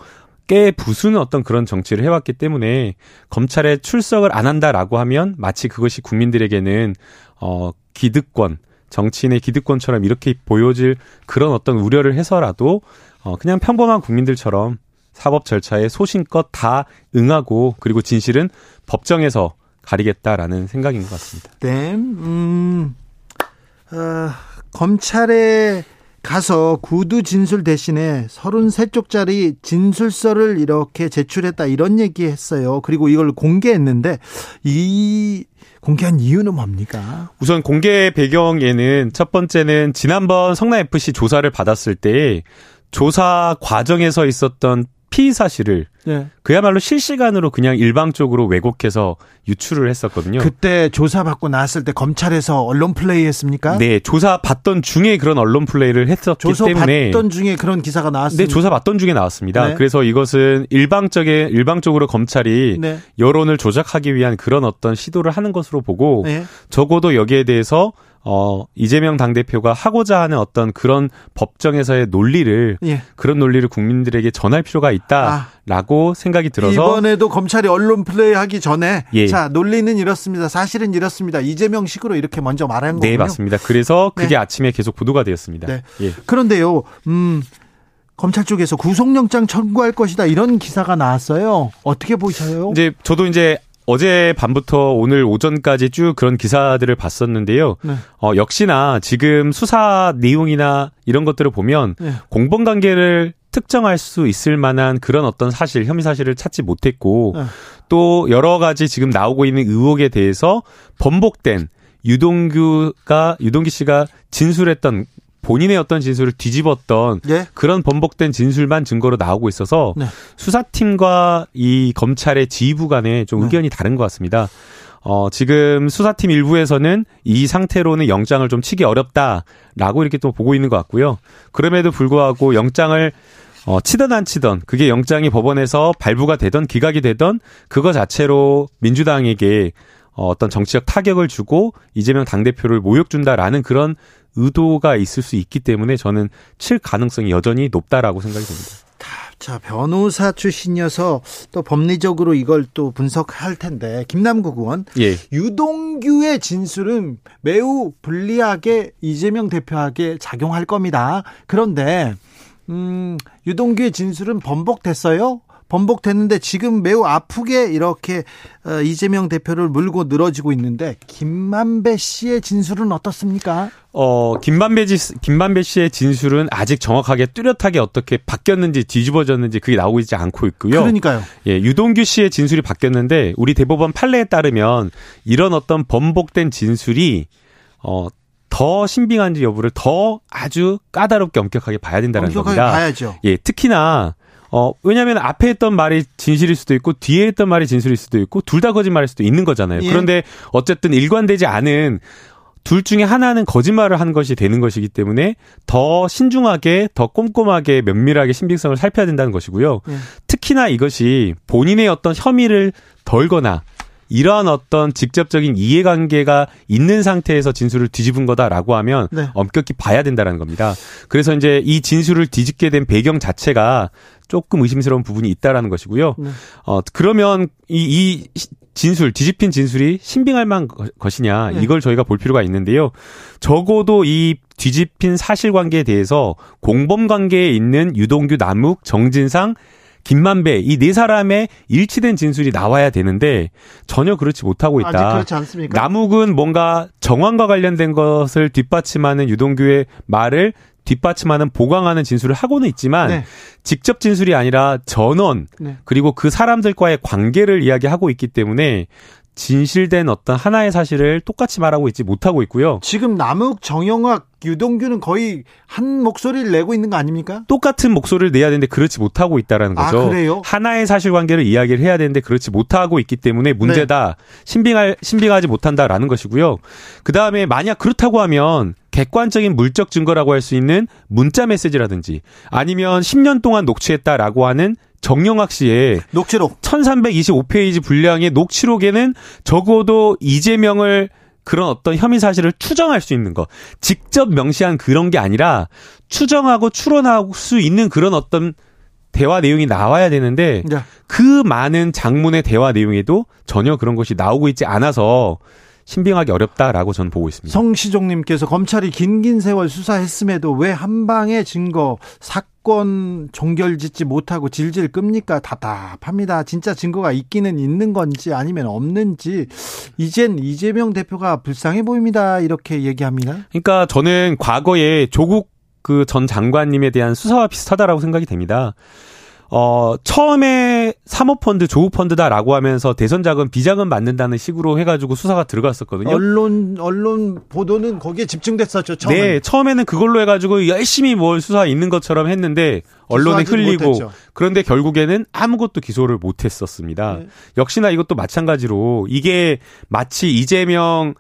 깨 부수는 어떤 그런 정치를 해왔기 때문에 검찰에 출석을 안 한다라고 하면 마치 그것이 국민들에게는 어, 기득권, 정치인의 기득권처럼 이렇게 보여질 그런 어떤 우려를 해서라도 어, 그냥 평범한 국민들처럼 사법 절차에 소신껏 다 응하고 그리고 진실은 법정에서 가리겠다라는 생각인 것 같습니다. 네, 음, 어, 검찰에 가서 구두 진술 대신에 33쪽짜리 진술서를 이렇게 제출했다 이런 얘기 했어요. 그리고 이걸 공개했는데 이 공개한 이유는 뭡니까? 우선 공개 배경에는 첫 번째는 지난번 성남 FC 조사를 받았을 때 조사 과정에서 있었던 피의 사실을 네. 그야말로 실시간으로 그냥 일방적으로 왜곡해서 유출을 했었거든요. 그때 조사 받고 나왔을 때 검찰에서 언론 플레이 했습니까? 네, 조사 받던 중에 그런 언론 플레이를 했었기 조사 때문에 조사 받던 중에 그런 기사가 나왔습니다. 네, 조사 받던 중에 나왔습니다. 네. 그래서 이것은 일방적인 일방적으로 검찰이 네. 여론을 조작하기 위한 그런 어떤 시도를 하는 것으로 보고 네. 적어도 여기에 대해서 어, 이재명 당대표가 하고자 하는 어떤 그런 법정에서의 논리를, 예. 그런 논리를 국민들에게 전할 필요가 있다라고 아, 생각이 들어서. 이번에도 검찰이 언론 플레이 하기 전에. 예. 자, 논리는 이렇습니다. 사실은 이렇습니다. 이재명 식으로 이렇게 먼저 말한 거군요. 네, 맞습니다. 그래서 그게 네. 아침에 계속 보도가 되었습니다. 네. 예. 그런데요, 음, 검찰 쪽에서 구속영장 청구할 것이다 이런 기사가 나왔어요. 어떻게 보셔요? 이제 저도 이제 어제 밤부터 오늘 오전까지 쭉 그런 기사들을 봤었는데요. 네. 어, 역시나 지금 수사 내용이나 이런 것들을 보면 네. 공범 관계를 특정할 수 있을 만한 그런 어떤 사실, 혐의 사실을 찾지 못했고 네. 또 여러 가지 지금 나오고 있는 의혹에 대해서 번복된 유동규가 유동기 씨가 진술했던 본인의 어떤 진술을 뒤집었던 예? 그런 번복된 진술만 증거로 나오고 있어서 네. 수사팀과 이 검찰의 지휘부 간에 좀 네. 의견이 다른 것 같습니다. 어, 지금 수사팀 일부에서는 이 상태로는 영장을 좀 치기 어렵다라고 이렇게 또 보고 있는 것 같고요. 그럼에도 불구하고 영장을 어, 치든 안 치든 그게 영장이 법원에서 발부가 되던 기각이 되던 그거 자체로 민주당에게 어, 어떤 정치적 타격을 주고 이재명 당대표를 모욕 준다라는 그런 의도가 있을 수 있기 때문에 저는 칠 가능성이 여전히 높다라고 생각이 듭니다. 자, 변호사 출신이어서 또 법리적으로 이걸 또 분석할 텐데 김남국 의원, 예. 유동규의 진술은 매우 불리하게 이재명 대표에게 작용할 겁니다. 그런데 음, 유동규의 진술은 번복됐어요. 번복됐는데 지금 매우 아프게 이렇게 어, 이재명 대표를 물고 늘어지고 있는데 김만배 씨의 진술은 어떻습니까? 어, 김만배, 지, 김만배 씨의 진술은 아직 정확하게 뚜렷하게 어떻게 바뀌었는지 뒤집어졌는지 그게 나오고 있지 않고 있고요. 그러니까요. 예, 유동규 씨의 진술이 바뀌었는데 우리 대법원 판례에 따르면 이런 어떤 번복된 진술이 어, 더 신빙한지 여부를 더 아주 까다롭게 엄격하게 봐야 된다는 엄격하게 겁니다. 봐야죠. 예, 특히나 어, 왜냐하면 앞에 했던 말이 진실일 수도 있고 뒤에 했던 말이 진실일 수도 있고 둘 다 거짓말일 수도 있는 거잖아요. 예. 그런데 어쨌든 일관되지 않은 둘 중에 하나는 거짓말을 한 것이 되는 것이기 때문에 더 신중하게, 더 꼼꼼하게, 면밀하게 신빙성을 살펴야 된다는 것이고요. 예. 특히나 이것이 본인의 어떤 혐의를 덜거나 이러한 어떤 직접적인 이해관계가 있는 상태에서 진술을 뒤집은 거다라고 하면 네. 엄격히 봐야 된다라는 겁니다. 그래서 이제 이 진술을 뒤집게 된 배경 자체가 조금 의심스러운 부분이 있다라는 것이고요. 네. 어 그러면 이, 이 진술 뒤집힌 진술이 신빙할 만한 것이냐 네. 이걸 저희가 볼 필요가 있는데요. 적어도 이 뒤집힌 사실관계에 대해서 공범 관계에 있는 유동규, 남욱, 정진상 김만배 이 네 사람의 일치된 진술이 나와야 되는데 전혀 그렇지 못하고 있다. 그렇지 않습니까? 남욱은 뭔가 정황과 관련된 것을 뒷받침하는 유동규의 말을 뒷받침하는 보강하는 진술을 하고는 있지만 네. 직접 진술이 아니라 전원 네. 그리고 그 사람들과의 관계를 이야기하고 있기 때문에 진실된 어떤 하나의 사실을 똑같이 말하고 있지 못하고 있고요. 지금 남욱, 정영학, 유동규는 거의 한 목소리를 내고 있는 거 아닙니까? 똑같은 목소리를 내야 되는데 그렇지 못하고 있다라는 아, 거죠. 아, 그래요? 하나의 사실관계를 이야기를 해야 되는데 그렇지 못하고 있기 때문에 문제다. 네. 신빙할 신빙하지 못한다라는 것이고요. 그 다음에 만약 그렇다고 하면 객관적인 물적 증거라고 할 수 있는 문자 메시지라든지 아니면 10년 동안 녹취했다라고 하는 정영학 씨의 녹취록 1325페이지 분량의 녹취록에는 적어도 이재명을 그런 어떤 혐의 사실을 추정할 수 있는 것. 직접 명시한 그런 게 아니라 추정하고 추론할 수 있는 그런 어떤 대화 내용이 나와야 되는데 네. 그 많은 장문의 대화 내용에도 전혀 그런 것이 나오고 있지 않아서 신빙하기 어렵다라고 저는 보고 있습니다. 성시종님께서 검찰이 긴긴 세월 수사했음에도 왜 한방의 증거 사건 종결짓지 못하고 질질 끕니까? 답답합니다. 진짜 증거가 있기는 있는 건지 아니면 없는지 이젠 이재명 대표가 불쌍해 보입니다. 이렇게 얘기합니다. 그러니까 저는 과거에 조국 그 전 장관님에 대한 수사와 비슷하다라고 생각이 됩니다. 어, 처음에 사모펀드, 조우펀드다라고 하면서 대선 자금, 비자금 만든다는 식으로 해가지고 수사가 들어갔었거든요. 언론, 언론 보도는 거기에 집중됐었죠, 처음에. 네, 처음에는 그걸로 해가지고 열심히 뭘 수사 있는 것처럼 했는데, 언론에 흘리고, 못했죠. 그런데 결국에는 아무것도 기소를 못했었습니다. 네. 역시나 이것도 마찬가지로, 이게 마치 이재명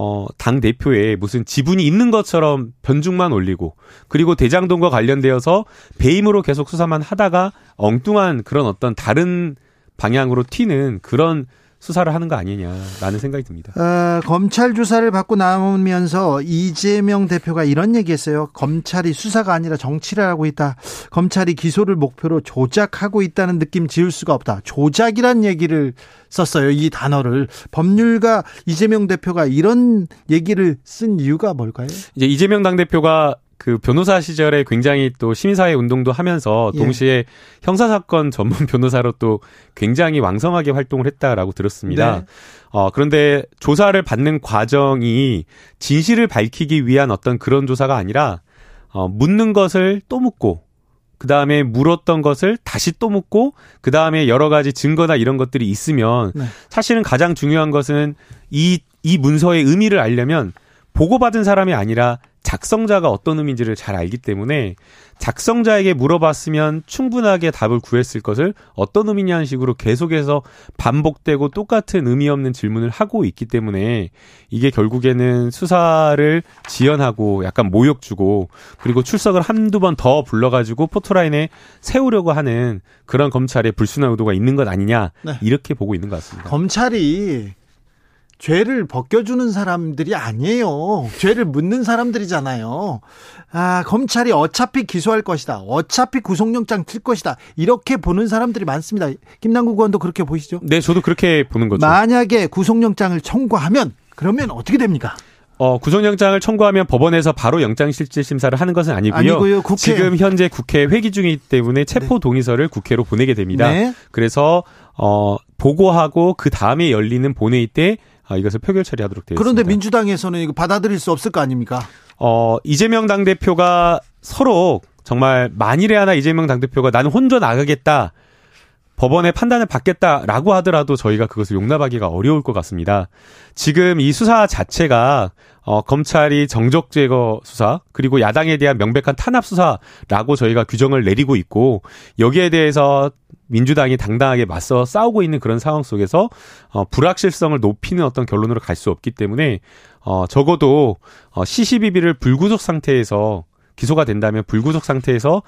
어, 당 대표에 무슨 지분이 있는 것처럼 변죽만 올리고 그리고 대장동과 관련되어서 배임으로 계속 수사만 하다가 엉뚱한 그런 어떤 다른 방향으로 튀는 그런 수사를 하는 거 아니냐라는 생각이 듭니다. 어, 검찰 조사를 받고 나오면서 이재명 대표가 이런 얘기했어요. 검찰이 수사가 아니라 정치를 하고 있다. 검찰이 기소를 목표로 조작하고 있다는 느낌 지울 수가 없다. 조작이란 얘기를 썼어요. 이 단어를 법률가 이재명 대표가 이런 얘기를 쓴 이유가 뭘까요? 이제 이재명 당 대표가 그 변호사 시절에 굉장히 또 시민사회 운동도 하면서 예. 동시에 예. 형사 사건 전문 변호사로 또 굉장히 왕성하게 활동을 했다라고 들었습니다. 네. 어, 그런데 조사를 받는 과정이 진실을 밝히기 위한 어떤 그런 조사가 아니라 어, 묻는 것을 또 묻고 그 다음에 물었던 것을 다시 또 묻고 그 다음에 여러 가지 증거나 이런 것들이 있으면 네. 사실은 가장 중요한 것은 이, 이 문서의 의미를 알려면 보고받은 사람이 아니라 작성자가 어떤 의미인지를 잘 알기 때문에 작성자에게 물어봤으면 충분하게 답을 구했을 것을 어떤 의미냐는 식으로 계속해서 반복되고 똑같은 의미 없는 질문을 하고 있기 때문에 이게 결국에는 수사를 지연하고 약간 모욕 주고 그리고 출석을 한두 번 더 불러가지고 포토라인에 세우려고 하는 그런 검찰의 불순한 의도가 있는 것 아니냐 네. 이렇게 보고 있는 것 같습니다. 검찰이 죄를 벗겨주는 사람들이 아니에요. 죄를 묻는 사람들이잖아요. 아, 검찰이 어차피 기소할 것이다. 어차피 구속영장 칠 것이다. 이렇게 보는 사람들이 많습니다. 김남국 의원도 그렇게 보시죠? 네, 저도 그렇게 보는 거죠. 만약에 구속영장을 청구하면 그러면 어떻게 됩니까? 어, 구속영장을 청구하면 법원에서 바로 영장실질심사를 하는 것은 아니고요. 아니고요. 국회. 지금 현재 국회 회기 중이기 때문에 체포 동의서를 국회로 보내게 됩니다. 네. 그래서 어, 보고하고 그 다음에 열리는 본회의 때 아, 이것을 표결 처리하도록 되어 그런데 있습니다. 그런데 민주당에서는 이거 받아들일 수 없을 거 아닙니까? 어, 이재명 당대표가 서로 정말 만일에 하나 이재명 당대표가 나는 혼자 나가겠다. 법원의 판단을 받겠다라고 하더라도 저희가 그것을 용납하기가 어려울 것 같습니다. 지금 이 수사 자체가 어, 검찰이 정적 제거 수사 그리고 야당에 대한 명백한 탄압 수사라고 저희가 규정을 내리고 있고 여기에 대해서 민주당이 당당하게 맞서 싸우고 있는 그런 상황 속에서 어, 불확실성을 높이는 어떤 결론으로 갈 수 없기 때문에 어, 적어도 어, 시시비비를 불구속 상태에서 기소가 된다면 불구속 상태에서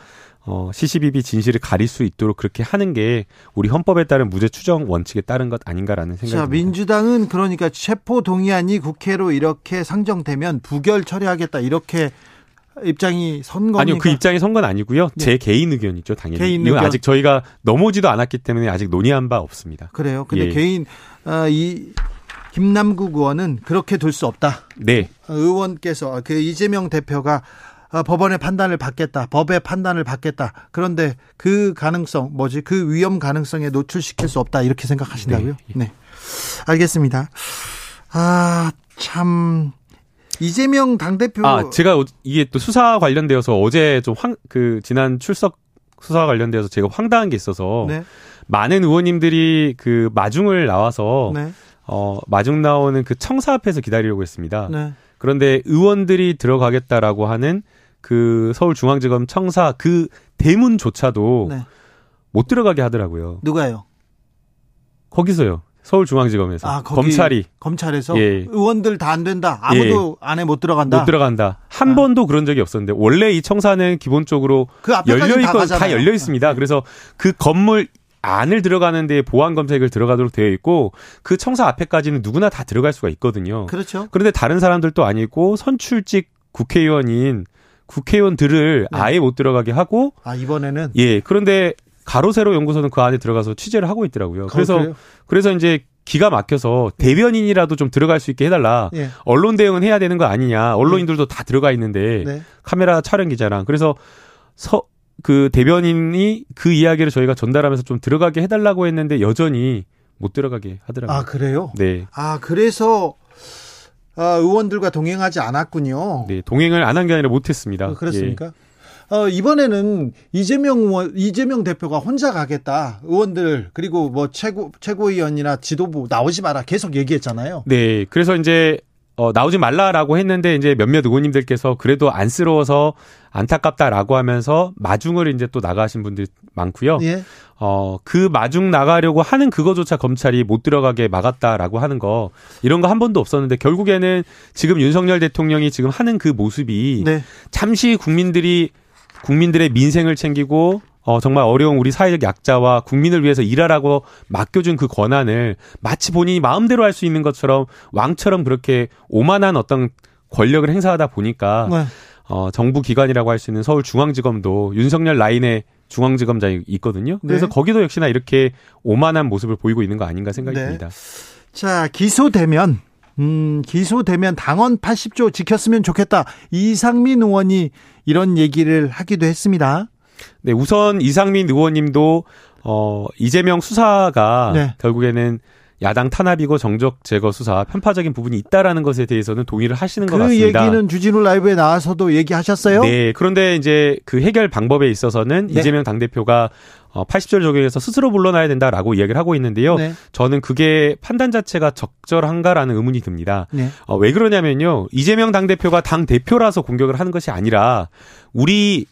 어, 시시비비 진실을 가릴 수 있도록 그렇게 하는 게 우리 헌법에 따른 무죄 추정 원칙에 따른 것 아닌가라는 생각이 듭니다. 민주당은 그러니까 체포 동의안이 국회로 이렇게 상정되면 부결 처리하겠다 이렇게 입장이 선 겁니까? 아니요, 그 입장이 선건 아니고요. 네. 제 개인 의견이죠, 당연히. 개인 이건 의견. 아직 저희가 넘어지도 않았기 때문에 아직 논의한 바 없습니다. 그래요. 근데 예. 개인 어, 이 김남국 의원은 그렇게 둘 수 없다. 네. 의원께서 그 이재명 대표가 어, 법원의 판단을 받겠다. 법의 판단을 받겠다. 그런데 그 가능성, 뭐지? 그 위험 가능성에 노출시킬 수 없다. 이렇게 생각하신다고요? 네. 네. 알겠습니다. 아, 참. 이재명 당대표. 아, 제가 이게 또 수사 관련되어서 어제 좀 황, 그, 지난 출석 수사 관련되어서 제가 황당한 게 있어서. 네. 많은 의원님들이 그 마중을 나와서. 네. 어, 마중 나오는 그 청사 앞에서 기다리려고 했습니다. 네. 그런데 의원들이 들어가겠다라고 하는 그 서울중앙지검 청사 그 대문조차도 네. 못 들어가게 하더라고요. 누가요? 거기서요. 서울중앙지검에서 아, 검찰이 검찰에서 예. 의원들 다 안 된다. 아무도 예. 안에 못 들어간다. 못 들어간다. 한 아. 번도 그런 적이 없었는데 원래 이 청사는 기본적으로 그 열려 있고 다, 다 열려 있습니다. 네. 그래서 그 건물 안을 들어가는 데 보안 검색을 들어가도록 되어 있고 그 청사 앞에까지는 누구나 다 들어갈 수가 있거든요. 그렇죠. 그런데 다른 사람들도 아니고 선출직 국회의원인 국회의원들을 네. 아예 못 들어가게 하고 아 이번에는 예 그런데 가로세로 연구소는 그 안에 들어가서 취재를 하고 있더라고요. 그래서 그래요? 그래서 이제 기가 막혀서 대변인이라도 좀 들어갈 수 있게 해달라. 예. 언론 대응은 해야 되는 거 아니냐. 언론인들도 다 들어가 있는데 네. 카메라 촬영 기자랑 그래서 서, 그 대변인이 그 이야기를 저희가 전달하면서 좀 들어가게 해달라고 했는데 여전히 못 들어가게 하더라고요. 아 그래요? 네. 아 그래서 아, 의원들과 동행하지 않았군요. 네, 동행을 안 한 게 아니라 못했습니다. 어, 그렇습니까? 예. 어, 이번에는 이재명 의원, 이재명 대표가 혼자 가겠다. 의원들 그리고 뭐 최고 최고위원이나 지도부 나오지 마라 계속 얘기했잖아요. 네. 그래서 이제 어, 나오지 말라라고 했는데 이제 몇몇 의원님들께서 그래도 안쓰러워서 안타깝다라고 하면서 마중을 이제 또 나가신 분들 많고요. 예. 어, 그 마중 나가려고 하는 그거조차 검찰이 못 들어가게 막았다라고 하는 거 이런 거 한 번도 없었는데 결국에는 지금 윤석열 대통령이 지금 하는 그 모습이 네. 잠시 국민들이 국민들의 민생을 챙기고 어, 정말 어려운 우리 사회적 약자와 국민을 위해서 일하라고 맡겨준 그 권한을 마치 본인이 마음대로 할 수 있는 것처럼 왕처럼 그렇게 오만한 어떤 권력을 행사하다 보니까 네. 어, 정부 기관이라고 할 수 있는 서울중앙지검도 윤석열 라인의 중앙지검장이 있거든요. 그래서 네. 거기도 역시나 이렇게 오만한 모습을 보이고 있는 거 아닌가 생각이 네. 듭니다. 자, 기소되면 음, 기소되면 당원 80조 지켰으면 좋겠다. 이상민 의원이 이런 얘기를 하기도 했습니다. 네, 우선 이상민 의원님도 어 이재명 수사가 네. 결국에는 야당 탄압이고 정적 제거 수사 편파적인 부분이 있다라는 것에 대해서는 동의를 하시는 그 것 같습니다. 그 얘기는 주진우 라이브에 나와서도 얘기하셨어요? 네. 그런데 이제 그 해결 방법에 있어서는 네. 이재명 당대표가 어 80절 적용해서 스스로 물러나야 된다라고 이야기를 하고 있는데요. 네. 저는 그게 판단 자체가 적절한가라는 의문이 듭니다. 네. 어, 왜 그러냐면요. 이재명 당대표가 당 대표라서 공격을 하는 것이 아니라 우리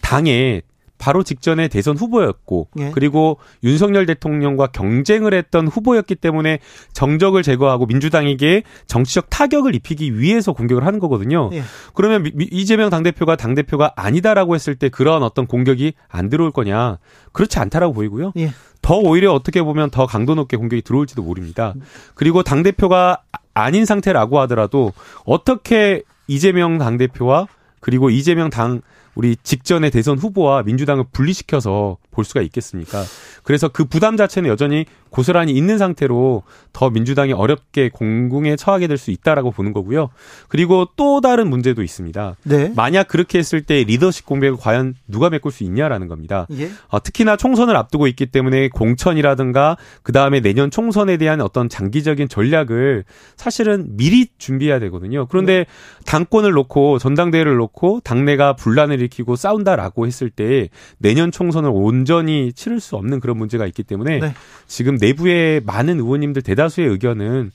당에 바로 직전에 대선 후보였고 예. 그리고 윤석열 대통령과 경쟁을 했던 후보였기 때문에 정적을 제거하고 민주당에게 정치적 타격을 입히기 위해서 공격을 하는 거거든요. 예. 그러면 이재명 당대표가 당대표가 아니다라고 했을 때 그런 어떤 공격이 안 들어올 거냐? 그렇지 않다라고 보이고요. 예. 더 오히려 어떻게 보면 더 강도 높게 공격이 들어올지도 모릅니다. 그리고 당대표가 아닌 상태라고 하더라도 어떻게 이재명 당대표와 그리고 이재명 당 우리 직전의 대선 후보와 민주당을 분리시켜서 볼 수가 있겠습니까? 그래서 그 부담 자체는 여전히 고스란히 있는 상태로 더 민주당이 어렵게 공궁에 처하게 될 수 있다라고 보는 거고요. 그리고 또 다른 문제도 있습니다. 네. 만약 그렇게 했을 때 리더십 공백을 과연 누가 메꿀 수 있냐라는 겁니다. 예? 어, 특히나 총선을 앞두고 있기 때문에 공천이라든가 그 다음에 내년 총선에 대한 어떤 장기적인 전략을 사실은 미리 준비해야 되거든요. 그런데 네. 당권을 놓고 전당대회를 놓고 당내가 분란을 일으키고 싸운다라고 했을 때 내년 총선을 온전히 치를 수 없는 그런 문제가 있기 때문에 네. 지금 내부의 많은 의원님들 대다수의 의견은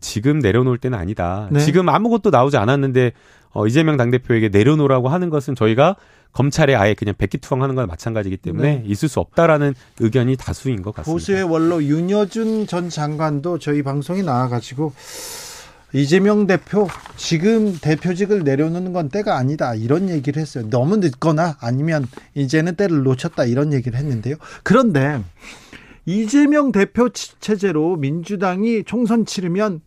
지금 내려놓을 때는 아니다. 네. 지금 아무것도 나오지 않았는데 어, 이재명 당대표에게 내려놓으라고 하는 것은 저희가 검찰에 아예 그냥 백기투항하는 건 마찬가지이기 때문에 네. 있을 수 없다라는 의견이 다수인 것 같습니다. 보수의 원로 윤여준 전 장관도 저희 방송에 나와가지고 이재명 대표 지금 대표직을 내려놓는 건 때가 아니다 이런 얘기를 했어요. 너무 늦거나 아니면 이제는 때를 놓쳤다 이런 얘기를 했는데요. 그런데 이재명 대표 체제로 민주당이 총선 치르면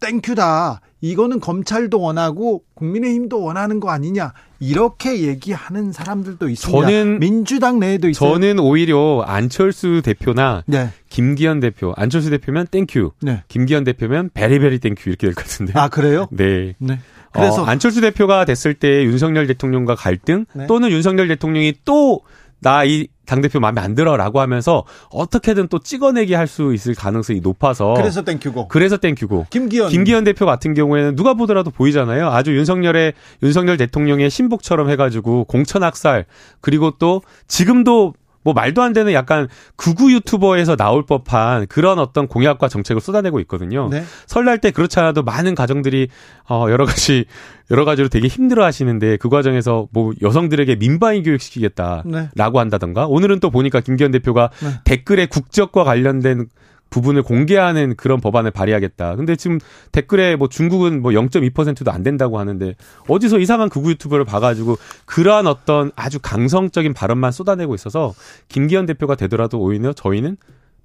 thank you다. 이거는 검찰도 원하고 국민의힘도 원하는 거 아니냐. 이렇게 얘기하는 사람들도 있습니다. 저는 민주당 내에도 있어요. 저는 오히려 안철수 대표나 네. 김기현 대표, 안철수 대표면 thank you, 네. 김기현 대표면 very very thank you 이렇게 될 것 같은데. 아 그래요? 네. 네. 그래서 어, 안철수 대표가 됐을 때 윤석열 대통령과 갈등 네. 또는 윤석열 대통령이 또 나이 당대표 마음에 안 들어라고 하면서 어떻게든 또 찍어내게 할수 있을 가능성이 높아서 그래서 땡큐고. 그래서 땡큐고. 김기현. 김기현 대표 같은 경우에는 누가 보더라도 보이잖아요. 아주 윤석열의 윤석열 대통령의 신복처럼 해가지고 공천 학살 그리고 또 지금도 뭐 말도 안 되는 약간 극우 유튜버에서 나올 법한 그런 어떤 공약과 정책을 쏟아내고 있거든요. 네. 설날 때 그렇지 않아도 많은 가정들이 어 여러 가지 여러 가지로 되게 힘들어 하시는데 그 과정에서 뭐 여성들에게 민방위 교육 시키겠다라고 네. 한다던가 오늘은 또 보니까 김기현 대표가 네. 댓글에 국적과 관련된 부분을 공개하는 그런 법안을 발의하겠다. 근데 지금 댓글에 뭐 중국은 뭐 0.2%도 안 된다고 하는데 어디서 이상한 극우 유튜브를 봐가지고 그러한 어떤 아주 강성적인 발언만 쏟아내고 있어서 김기현 대표가 되더라도 오히려 저희는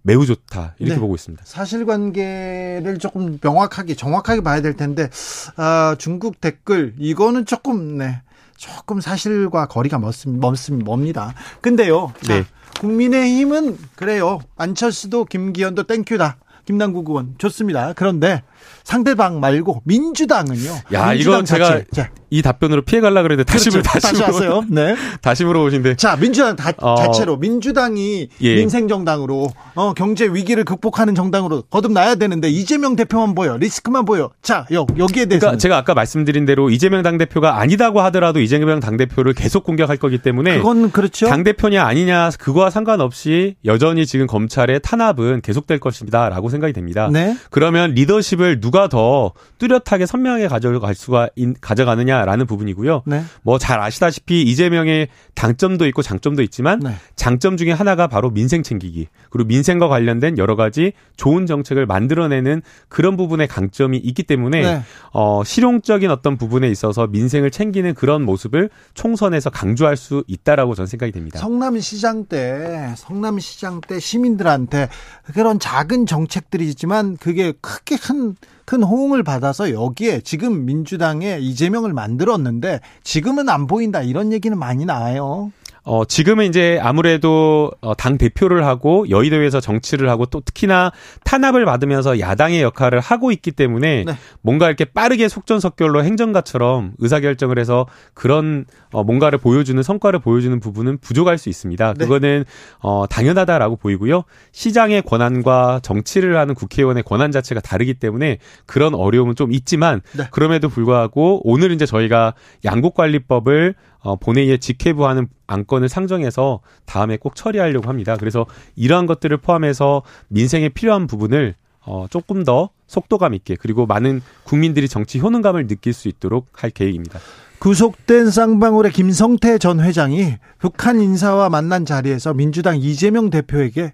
매우 좋다 이렇게 네. 보고 있습니다. 사실관계를 조금 명확하게 정확하게 봐야 될 텐데 아, 중국 댓글 이거는 조금 네 조금 사실과 거리가 멀습니다. 멉니다. 근데요. 네. 자, 국민의힘은 그래요. 안철수도 김기현도 땡큐다. 김남국 의원 좋습니다. 그런데 상대방 말고 민주당은요. 야, 민주당 이건 제가 자. 이 답변으로 피해 갈라 그랬는데 다시 그렇죠. 다시 다시 왔어요. 네. 다시 물어보신데. 자, 민주당 다, 어. 자체로 민주당이 예. 민생 정당으로 어, 경제 위기를 극복하는 정당으로 거듭나야 되는데 이재명 대표만 보여. 리스크만 보여. 자, 여, 여기에 대해서 그러니까 제가 아까 말씀드린 대로 이재명 당 대표가 아니다고 하더라도 이재명 당 대표를 계속 공격할 거기 때문에 그건 그렇죠. 당 대표냐 아니냐 그거와 상관없이 여전히 지금 검찰의 탄압은 계속될 것입니다라고 생각이 됩니다. 네. 그러면 리더십을 누가 더 뚜렷하게 선명하게 가져갈 수가 가져가느냐라는 부분이고요. 네. 뭐잘 아시다시피 이재명의 당점도 있고 장점도 있지만 네. 장점 중에 하나가 바로 민생 챙기기 그리고 민생과 관련된 여러 가지 좋은 정책을 만들어내는 그런 부분의 강점이 있기 때문에 네. 어, 실용적인 어떤 부분에 있어서 민생을 챙기는 그런 모습을 총선에서 강조할 수 있다라고 저는 생각이 됩니다. 성남시장 때 성남시장 때 시민들한테 그런 작은 정책들이 있지만 그게 크게 큰 큰 호응을 받아서 여기에 지금 민주당에 이재명을 만들었는데 지금은 안 보인다 이런 얘기는 많이 나와요. 어, 지금은 이제 아무래도 어, 당 대표를 하고 여의도에서 정치를 하고 또 특히나 탄압을 받으면서 야당의 역할을 하고 있기 때문에 네. 뭔가 이렇게 빠르게 속전속결로 행정가처럼 의사결정을 해서 그런 어, 뭔가를 보여주는 성과를 보여주는 부분은 부족할 수 있습니다. 네. 그거는 어, 당연하다라고 보이고요. 시장의 권한과 정치를 하는 국회의원의 권한 자체가 다르기 때문에 그런 어려움은 좀 있지만 네. 그럼에도 불구하고 오늘 이제 저희가 양국관리법을 어, 본회의에 직회부하는 안건을 상정해서 다음에 꼭 처리하려고 합니다. 그래서 이러한 것들을 포함해서 민생에 필요한 부분을 어, 조금 더 속도감 있게 그리고 많은 국민들이 정치 효능감을 느낄 수 있도록 할 계획입니다. 구속된 쌍방울의 김성태 전 회장이 북한 인사와 만난 자리에서 민주당 이재명 대표에게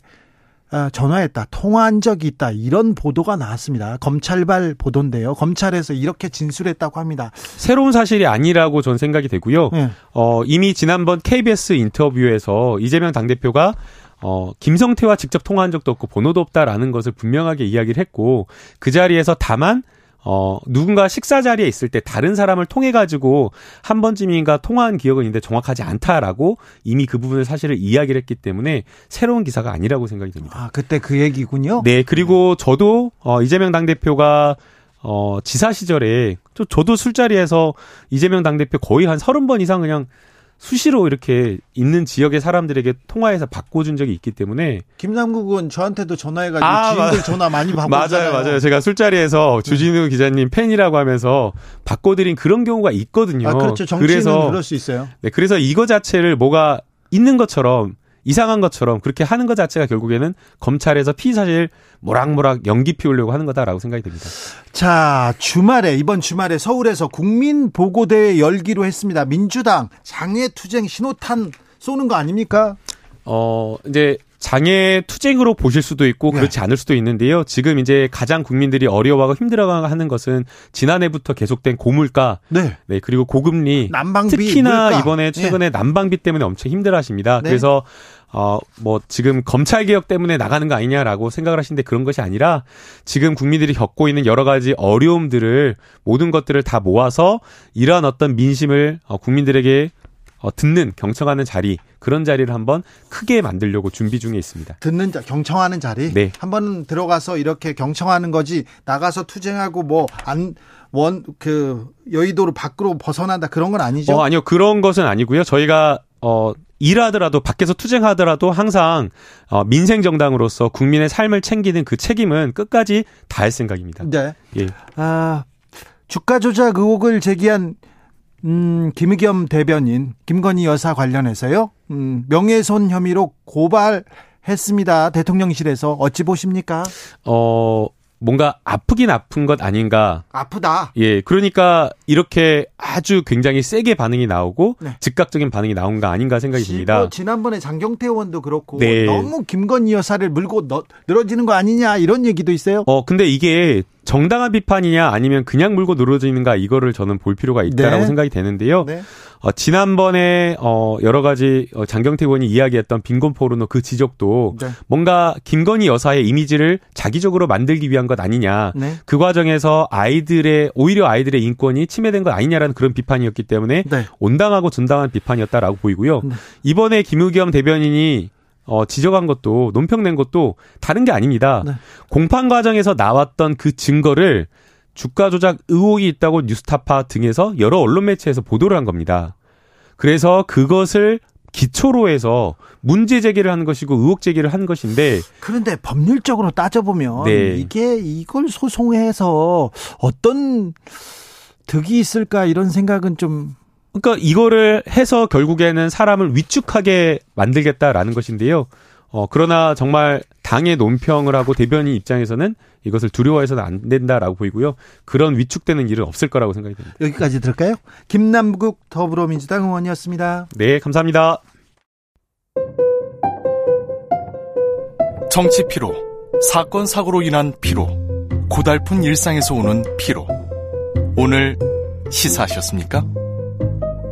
어, 전화했다, 통화한 적이 있다 이런 보도가 나왔습니다. 검찰발 보도인데요. 검찰에서 이렇게 진술했다고 합니다. 새로운 사실이 아니라고 전 생각이 되고요. 네. 어, 이미 지난번 KBS 인터뷰에서 이재명 당 대표가 어, 김성태와 직접 통화한 적도 없고 번호도 없다라는 것을 분명하게 이야기를 했고 그 자리에서 다만 어, 누군가 식사 자리에 있을 때 다른 사람을 통해 가지고 한 번쯤인가 통화한 기억은 있는데 정확하지 않다라고 이미 그 부분을 사실을 이야기를 했기 때문에 새로운 기사가 아니라고 생각이 듭니다. 아, 그때 그 얘기군요. 네, 그리고 저도 어 이재명 당 대표가 어 지사 시절에 저도 술자리에서 이재명 당 대표 거의 한 서른 번 이상 그냥 수시로 이렇게 있는 지역의 사람들에게 통화해서 바꿔준 적이 있기 때문에 김남국은 저한테도 전화해가지고 아, 지인들 맞... 전화 많이 받고 맞아요, 맞아요. 제가 술자리에서 네. 주진우 기자님 팬이라고 하면서 바꿔드린 그런 경우가 있거든요. 아, 그렇죠. 정치는 그래서 그럴 수 있어요. 네, 그래서 이거 자체를 뭐가 있는 것처럼 이상한 것처럼 그렇게 하는 것 자체가 결국에는 검찰에서 피의 사실 모락모락 연기 피우려고 하는 거다라고 생각이 듭니다. 자, 주말에, 이번 주말에 서울에서 국민 보고대회 열기로 했습니다. 민주당 장애투쟁 신호탄 쏘는 거 아닙니까? 어, 이제 장애 투쟁으로 보실 수도 있고 네. 그렇지 않을 수도 있는데요. 지금 이제 가장 국민들이 어려워하고 힘들어하는 것은 지난해부터 계속된 고물가, 네, 네 그리고 고금리, 난방비, 특히나 물가. 이번에 네. 최근에 네. 난방비 때문에 엄청 힘들어하십니다. 네. 그래서 어, 뭐, 지금 검찰 개혁 때문에 나가는 거 아니냐라고 생각을 하시는데 그런 것이 아니라 지금 국민들이 겪고 있는 여러 가지 어려움들을 모든 것들을 다 모아서 이러한 어떤 민심을 어, 국민들에게 어, 듣는 경청하는 자리 그런 자리를 한번 크게 만들려고 준비 중에 있습니다. 듣는 자 경청하는 자리. 네. 한번 들어가서 이렇게 경청하는 거지 나가서 투쟁하고 뭐 안 원 그 여의도를 밖으로 벗어난다 그런 건 아니죠? 어, 아니요 그런 것은 아니고요. 저희가 어 일하더라도 밖에서 투쟁하더라도 항상 어, 민생 정당으로서 국민의 삶을 챙기는 그 책임은 끝까지 다할 생각입니다. 네. 예. 아 주가 조작 의혹을 제기한 음, 김의겸 대변인, 김건희 여사 관련해서요, 음, 명예훼손 혐의로 고발했습니다. 대통령실에서 어찌 보십니까? 어, 뭔가 아프긴 아픈 것 아닌가. 아프다. 예. 그러니까 이렇게 아주 굉장히 세게 반응이 나오고 네. 즉각적인 반응이 나온 거 아닌가 생각이 듭니다. 지난번에 장경태 의원도 그렇고 네. 너무 김건희 여사를 물고 너, 늘어지는 거 아니냐 이런 얘기도 있어요. 어, 근데 이게 정당한 비판이냐 아니면 그냥 물고 늘어지는가 이거를 저는 볼 필요가 있다라고 네. 생각이 되는데요. 네. 어, 지난번에 어, 여러 가지 어, 장경태 의원이 이야기했던 빈곤 포르노 그 지적도 네. 뭔가 김건희 여사의 이미지를 자기적으로 만들기 위한 것 아니냐. 네. 그 과정에서 아이들의 오히려 아이들의 인권이 침해된 것 아니냐라는 그런 비판이었기 때문에 네. 온당하고 준당한 비판이었다라고 보이고요. 네. 이번에 김우겸 대변인이 어, 지적한 것도 논평낸 것도 다른 게 아닙니다. 네. 공판 과정에서 나왔던 그 증거를 주가 조작 의혹이 있다고 뉴스타파 등에서 여러 언론 매체에서 보도를 한 겁니다. 그래서 그것을 기초로 해서 문제 제기를 하는 것이고 의혹 제기를 한 것인데 그런데 법률적으로 따져보면 네. 이게 이걸 소송해서 어떤 득이 있을까 이런 생각은 좀 그러니까 이거를 해서 결국에는 사람을 위축하게 만들겠다라는 것인데요. 어, 그러나 정말 당의 논평을 하고 대변인 입장에서는 이것을 두려워해서는 안 된다라고 보이고요. 그런 위축되는 일은 없을 거라고 생각이 됩니다. 여기까지 들을까요? 김남국 더불어민주당 의원이었습니다. 네, 감사합니다. 정치 피로, 사건 사고로 인한 피로, 고달픈 일상에서 오는 피로. 오늘 시사하셨습니까?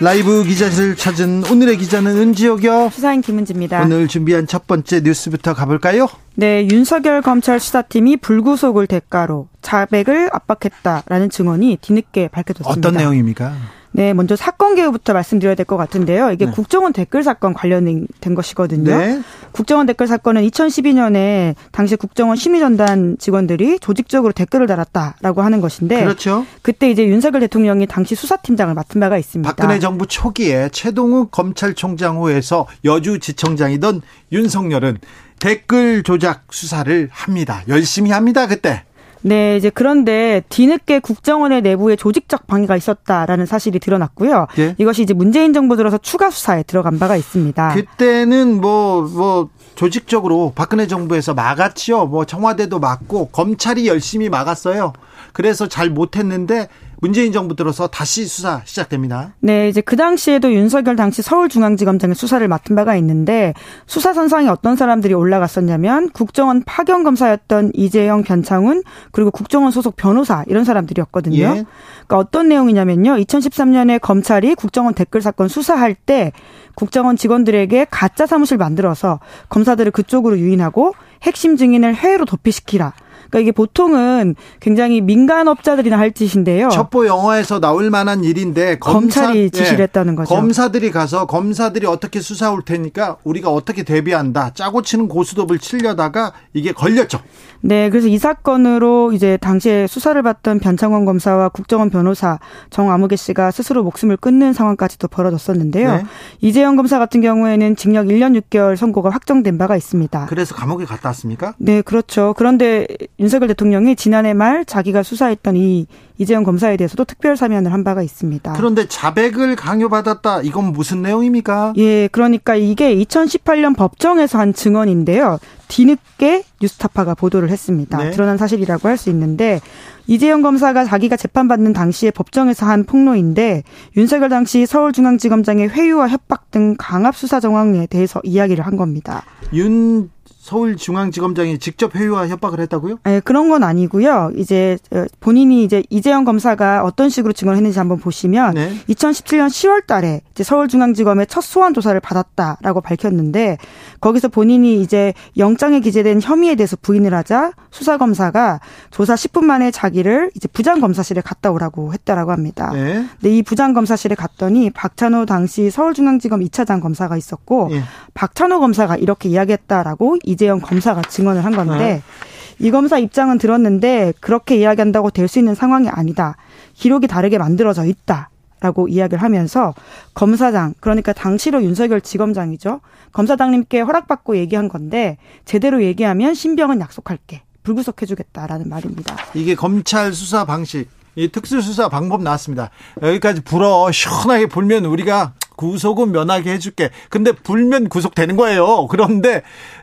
라이브 기자실 찾은 오늘의 기자는 은지옥이요. 수사인 김은지입니다. 오늘 준비한 첫 번째 뉴스부터 가볼까요? 네, 윤석열 검찰 수사팀이 불구속을 대가로 자백을 압박했다라는 증언이 뒤늦게 밝혀졌습니다. 어떤 내용입니까? 네, 먼저 사건 개요부터 말씀드려야 될 것 같은데요. 이게 네. 국정원 댓글 사건 관련된 것이거든요. 네. 국정원 댓글 사건은 2012년에 당시 국정원 심의전단 직원들이 조직적으로 댓글을 달았다라고 하는 것인데, 그렇죠. 그때 이제 윤석열 대통령이 당시 수사팀장을 맡은 바가 있습니다. 박근혜 정부 초기에 최동욱 검찰총장 후에서 여주지청장이던 윤석열은 댓글 조작 수사를 합니다. 열심히 합니다. 그때. 네, 이제 그런데 뒤늦게 국정원의 내부에 조직적 방해가 있었다라는 사실이 드러났고요. 예? 이것이 이제 문재인 정부 들어서 추가 수사에 들어간 바가 있습니다. 그때는 뭐뭐 뭐 조직적으로 박근혜 정부에서 막았지요. 뭐 청와대도 막고 검찰이 열심히 막았어요. 그래서 잘 못했는데 문재인 정부 들어서 다시 수사 시작됩니다. 네, 이제 그 당시에도 윤석열 당시 서울중앙지검장의 수사를 맡은 바가 있는데 수사 선상에 어떤 사람들이 올라갔었냐면 국정원 파견 검사였던 이재영, 변창훈 그리고 국정원 소속 변호사 이런 사람들이었거든요. 예. 그러니까 어떤 내용이냐면요. 2013년에 검찰이 국정원 댓글 사건 수사할 때 국정원 직원들에게 가짜 사무실 만들어서 검사들을 그쪽으로 유인하고 핵심 증인을 해외로 도피시키라. 그러니까 이게 보통은 굉장히 민간 업자들이나 할 짓인데요. 첩보 영화에서 나올 만한 일인데 검사, 검찰이 지시를 예, 했다는 거죠. 검사들이 가서 검사들이 어떻게 수사 올 테니까 우리가 어떻게 대비한다. 짜고 치는 고스톱을 치려다가 이게 걸렸죠. 네, 그래서 이 사건으로 이제 당시에 수사를 받던 변창원 검사와 국정원 변호사 정아무개 씨가 스스로 목숨을 끊는 상황까지도 벌어졌었는데요. 네. 이재영 검사 같은 경우에는 징역 1년 6개월 선고가 확정된 바가 있습니다. 그래서 감옥에 갔다 왔습니까? 네, 그렇죠. 그런데 윤석열 대통령이 지난해 말 자기가 수사했던 이 이재용 검사에 대해서도 특별 사면을 한 바가 있습니다. 그런데 자백을 강요받았다. 이건 무슨 내용입니까? 예, 그러니까 이게 2018년 법정에서 한 증언인데요. 뒤늦게 뉴스타파가 보도를 했습니다. 네. 드러난 사실이라고 할 수 있는데 이재용 검사가 자기가 재판받는 당시에 법정에서 한 폭로인데 윤석열 당시 서울중앙지검장의 회유와 협박 등 강압 수사 정황에 대해서 이야기를 한 겁니다. 윤 서울중앙지검장이 직접 회유와 협박을 했다고요? 네, 그런 건 아니고요. 이제 어, 본인이 이제 이재영 검사가 어떤 식으로 증언했는지 한번 보시면 네. 2017년 10월 달에 이제 서울중앙지검의 첫 소환 조사를 받았다라고 밝혔는데 거기서 본인이 이제 영장에 기재된 혐의에 대해서 부인을 하자 수사 검사가 조사 10분 만에 자기를 이제 부장 검사실에 갔다 오라고 했다라고 합니다. 네. 근데 이 부장 검사실에 갔더니 박찬호 당시 서울중앙지검 2차장 검사가 있었고 네. 박찬호 검사가 이렇게 이야기했다라고 이 이재영 검사가 증언을 한 건데 네. 이 검사 입장은 들었는데 그렇게 이야기한다고 될 수 있는 상황이 아니다. 기록이 다르게 만들어져 있다. 라고 이야기를 하면서 검사장 그러니까 당시로 윤석열 지검장이죠. 검사장님께 허락받고 얘기한 건데 제대로 얘기하면 신병은 약속할게. 불구속해주겠다라는 말입니다. 이게 검찰 수사 방식, 이 특수수사 방법 나왔습니다. 여기까지 불어 시원하게 불면 우리가 구속은 면하게 해줄게. 근데 불면 구속되는 거예요. 그런데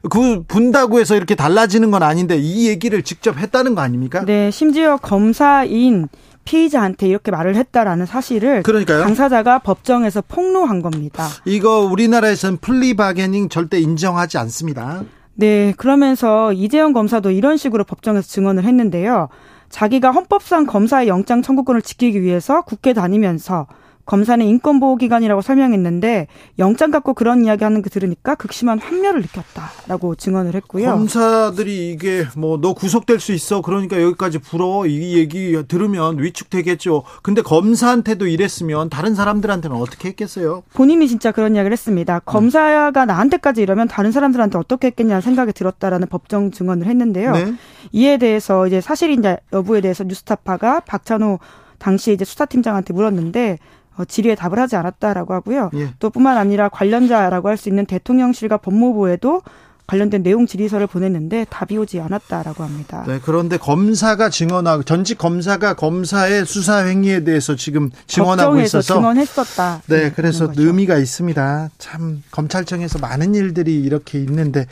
그 분다고 해서 이렇게 달라지는 건 아닌데 이 얘기를 직접 했다는 거 아닙니까? 네, 심지어 검사인 피의자한테 이렇게 말을 했다라는 사실을 그러니까요. 당사자가 법정에서 폭로한 겁니다. 이거 우리나라에서는 플리바게닝 절대 인정하지 않습니다. 네, 그러면서 이재영 검사도 이런 식으로 법정에서 증언을 했는데요. 자기가 헌법상 검사의 영장 청구권을 지키기 위해서 국회 다니면서 검사는 인권보호기관이라고 설명했는데 영장 갖고 그런 이야기하는 거 들으니까 극심한 환멸을 느꼈다라고 증언을 했고요. 검사들이 이게 뭐 너 구속될 수 있어 그러니까 여기까지 불어 이 얘기 들으면 위축되겠죠. 근데 검사한테도 이랬으면 다른 사람들한테는 어떻게 했겠어요? 본인이 진짜 그런 이야기를 했습니다. 검사가 나한테까지 이러면 다른 사람들한테 어떻게 했겠냐는 생각이 들었다라는 법정 증언을 했는데요. 네. 이에 대해서 이제 사실인자 여부에 대해서 뉴스타파가 박찬호 당시 이제 수사팀장한테 물었는데 어, 질의에 답을 하지 않았다라고 하고요. 예. 또 뿐만 아니라 관련자라고 할 수 있는 대통령실과 법무부에도 관련된 내용 질의서를 보냈는데 답이 오지 않았다라고 합니다. 네, 그런데 검사가 증언하고 전직 검사가 검사의 수사 행위에 대해서 지금 증언하고 있어서 증언했었다. 네, 그래서 의미가 있습니다. 참 검찰청에서 많은 일들이 이렇게 있는데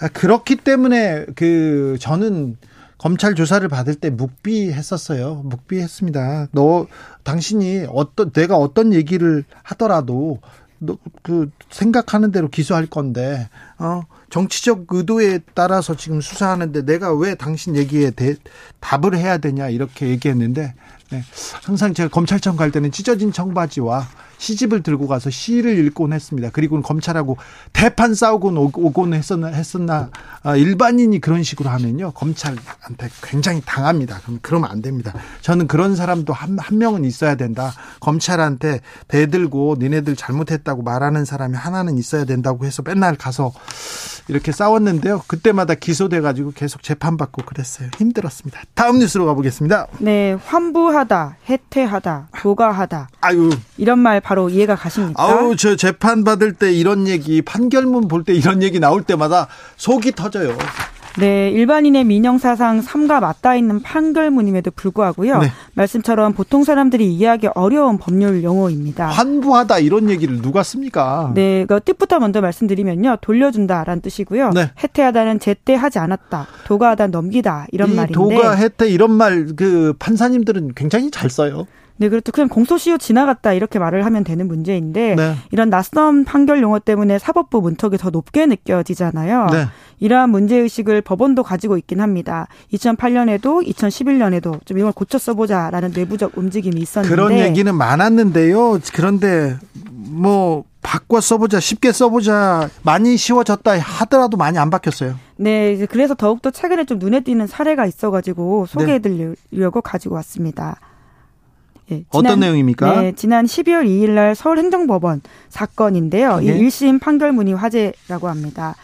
아, 그렇기 때문에 그 저는 검찰 조사를 받을 때 묵비했었어요. 묵비했습니다. 너 당신이 어떤 내가 어떤 얘기를 하더라도 너 그 생각하는 대로 기소할 건데 어 정치적 의도에 따라서 지금 수사하는데 내가 왜 당신 얘기에 대, 답을 해야 되냐 이렇게 얘기했는데 네. 항상 제가 검찰청 갈 때는 찢어진 청바지와 시집을 들고 가서 시를 읽곤 했습니다. 그리고 검찰하고 대판 싸우곤 오곤 했었나, 했었나, 아, 일반인이 그런 식으로 하면요. 검찰한테 굉장히 당합니다. 그럼, 그러면 안 됩니다. 저는 그런 사람도 한, 한 명은 있어야 된다. 검찰한테 대들고 니네들 잘못했다고 말하는 사람이 하나는 있어야 된다고 해서 맨날 가서 이렇게 싸웠는데요. 그때마다 기소돼가지고 계속 재판받고 그랬어요. 힘들었습니다. 다음 뉴스로 가보겠습니다. 네. 환부하다, 해태하다, 도가하다. 아유. 이런 말 바로 이해가 가십니까? 아우 저 재판 받을 때 이런 얘기 판결문 볼 때 이런 얘기 나올 때마다 속이 터져요. 네, 일반인의 민영사상 삼가 맞닿아 있는 판결문임에도 불구하고요. 네. 말씀처럼 보통 사람들이 이해하기 어려운 법률 용어입니다. 환부하다 이런 얘기를 누가 씁니까? 네, 그 뜻부터 먼저 말씀드리면요. 돌려준다라는 뜻이고요. 네. 해태하다는 제때 하지 않았다. 도가하다 넘기다 이런 말인데. 도가 해태 이런 말 그 판사님들은 굉장히 잘 써요. 네, 그렇죠. 그냥 공소시효 지나갔다 이렇게 말을 하면 되는 문제인데 네. 이런 낯선 판결 용어 때문에 사법부 문턱이 더 높게 느껴지잖아요. 네. 이러한 문제 의식을 법원도 가지고 있긴 합니다. 2008년에도 2011년에도 좀 이걸 고쳐 써보자라는 내부적 움직임이 있었는데 그런 얘기는 많았는데요. 그런데 뭐 바꿔 써보자, 쉽게 써보자, 많이 쉬워졌다 하더라도 많이 안 바뀌었어요. 네, 그래서 더욱더 최근에 좀 눈에 띄는 사례가 있어가지고 소개해드리려고 네. 가지고 왔습니다. 네, 지난, 어떤 내용입니까? 네, 지난 12월 2일 날 서울행정법원 사건인데요. 네. 이 1심 판결문이 화제라고 합니다.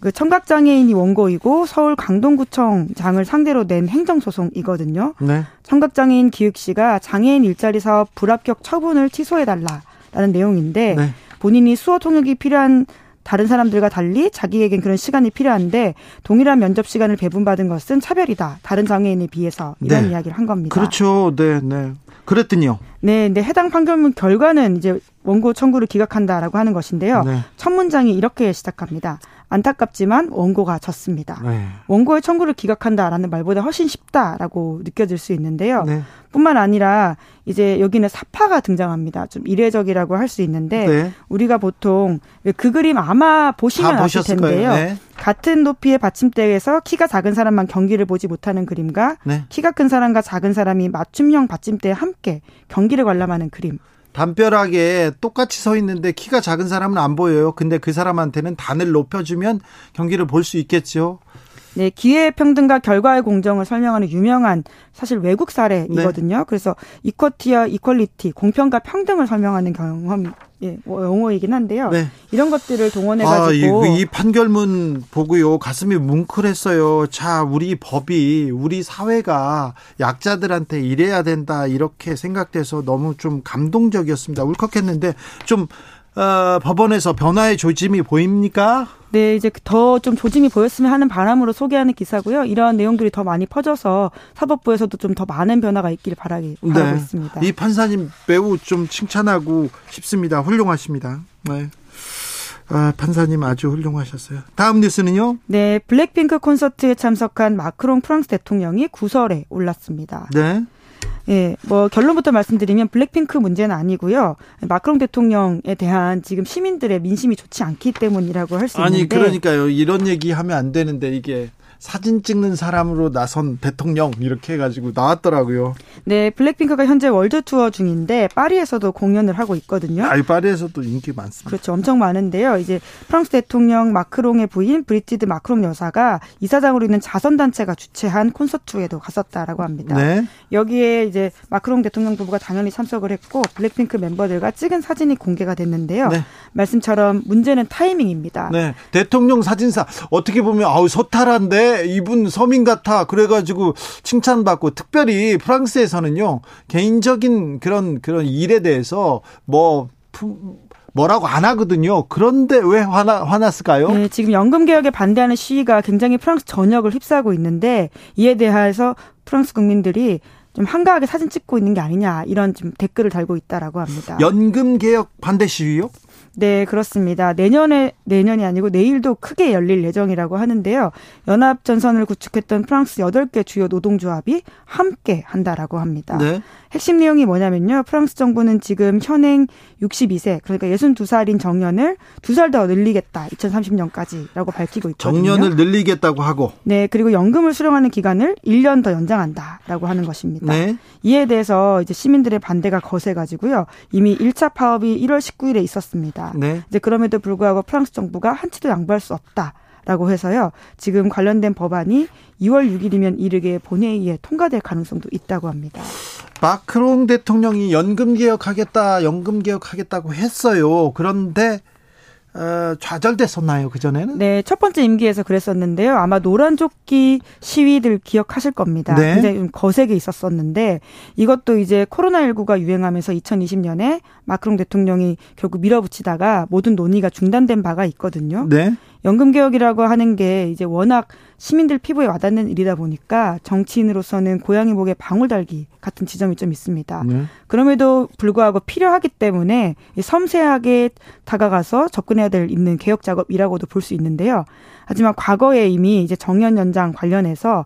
그 청각장애인이 원고이고 서울 강동구청장을 상대로 낸 행정소송이거든요. 네. 청각장애인 기욱 씨가 장애인 일자리 사업 불합격 처분을 취소해달라라는 내용인데 네. 본인이 수어 통역이 필요한 다른 사람들과 달리 자기에겐 그런 시간이 필요한데 동일한 면접 시간을 배분받은 것은 차별이다. 다른 장애인에 비해서 이런 네. 이야기를 한 겁니다. 그렇죠. 네, 네. 그랬더니요. 네, 네 해당 판결문 결과는 이제 원고 청구를 기각한다라고 하는 것인데요. 네. 첫 문장이 이렇게 시작합니다. 안타깝지만 원고가 졌습니다. 네. 원고의 청구를 기각한다라는 말보다 훨씬 쉽다라고 느껴질 수 있는데요. 네. 뿐만 아니라 이제 여기는 사파가 등장합니다. 좀 이례적이라고 할 수 있는데 네. 우리가 보통 그 그림 아마 보시면 아실 텐데요. 네. 같은 높이의 받침대에서 키가 작은 사람만 경기를 보지 못하는 그림과 네. 키가 큰 사람과 작은 사람이 맞춤형 받침대에 함께 경기를 관람하는 그림. 담벼락에 똑같이 서 있는데 키가 작은 사람은 안 보여요. 근데 그 사람한테는 단을 높여주면 경기를 볼 수 있겠죠. 네, 기회 평등과 결과의 공정을 설명하는 유명한 사실 외국 사례이거든요. 네. 그래서 이퀄티와 이퀄리티, 공평과 평등을 설명하는 경험 예, 뭐 용어이긴 한데요. 네. 이런 것들을 동원해가지고 아, 이, 이, 판결문 보고요 가슴이 뭉클했어요. 자, 우리 법이 우리 사회가 약자들한테 이래야 된다 이렇게 생각돼서 너무 좀 감동적이었습니다. 울컥했는데 좀 어, 법원에서 변화의 조짐이 보입니까? 네, 이제 더 좀 조짐이 보였으면 하는 바람으로 소개하는 기사고요. 이러한 내용들이 더 많이 퍼져서 사법부에서도 좀 더 많은 변화가 있기를 바라기, 네. 바라고 있습니다. 이 판사님 매우 좀 칭찬하고 싶습니다. 훌륭하십니다. 네. 아, 판사님 아주 훌륭하셨어요. 다음 뉴스는요? 네, 블랙핑크 콘서트에 참석한 마크롱 프랑스 대통령이 구설에 올랐습니다. 네. 예, 뭐 결론부터 말씀드리면 블랙핑크 문제는 아니고요. 마크롱 대통령에 대한 지금 시민들의 민심이 좋지 않기 때문이라고 할 수 있는데 아니 그러니까요. 이런 얘기 하면 안 되는데 이게 사진 찍는 사람으로 나선 대통령 이렇게 해가지고 나왔더라고요. 네, 블랙핑크가 현재 world tour 중인데 파리에서도 공연을 하고 있거든요. 아, 파리에서도 인기 많습니다. 그렇죠, 엄청 많은데요. 이제 프랑스 대통령 마크롱의 부인 브리지트 마크롱 여사가 이사장으로 있는 자선 단체가 주최한 콘서트에도 갔었다라고 합니다. 네. 여기에 이제 마크롱 대통령 부부가 당연히 참석을 했고 블랙핑크 멤버들과 찍은 사진이 공개가 됐는데요. 네. 말씀처럼 문제는 타이밍입니다. 네, 대통령 사진사 어떻게 보면 아우 소탈한데 이분 서민 같아 그래가지고 칭찬받고 특별히 프랑스에서는요 개인적인 그런 그런 일에 대해서 뭐 뭐라고 안 하거든요. 그런데 왜 화나, 화났을까요? 네, 지금 연금 개혁에 반대하는 시위가 굉장히 프랑스 전역을 휩싸고 있는데 이에 대해서 프랑스 국민들이 좀 한가하게 사진 찍고 있는 게 아니냐 이런 좀 댓글을 달고 있다라고 합니다. 연금 개혁 반대 시위요? 네, 그렇습니다. 내년에 내년이 아니고 내일도 크게 열릴 예정이라고 하는데요. 연합 전선을 구축했던 프랑스 8개 주요 노동조합이 함께 한다라고 합니다. 네. 핵심 내용이 뭐냐면요. 프랑스 정부는 지금 현행 62세 그러니까 62살인 정년을 2살 더 늘리겠다. 2030년까지라고 밝히고 있거든요. 정년을 늘리겠다고 하고 네, 그리고 연금을 수령하는 기간을 1년 더 연장한다라고 하는 것입니다. 네. 이에 대해서 이제 시민들의 반대가 거세 가지고요. 이미 1차 파업이 1월 19일에 있었습니다. 네. 이제 그럼에도 불구하고 프랑스 정부가 한치도 양보할 수 없다. 라고 해서요. 지금 관련된 법안이 2월 6일이면 이르게 본회의에 통과될 가능성도 있다고 합니다. 마크롱 대통령이 연금 개혁하겠다, 연금 개혁하겠다고 했어요. 그런데 어, 좌절됐었나요 그 전에는? 네, 첫 번째 임기에서 그랬었는데요. 아마 노란 조끼 시위들 기억하실 겁니다. 네. 굉장히 좀 거세게 있었었는데 이것도 이제 코로나 19가 유행하면서 2020년에 마크롱 대통령이 결국 밀어붙이다가 모든 논의가 중단된 바가 있거든요. 네. 연금 개혁이라고 하는 게 이제 워낙 시민들 피부에 와닿는 일이다 보니까 정치인으로서는 고양이 목에 방울 달기 같은 지점이 좀 있습니다. 네. 그럼에도 불구하고 필요하기 때문에 섬세하게 다가가서 접근해야 될 있는 개혁 작업이라고도 볼 수 있는데요. 하지만 과거에 이미 이제 정년 연장 관련해서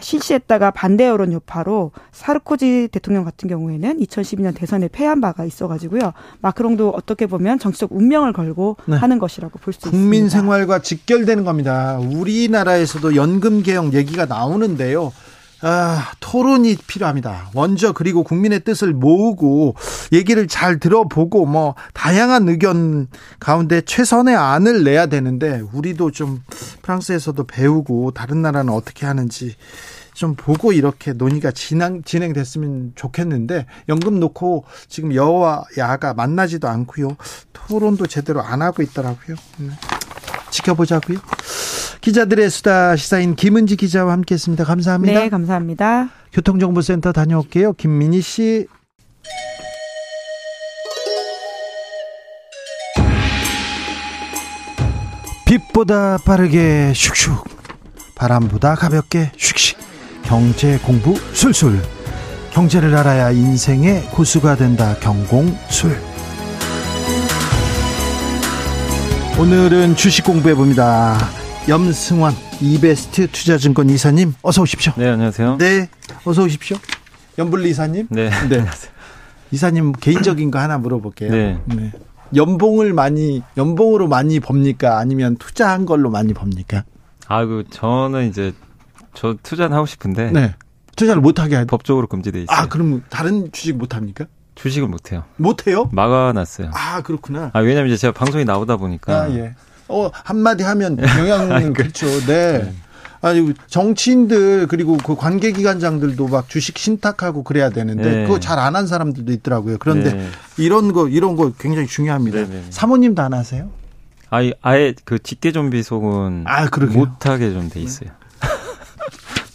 실시했다가 반대 여론 여파로 사르코지 대통령 같은 경우에는 2012년 대선에 패한 바가 있어가지고요. 마크롱도 어떻게 보면 정치적 운명을 걸고 네. 하는 것이라고 볼 수 있습니다. 국민 생활과 직결되는 겁니다. 우리나라에서도 연금 개혁 얘기가 나오는데요. 아, 토론이 필요합니다. 먼저 그리고 국민의 뜻을 모으고 얘기를 잘 들어보고 뭐 다양한 의견 가운데 최선의 안을 내야 되는데 우리도 좀 프랑스에서도 배우고 다른 나라는 어떻게 하는지 좀 보고 이렇게 논의가 진행, 진행됐으면 좋겠는데 연금 놓고 지금 여와 야가 만나지도 않고요. 토론도 제대로 안 하고 있더라고요. 네. 지켜보자고요. 기자들의 수다 시사인 김은지 기자와 함께했습니다. 감사합니다. 네, 감사합니다. 교통정보센터 다녀올게요. 김민희 씨. 빛보다 빠르게 슉슉 바람보다 가볍게 슉슉 경제 공부 술술 경제를 알아야 인생의 고수가 된다 경공술 오늘은 주식 공부해 봅니다. 염승환 이베스트 투자증권 이사님 어서 오십시오. 네 안녕하세요. 네 어서 오십시오. 연불리 이사님. 네. 네. 안녕하세요. 이사님 개인적인 거 하나 물어볼게요. 네. 네. 연봉을 많이 연봉으로 많이 법니까 아니면 투자한 걸로 많이 법니까? 아그 저는 이제 저 투자는 하고 싶은데. 네. 투자를 못 하게 법적으로 금지돼 있어요. 아 그럼 다른 주식 못 합니까? 주식을 못 해요. 못 해요? 막아놨어요. 아 그렇구나. 아 왜냐면 이제 제가 방송에 나오다 보니까. 아 예. 어 한마디 하면 영향은 그렇죠. 네. 네. 아니 정치인들 그리고 그 관계 기관장들도 막 주식 신탁하고 그래야 되는데 네. 그거 잘 안 한 사람들도 있더라고요. 그런데 네. 이런 거 이런 거 굉장히 중요합니다. 네, 네, 네. 사모님도 안 하세요? 아예 아예 그 직계 좀비 속은 아, 못하게 좀 돼 있어요.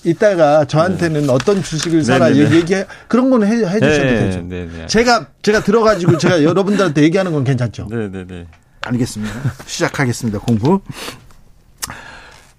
이따가 저한테는 네. 어떤 주식을 사라 네네네. 얘기 그런 거는 해, 해 주셔도 네, 되죠. 네네. 제가 제가 들어가지고 제가 여러분들한테 얘기하는 건 괜찮죠. 네네네. 알겠습니다. 시작하겠습니다. 공부.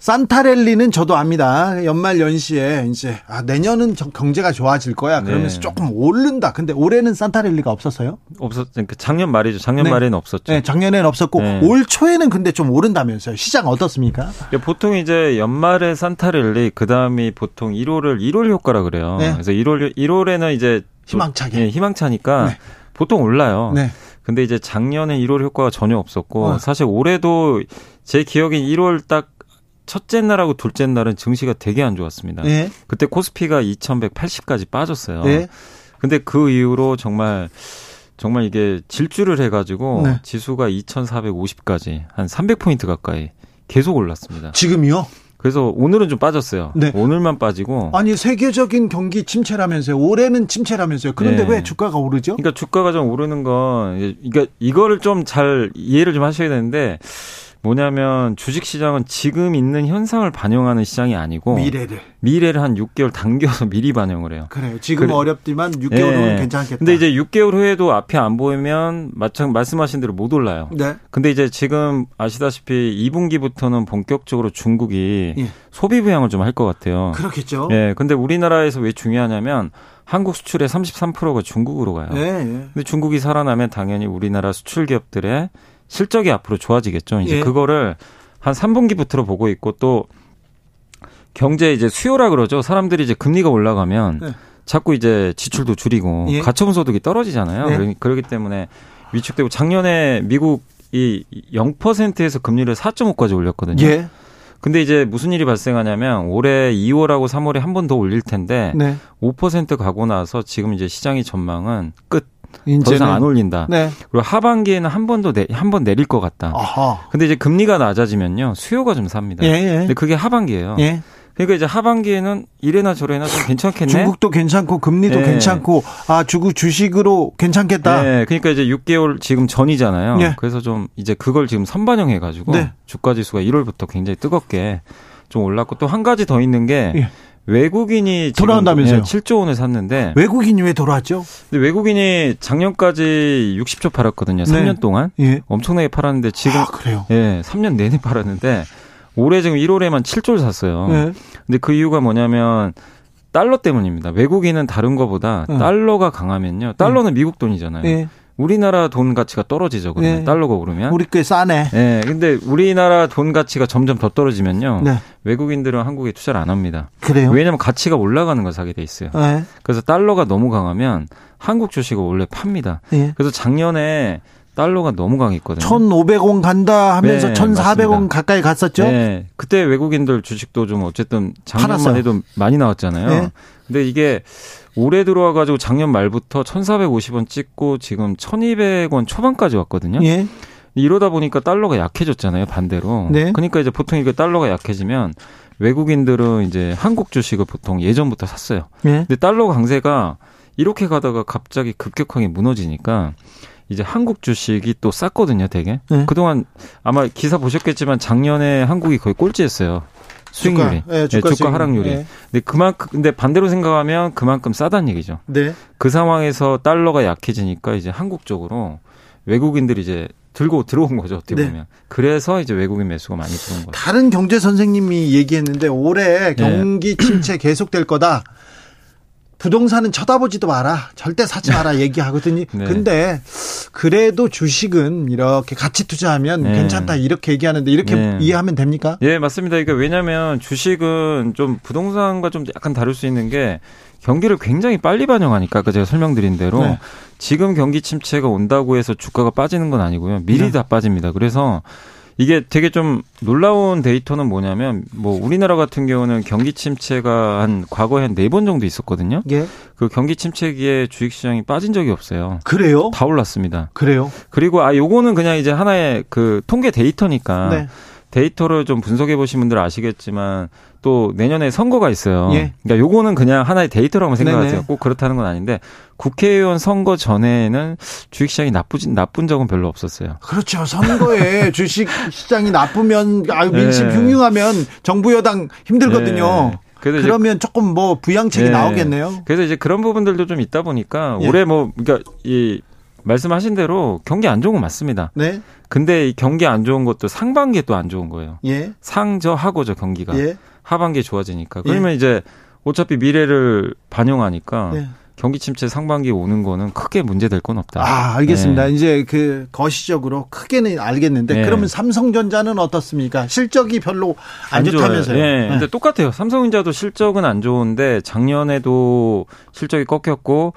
산타랠리는 저도 압니다. 연말 연시에 이제 아, 내년은 경제가 좋아질 거야. 그러면서 네. 조금 오른다. 근데 올해는 산타랠리가 없었어요? 없었. 그 작년 말이죠. 작년 네. 말에는 없었죠. 네, 작년에는 없었고 네. 올 초에는 근데 좀 오른다면서요. 시장 어떻습니까? 보통 이제 연말에 산타랠리 그다음이 보통 1월을 1월 효과라 그래요. 네. 그래서 1월 1월에는 이제 희망차게 예, 희망차니까 네. 보통 올라요. 네. 근데 이제 작년에 1월 효과가 전혀 없었고 어. 사실 올해도 제 기억엔 1월 딱 첫째 날하고 둘째 날은 증시가 되게 안 좋았습니다. 네. 그때 코스피가 2180까지 빠졌어요. 네. 근데 그 이후로 정말 정말 이게 질주를 해 가지고 네. 지수가 2,450까지 한 300포인트 가까이 계속 올랐습니다. 지금이요? 그래서 오늘은 좀 빠졌어요. 네. 오늘만 빠지고. 아니 세계적인 경기 침체라면서요. 올해는 침체라면서요. 그런데 네. 왜 주가가 오르죠? 그러니까 주가가 좀 오르는 건 그러니까 이거를 좀 잘 이해를 좀 하셔야 되는데 뭐냐면 주식 시장은 지금 있는 현상을 반영하는 시장이 아니고 미래를 미래를 한 6개월 당겨서 미리 반영을 해요. 그래요. 지금 그래. 어렵지만 6개월 후는 네. 괜찮겠다. 근데 이제 6개월 후에도 앞이 안 보이면 마찬 말씀하신 대로 못 올라요. 네. 근데 이제 지금 아시다시피 2분기부터는 본격적으로 중국이 예. 소비 부양을 좀 할 것 같아요. 그렇겠죠. 예. 근데 우리나라에서 왜 중요하냐면 한국 수출의 33%가 중국으로 가요. 예, 예. 근데 중국이 살아나면 당연히 우리나라 수출 기업들의 실적이 앞으로 좋아지겠죠. 이제 예. 그거를 한 3분기부터 보고 있고 또 경제 이제 수요라 그러죠. 사람들이 이제 금리가 올라가면 네. 자꾸 이제 지출도 줄이고 예. 가처분 소득이 떨어지잖아요. 네. 그러기 때문에 위축되고 작년에 미국이 0%에서 금리를 4.5까지 올렸거든요. 예. 근데 이제 무슨 일이 발생하냐면 올해 2월하고 3월에 한 번 더 올릴 텐데 네. 5% 가고 나서 지금 이제 시장의 전망은 끝. 더 이상 안 올린다. 네. 그리고 하반기에는 한 번 더 한 번 내릴 것 같다. 아하. 근데 이제 금리가 낮아지면요 수요가 좀 삽니다. 예, 예. 근데 그게 하반기예요. 예. 그러니까 이제 하반기에는 이래나 저래나 좀 괜찮겠네. 중국도 괜찮고 금리도 네. 괜찮고 아 중국 주식으로 괜찮겠다. 네, 그러니까 이제 6개월 지금 전이잖아요. 네. 그래서 좀 이제 그걸 지금 선반영해 가지고 네. 주가 지수가 1월부터 굉장히 뜨겁게 좀 올랐고 또 한 가지 더 있는 게 예. 외국인이 돌아온다면서요? 7조 원을 샀는데 외국인이 왜 돌아왔죠? 근데 외국인이 작년까지 60조 팔았거든요. 3년 동안 예. 엄청나게 팔았는데 지금 아, 그래요? 예, 3년 내내 팔았는데 올해 지금 1월에만 7조를 샀어요. 네. 근데 그 이유가 뭐냐면 달러 때문입니다. 외국인은 다른 거보다 네. 달러가 강하면요. 달러는 네. 미국 돈이잖아요. 네. 우리나라 돈 가치가 떨어지죠. 그러면 네. 달러가 오르면. 우리 꽤 싸네. 네. 근데 우리나라 돈 가치가 점점 더 떨어지면요. 네. 외국인들은 한국에 투자를 안 합니다. 그래요? 왜냐하면 가치가 올라가는 걸 사게 돼 있어요. 네. 그래서 달러가 너무 강하면 한국 주식을 원래 팝니다. 네. 그래서 작년에 달러가 너무 강했거든요. 1,500원 간다 하면서 네, 1,400원 맞습니다. 가까이 갔었죠? 네. 그때 외국인들 주식도 좀 어쨌든 작년만. 해도 많이 나왔잖아요. 네. 근데 이게 올해 들어와 가지고 작년 말부터 1,450원 찍고 지금 1,200원 초반까지 왔거든요. 예. 이러다 보니까 달러가 약해졌잖아요, 반대로. 네. 그러니까 이제 보통 이게 달러가 약해지면 외국인들은 이제 한국 주식을 보통 예전부터 샀어요. 예. 근데 달러 강세가 이렇게 가다가 갑자기 급격하게 무너지니까 이제 한국 주식이 또 쌌거든요, 되게. 네. 그동안 아마 기사 보셨겠지만 작년에 한국이 거의 꼴찌했어요. 수익률이. 주가, 네, 주가, 네, 주가 하락률이. 네. 근데 그만큼 근데 반대로 생각하면 그만큼 싸다는 얘기죠. 네. 그 상황에서 달러가 약해지니까 이제 한국 쪽으로 외국인들이 이제 들고 들어온 거죠 어떻게 네. 보면 그래서 이제 외국인 매수가 많이 들어온 거죠. 다른 경제 선생님이 얘기했는데 올해 네. 경기 침체 계속될 거다. 부동산은 쳐다보지도 마라. 절대 사지 마라 얘기하거든요. 네. 근데 그래도 주식은 이렇게 같이 투자하면 네. 괜찮다 이렇게 얘기하는데 이렇게 네. 이해하면 됩니까? 예, 맞습니다. 그러니까 왜냐하면 주식은 좀 부동산과 좀 약간 다를 수 있는 게 경기를 굉장히 빨리 반영하니까 아까 제가 설명드린 대로 네. 지금 경기 침체가 온다고 해서 주가가 빠지는 건 아니고요. 미리 네. 다 빠집니다. 그래서 이게 되게 좀 놀라운 데이터는 뭐냐면 뭐 우리나라 같은 경우는 경기 침체가 한 과거에 한 네 번 정도 있었거든요. 예. 그 경기 침체기에 주식 시장이 빠진 적이 없어요. 그래요? 다 올랐습니다. 그래요? 그리고 아 요거는 그냥 이제 하나의 그 통계 데이터니까 네. 데이터를 좀 분석해 보신 분들 아시겠지만 또 내년에 선거가 있어요. 예. 그러니까 요거는 그냥 하나의 데이터라고 생각하세요. 네네. 꼭 그렇다는 건 아닌데 국회의원 선거 전에는 주식시장이 나쁘진 나쁜 적은 별로 없었어요. 그렇죠. 선거에 주식 시장이 나쁘면 아 민심 네. 흉흉하면 정부 여당 힘들거든요. 네. 그러면 조금 뭐 부양책이 네. 나오겠네요. 그래서 이제 그런 부분들도 좀 있다 보니까 예. 올해 뭐 그러니까 이 말씀하신 대로 경기 안 좋은 건 맞습니다. 네. 근데 이 경기 안 좋은 것도 상반기에 또 안 좋은 거예요. 예. 상저하고죠 경기가. 예. 하반기에 좋아지니까. 그러면 예. 이제 어차피 미래를 반영하니까 예. 경기 침체 상반기에 오는 거는 크게 문제될 건 없다. 아, 알겠습니다. 네. 이제 그 거시적으로 크게는 알겠는데 네. 그러면 삼성전자는 어떻습니까? 실적이 별로 안, 안 좋다면서요. 네. 네. 근데 똑같아요. 삼성전자도 실적은 안 좋은데 작년에도 실적이 꺾였고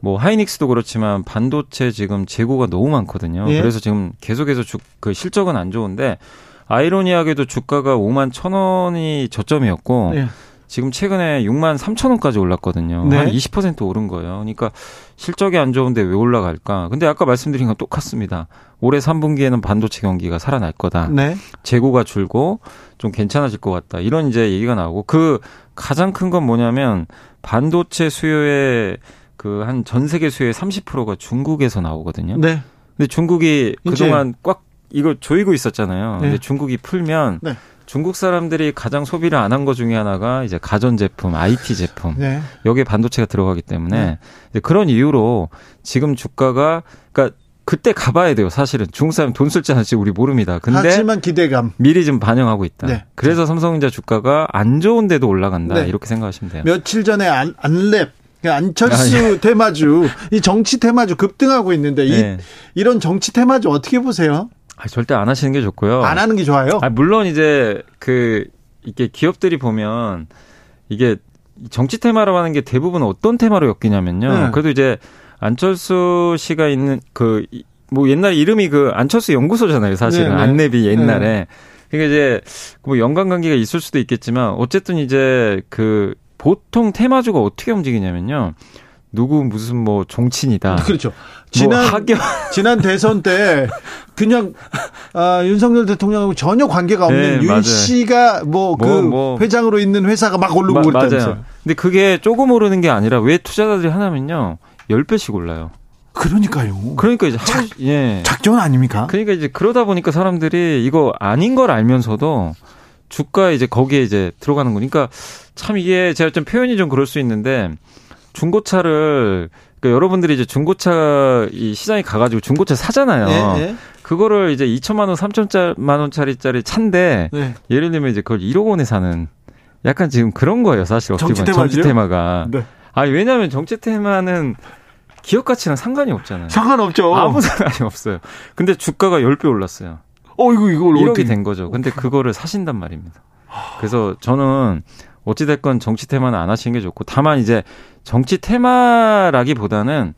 뭐 하이닉스도 그렇지만 반도체 지금 재고가 너무 많거든요. 예. 그래서 지금 계속해서 주, 그 실적은 안 좋은데 아이러니하게도 주가가 5만 1천 원이 저점이었고 예. 지금 최근에 6만 3천 원까지 올랐거든요. 네. 한20% 오른 거예요. 그러니까 실적이 안 좋은데 왜 올라갈까? 근데 아까 말씀드린 건 똑같습니다. 올해 3분기에는 반도체 경기가 살아날 거다. 네. 재고가 줄고 좀 괜찮아질 것 같다. 이런 이제 얘기가 나오고 그 가장 큰 건 뭐냐면 반도체 수요의 그 한 전 세계 수요의 30%가 중국에서 나오거든요. 네. 근데 중국이 그동안 꽉 이거 조이고 있었잖아요. 네. 근데 중국이 풀면 네. 중국 사람들이 가장 소비를 안 한 것 중에 하나가 이제 가전 제품, IT 제품 네. 여기에 반도체가 들어가기 때문에 네. 그런 이유로 지금 주가가 그러니까 그때 가봐야 돼요. 사실은 중국 사람 돈 쓸지 않을지 우리 모릅니다. 근데 하지만 기대감 미리 좀 반영하고 있다. 네. 그래서 삼성전자 주가가 안 좋은데도 올라간다. 네. 이렇게 생각하시면 돼요. 며칠 전에 안, 안랩 안철수 아, 예. 테마주 이 정치 테마주 급등하고 있는데 이, 네. 이런 정치 테마주 어떻게 보세요? 아, 절대 안 하시는 게 좋고요. 안 하는 게 좋아요. 아, 물론 이제 그 이게 기업들이 보면 이게 정치 테마로 하는 게 대부분 어떤 테마로 엮이냐면요. 네. 그래도 이제 안철수 씨가 있는 그 뭐 옛날 이름이 그 안철수 연구소잖아요. 사실은 네, 네. 안내비 옛날에. 네. 그러니까 이제 뭐 연관 관계가 있을 수도 있겠지만 어쨌든 이제 그 보통 테마주가 어떻게 움직이냐면요. 누구 무슨 뭐 종친이다. 그렇죠. 뭐 지난 뭐. 지난 대선 때 그냥 아, 윤석열 대통령하고 전혀 관계가 없는 네, 윤 씨가 뭐그 뭐, 뭐, 회장으로 있는 회사가 막 오르고 그랬다면서요. 근데 그게 조금 오르는 게 아니라 왜 투자자들이 하냐면요. 10배씩 올라요. 그러니까요. 그러니까 이제 작, 예. 작전 아닙니까? 그러니까 이제 그러다 보니까 사람들이 이거 아닌 걸 알면서도 주가 이제 거기에 이제 들어가는 거니까 참 이게 제가 좀 표현이 좀 그럴 수 있는데 중고차를 그러니까 여러분들이 이제 중고차 이 시장에 가가지고 중고차 사잖아요. 네, 네. 그거를 이제 2천만 원, 3천만 원짜리짜리 차인데 네. 예를 들면 이제 그걸 1억 원에 사는 약간 지금 그런 거예요, 사실 어떻게 보면 정치 테마가. 네. 아니 왜냐하면 정치 테마는 기업 가치랑 상관이 없잖아요. 상관없죠. 아무 상관이 없어요. 근데 주가가 10배 올랐어요. 어, 이거, 이걸 1억이 어떻게... 된 거죠. 근데 그거를 사신단 말입니다. 그래서 저는 어찌 됐건 정치 테마는 안 하시는 게 좋고 다만 이제 정치 테마라기보다는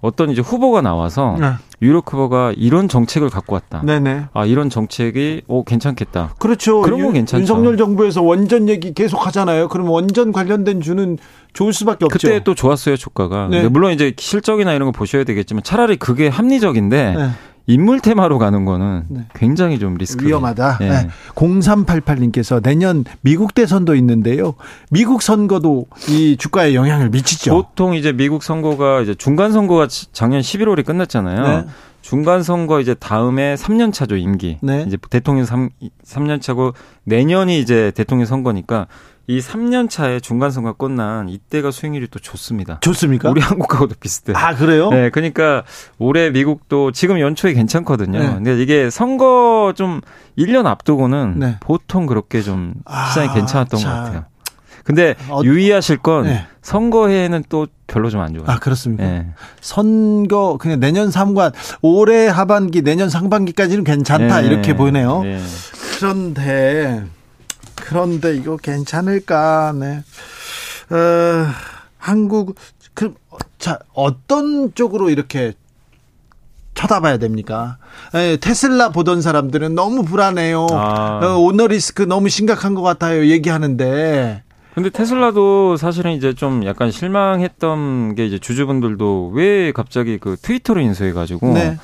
어떤 이제 후보가 나와서 네. 유로크버가 이런 정책을 갖고 왔다. 네네. 아 이런 정책이 오 괜찮겠다. 그렇죠. 그런 건 괜찮죠. 윤석열 정부에서 원전 얘기 계속 하잖아요. 그럼 원전 관련된 주는 좋을 수밖에 없죠. 그때 또 좋았어요 주가가. 네. 물론 이제 실적이나 이런 거 보셔야 되겠지만 차라리 그게 합리적인데 네. 인물 테마로 가는 거는 네. 굉장히 좀 리스크 위험하다. 네. 네. 0388님께서 내년 미국 대선도 있는데요. 미국 선거도 이 주가에 영향을 미치죠. 보통 이제 미국 선거가 이제 중간 선거가 작년 11월에 끝났잖아요. 네. 중간 선거 이제 다음에 3년 차죠 임기. 네. 이제 대통령 3, 3년 차고 내년이 이제 대통령 선거니까 이 3년 차에 중간 선거 끝난 이때가 수익률이 또 좋습니다. 좋습니까? 우리 한국하고도 비슷해요. 아, 그래요? 네, 그러니까 올해 미국도 지금 연초에 괜찮거든요. 네. 근데 이게 선거 좀 1년 앞두고는 네. 보통 그렇게 좀 시장이 아, 괜찮았던 자. 것 같아요. 근데 어, 유의하실 건 네. 선거해는 또 별로 좀 안 좋아요. 아, 그렇습니까? 네. 선거 그냥 내년 3관 올해 하반기 내년 상반기까지는 괜찮다 네. 이렇게 보이네요. 네. 그런데 그런데 이거 괜찮을까? 네. 어, 한국 그 자, 어떤 쪽으로 이렇게 쳐다봐야 됩니까? 에, 테슬라 보던 사람들은 너무 불안해요. 아. 어, 오너 리스크 너무 심각한 것 같아요. 얘기하는데. 근데 테슬라도 사실은 이제 좀 약간 실망했던 게 이제 주주분들도 왜 갑자기 그 트위터로 인수해가지고 네.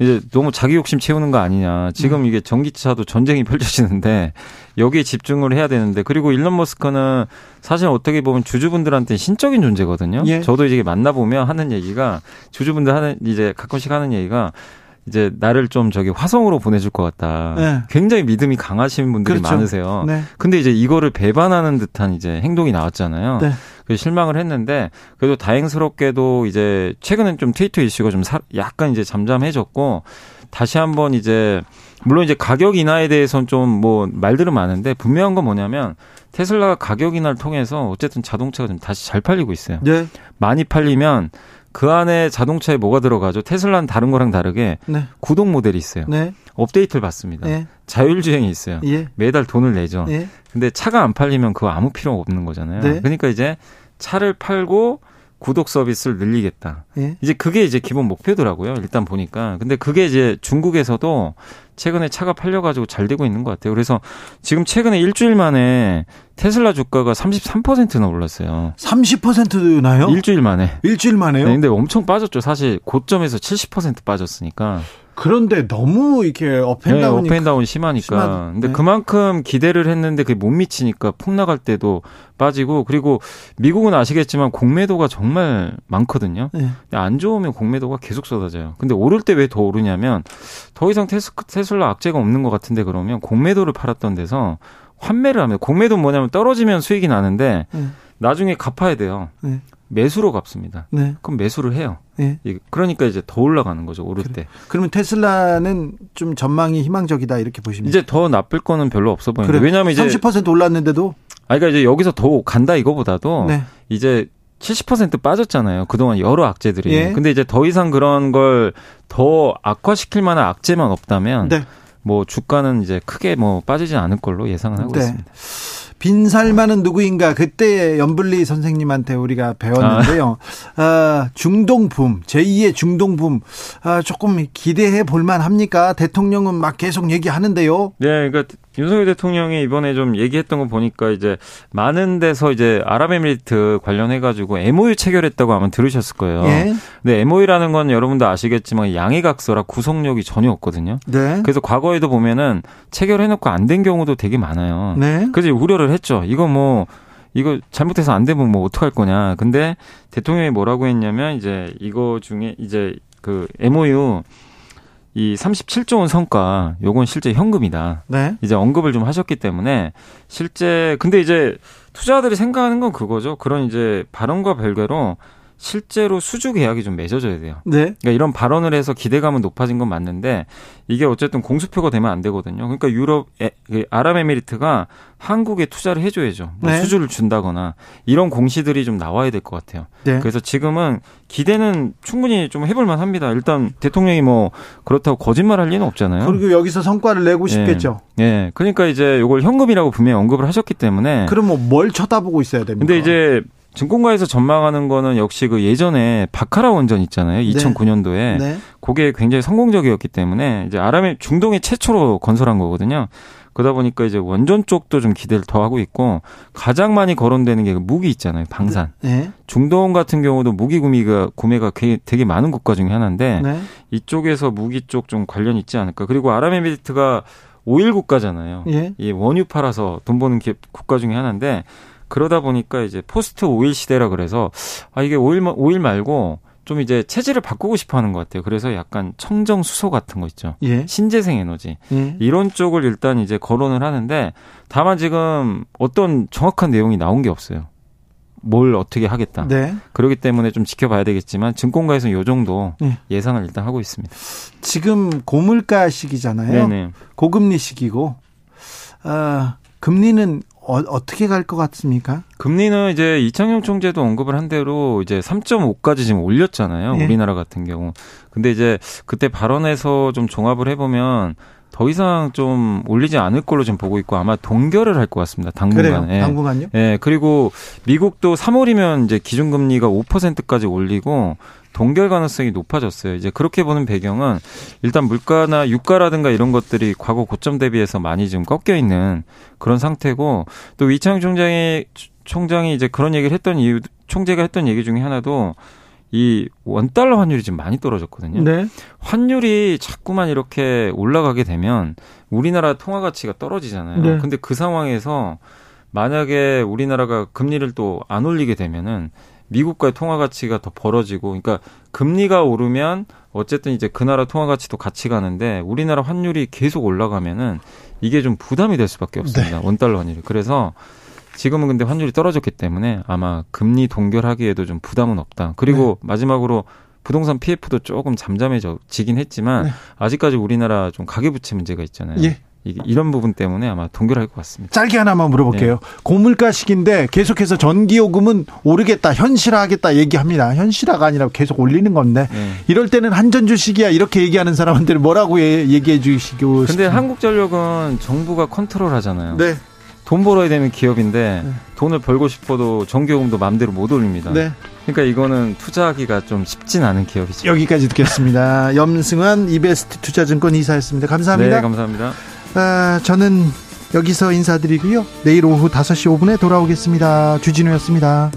이제 너무 자기 욕심 채우는 거 아니냐. 지금 음. 이게 전기차도 전쟁이 펼쳐지는데 여기에 집중을 해야 되는데 그리고 일론 머스크는 사실 어떻게 보면 주주분들한테 신적인 존재거든요. 예. 저도 이제 만나보면 하는 얘기가 주주분들 하는 이제 가끔씩 하는 얘기가 이제 나를 좀 저기 화성으로 보내줄 것 같다. 네. 굉장히 믿음이 강하신 분들이 그렇죠. 많으세요. 네. 근데 이제 이거를 배반하는 듯한 이제 행동이 나왔잖아요. 네. 그 실망을 했는데 그래도 다행스럽게도 이제 최근엔 좀 트위터 이슈가 좀 사, 약간 이제 잠잠해졌고 다시 한번 이제 물론 이제 가격 인하에 대해서는 좀 뭐 말들은 많은데 분명한 건 뭐냐면 테슬라가 가격 인하를 통해서 어쨌든 자동차가 좀 다시 잘 팔리고 있어요. 네. 많이 팔리면 그 안에 자동차에 뭐가 들어가죠? 테슬라는 다른 거랑 다르게 네. 구독 모델이 있어요. 네. 업데이트를 받습니다. 네. 자율주행이 있어요. 예. 매달 돈을 내죠. 예. 근데 차가 안 팔리면 그거 아무 필요 없는 거잖아요. 네. 그러니까 이제 차를 팔고 구독 서비스를 늘리겠다. 예. 이제 그게 이제 기본 목표더라고요. 일단 보니까. 근데 그게 이제 중국에서도 최근에 차가 팔려가지고 잘 되고 있는 것 같아요. 그래서 지금 최근에 일주일 만에 테슬라 주가가 33%나 올랐어요. 30%나요? 일주일 만에. 일주일 만에요? 네, 근데 엄청 빠졌죠. 사실 고점에서 70% 빠졌으니까. 그런데 너무 이렇게 업앤다운이 네, up and down 심하니까. 심한, 근데 네. 그만큼 기대를 했는데 그게 못 미치니까 폭락할 때도 빠지고 그리고 미국은 아시겠지만 공매도가 정말 많거든요. 네. 근데 안 좋으면 공매도가 계속 쏟아져요. 근데 오를 때 왜 더 오르냐면 더 이상 테슬라 악재가 없는 것 같은데 그러면 공매도를 팔았던 데서 환매를 하면 공매도 뭐냐면 떨어지면 수익이 나는데 네. 나중에 갚아야 돼요. 네. 매수로 갚습니다. 네. 그럼 매수를 해요. 네. 그러니까 이제 더 올라가는 거죠 오를 그래. 때. 그러면 테슬라는 좀 전망이 희망적이다 이렇게 보시면 이제 더 나쁠 거는 별로 없어 보이는데 그래. 왜냐하면 이제 30% 올랐는데도. 아 그러니까 이제 여기서 더 간다 이거보다도 네. 이제 70% 빠졌잖아요. 그동안 여러 악재들이. 예. 근데 이제 더 이상 그런 걸 더 악화시킬 만한 악재만 없다면 네. 뭐 주가는 이제 크게 뭐 빠지지 않을 걸로 예상을 하고 네. 있습니다. 빈살만은 누구인가 그때 연블리 선생님한테 우리가 배웠는데요. 아. 아, 중동붐 제2의 중동붐 아, 조금 기대해 볼만 합니까? 대통령은 막 계속 얘기하는데요. 네, 그러니까 윤석열 대통령이 이번에 좀 얘기했던 거 보니까 이제 많은 데서 이제 아랍에미리트 관련해 가지고 MOU 체결했다고 아마 들으셨을 거예요. 예. 근데 MOU라는 건 여러분도 아시겠지만 양해각서라 구속력이 전혀 없거든요. 네. 그래서 과거에도 보면은 체결해 놓고 안 된 경우도 되게 많아요. 네. 그래서 우려를 했죠. 이거 뭐 이거 잘못해서 안 되면 뭐 어떡할 거냐. 근데 대통령이 뭐라고 했냐면 이제 이거 중에 이제 그 MOU 이 37조 원 성과 요건 실제 현금이다. 네. 이제 언급을 좀 하셨기 때문에 실제 근데 이제 투자자들이 생각하는 건 그거죠. 그런 이제 발언과 별개로 실제로 수주 계약이 좀 맺어져야 돼요. 네. 그러니까 이런 발언을 해서 기대감은 높아진 건 맞는데 이게 어쨌든 공수표가 되면 안 되거든요. 그러니까 유럽 에, 그 아랍에미리트가 한국에 투자를 해줘야죠. 뭐 네. 수주를 준다거나 이런 공시들이 좀 나와야 될 것 같아요. 네. 그래서 지금은 기대는 충분히 좀 해볼만 합니다. 일단 대통령이 뭐 그렇다고 거짓말할 리는 없잖아요. 그리고 여기서 성과를 내고 싶겠죠. 예. 네. 그러니까 이제 이걸 현금이라고 분명히 언급을 하셨기 때문에. 그럼 뭐 뭘 쳐다보고 있어야 됩니까? 근데 이제 증권가에서 전망하는 거는 역시 그 예전에 바카라 원전 있잖아요. 2009년도에. 네. 그게 굉장히 성공적이었기 때문에 이제 아람의 중동에 최초로 건설한 거거든요. 그러다 보니까 이제 원전 쪽도 좀 기대를 더 하고 있고 가장 많이 거론되는 게 그 무기 있잖아요. 방산. 네. 중동 같은 경우도 무기 구매가 구매가 되게 많은 국가 중에 하나인데 네. 이쪽에서 무기 쪽 좀 관련 있지 않을까. 그리고 아랍에미리트가 오일 국가잖아요. 예. 이 원유 팔아서 돈 버는 국가 중에 하나인데 그러다 보니까 이제 포스트 오일 시대라 그래서 아 이게 오일 오일 말고 좀 이제 체질을 바꾸고 싶어 하는 것 같아요. 그래서 약간 청정 수소 같은 거 있죠. 예. 신재생 에너지. 예. 이런 쪽을 일단 이제 거론을 하는데 다만 지금 어떤 정확한 내용이 나온 게 없어요. 뭘 어떻게 하겠다. 네. 그렇기 때문에 좀 지켜봐야 되겠지만 증권가에서는 요 정도 네. 예상을 일단 하고 있습니다. 지금 고물가 시기잖아요. 네네. 고금리 시기고 어, 금리는 어, 떻게 갈 것 같습니까? 금리는 이제 이창용 총재도 언급을 한 대로 이제 3.5까지 지금 올렸잖아요. 예. 우리나라 같은 경우. 근데 이제 그때 발언에서 좀 종합을 해보면 더 이상 좀 올리지 않을 걸로 좀 보고 있고 아마 동결을 할 것 같습니다. 당분간. 예. 당분간요? 예. 그리고 미국도 3월이면 이제 기준금리가 5%까지 올리고 동결 가능성이 높아졌어요. 이제 그렇게 보는 배경은 일단 물가나 유가라든가 이런 것들이 과거 고점 대비해서 많이 지금 꺾여 있는 그런 상태고 또 이창용 총장이 총장이 이제 그런 얘기를 했던 이유 총재가 했던 얘기 중에 하나도 이 원달러 환율이 지금 많이 떨어졌거든요. 네. 환율이 자꾸만 이렇게 올라가게 되면 우리나라 통화 가치가 떨어지잖아요. 네. 근데 그 상황에서 만약에 우리나라가 금리를 또 안 올리게 되면은 미국과의 통화 가치가 더 벌어지고 그러니까 금리가 오르면 어쨌든 이제 그 나라 통화 가치도 같이 가는데 우리나라 환율이 계속 올라가면은 이게 좀 부담이 될 수밖에 없습니다. 네. 원달러 환율이. 그래서 지금은 근데 환율이 떨어졌기 때문에 아마 금리 동결하기에도 좀 부담은 없다. 그리고 네. 마지막으로 부동산 PF도 조금 잠잠해지긴 했지만 네. 아직까지 우리나라 좀 가계부채 문제가 있잖아요. 예. 이런 부분 때문에 아마 동결할 것 같습니다. 짧게 하나만 물어볼게요. 네. 고물가 시기인데 계속해서 전기요금은 오르겠다, 현실화하겠다 얘기합니다. 현실화가 아니라 계속 올리는 건데 네. 이럴 때는 한전 주식이야 이렇게 얘기하는 사람한테는 뭐라고 얘기해 주시고 근데 한국전력은 정부가 컨트롤하잖아요. 네. 돈 벌어야 되는 기업인데 네. 돈을 벌고 싶어도 전기요금도 마음대로 못 올립니다. 네. 그러니까 이거는 투자하기가 좀 쉽진 않은 기업이죠. 여기까지 듣겠습니다. 염승환 이베스트 투자증권 이사였습니다. 감사합니다. 네, 감사합니다. 아, 저는 여기서 인사드리고요. 내일 오후 5시 5분에 돌아오겠습니다. 주진우였습니다.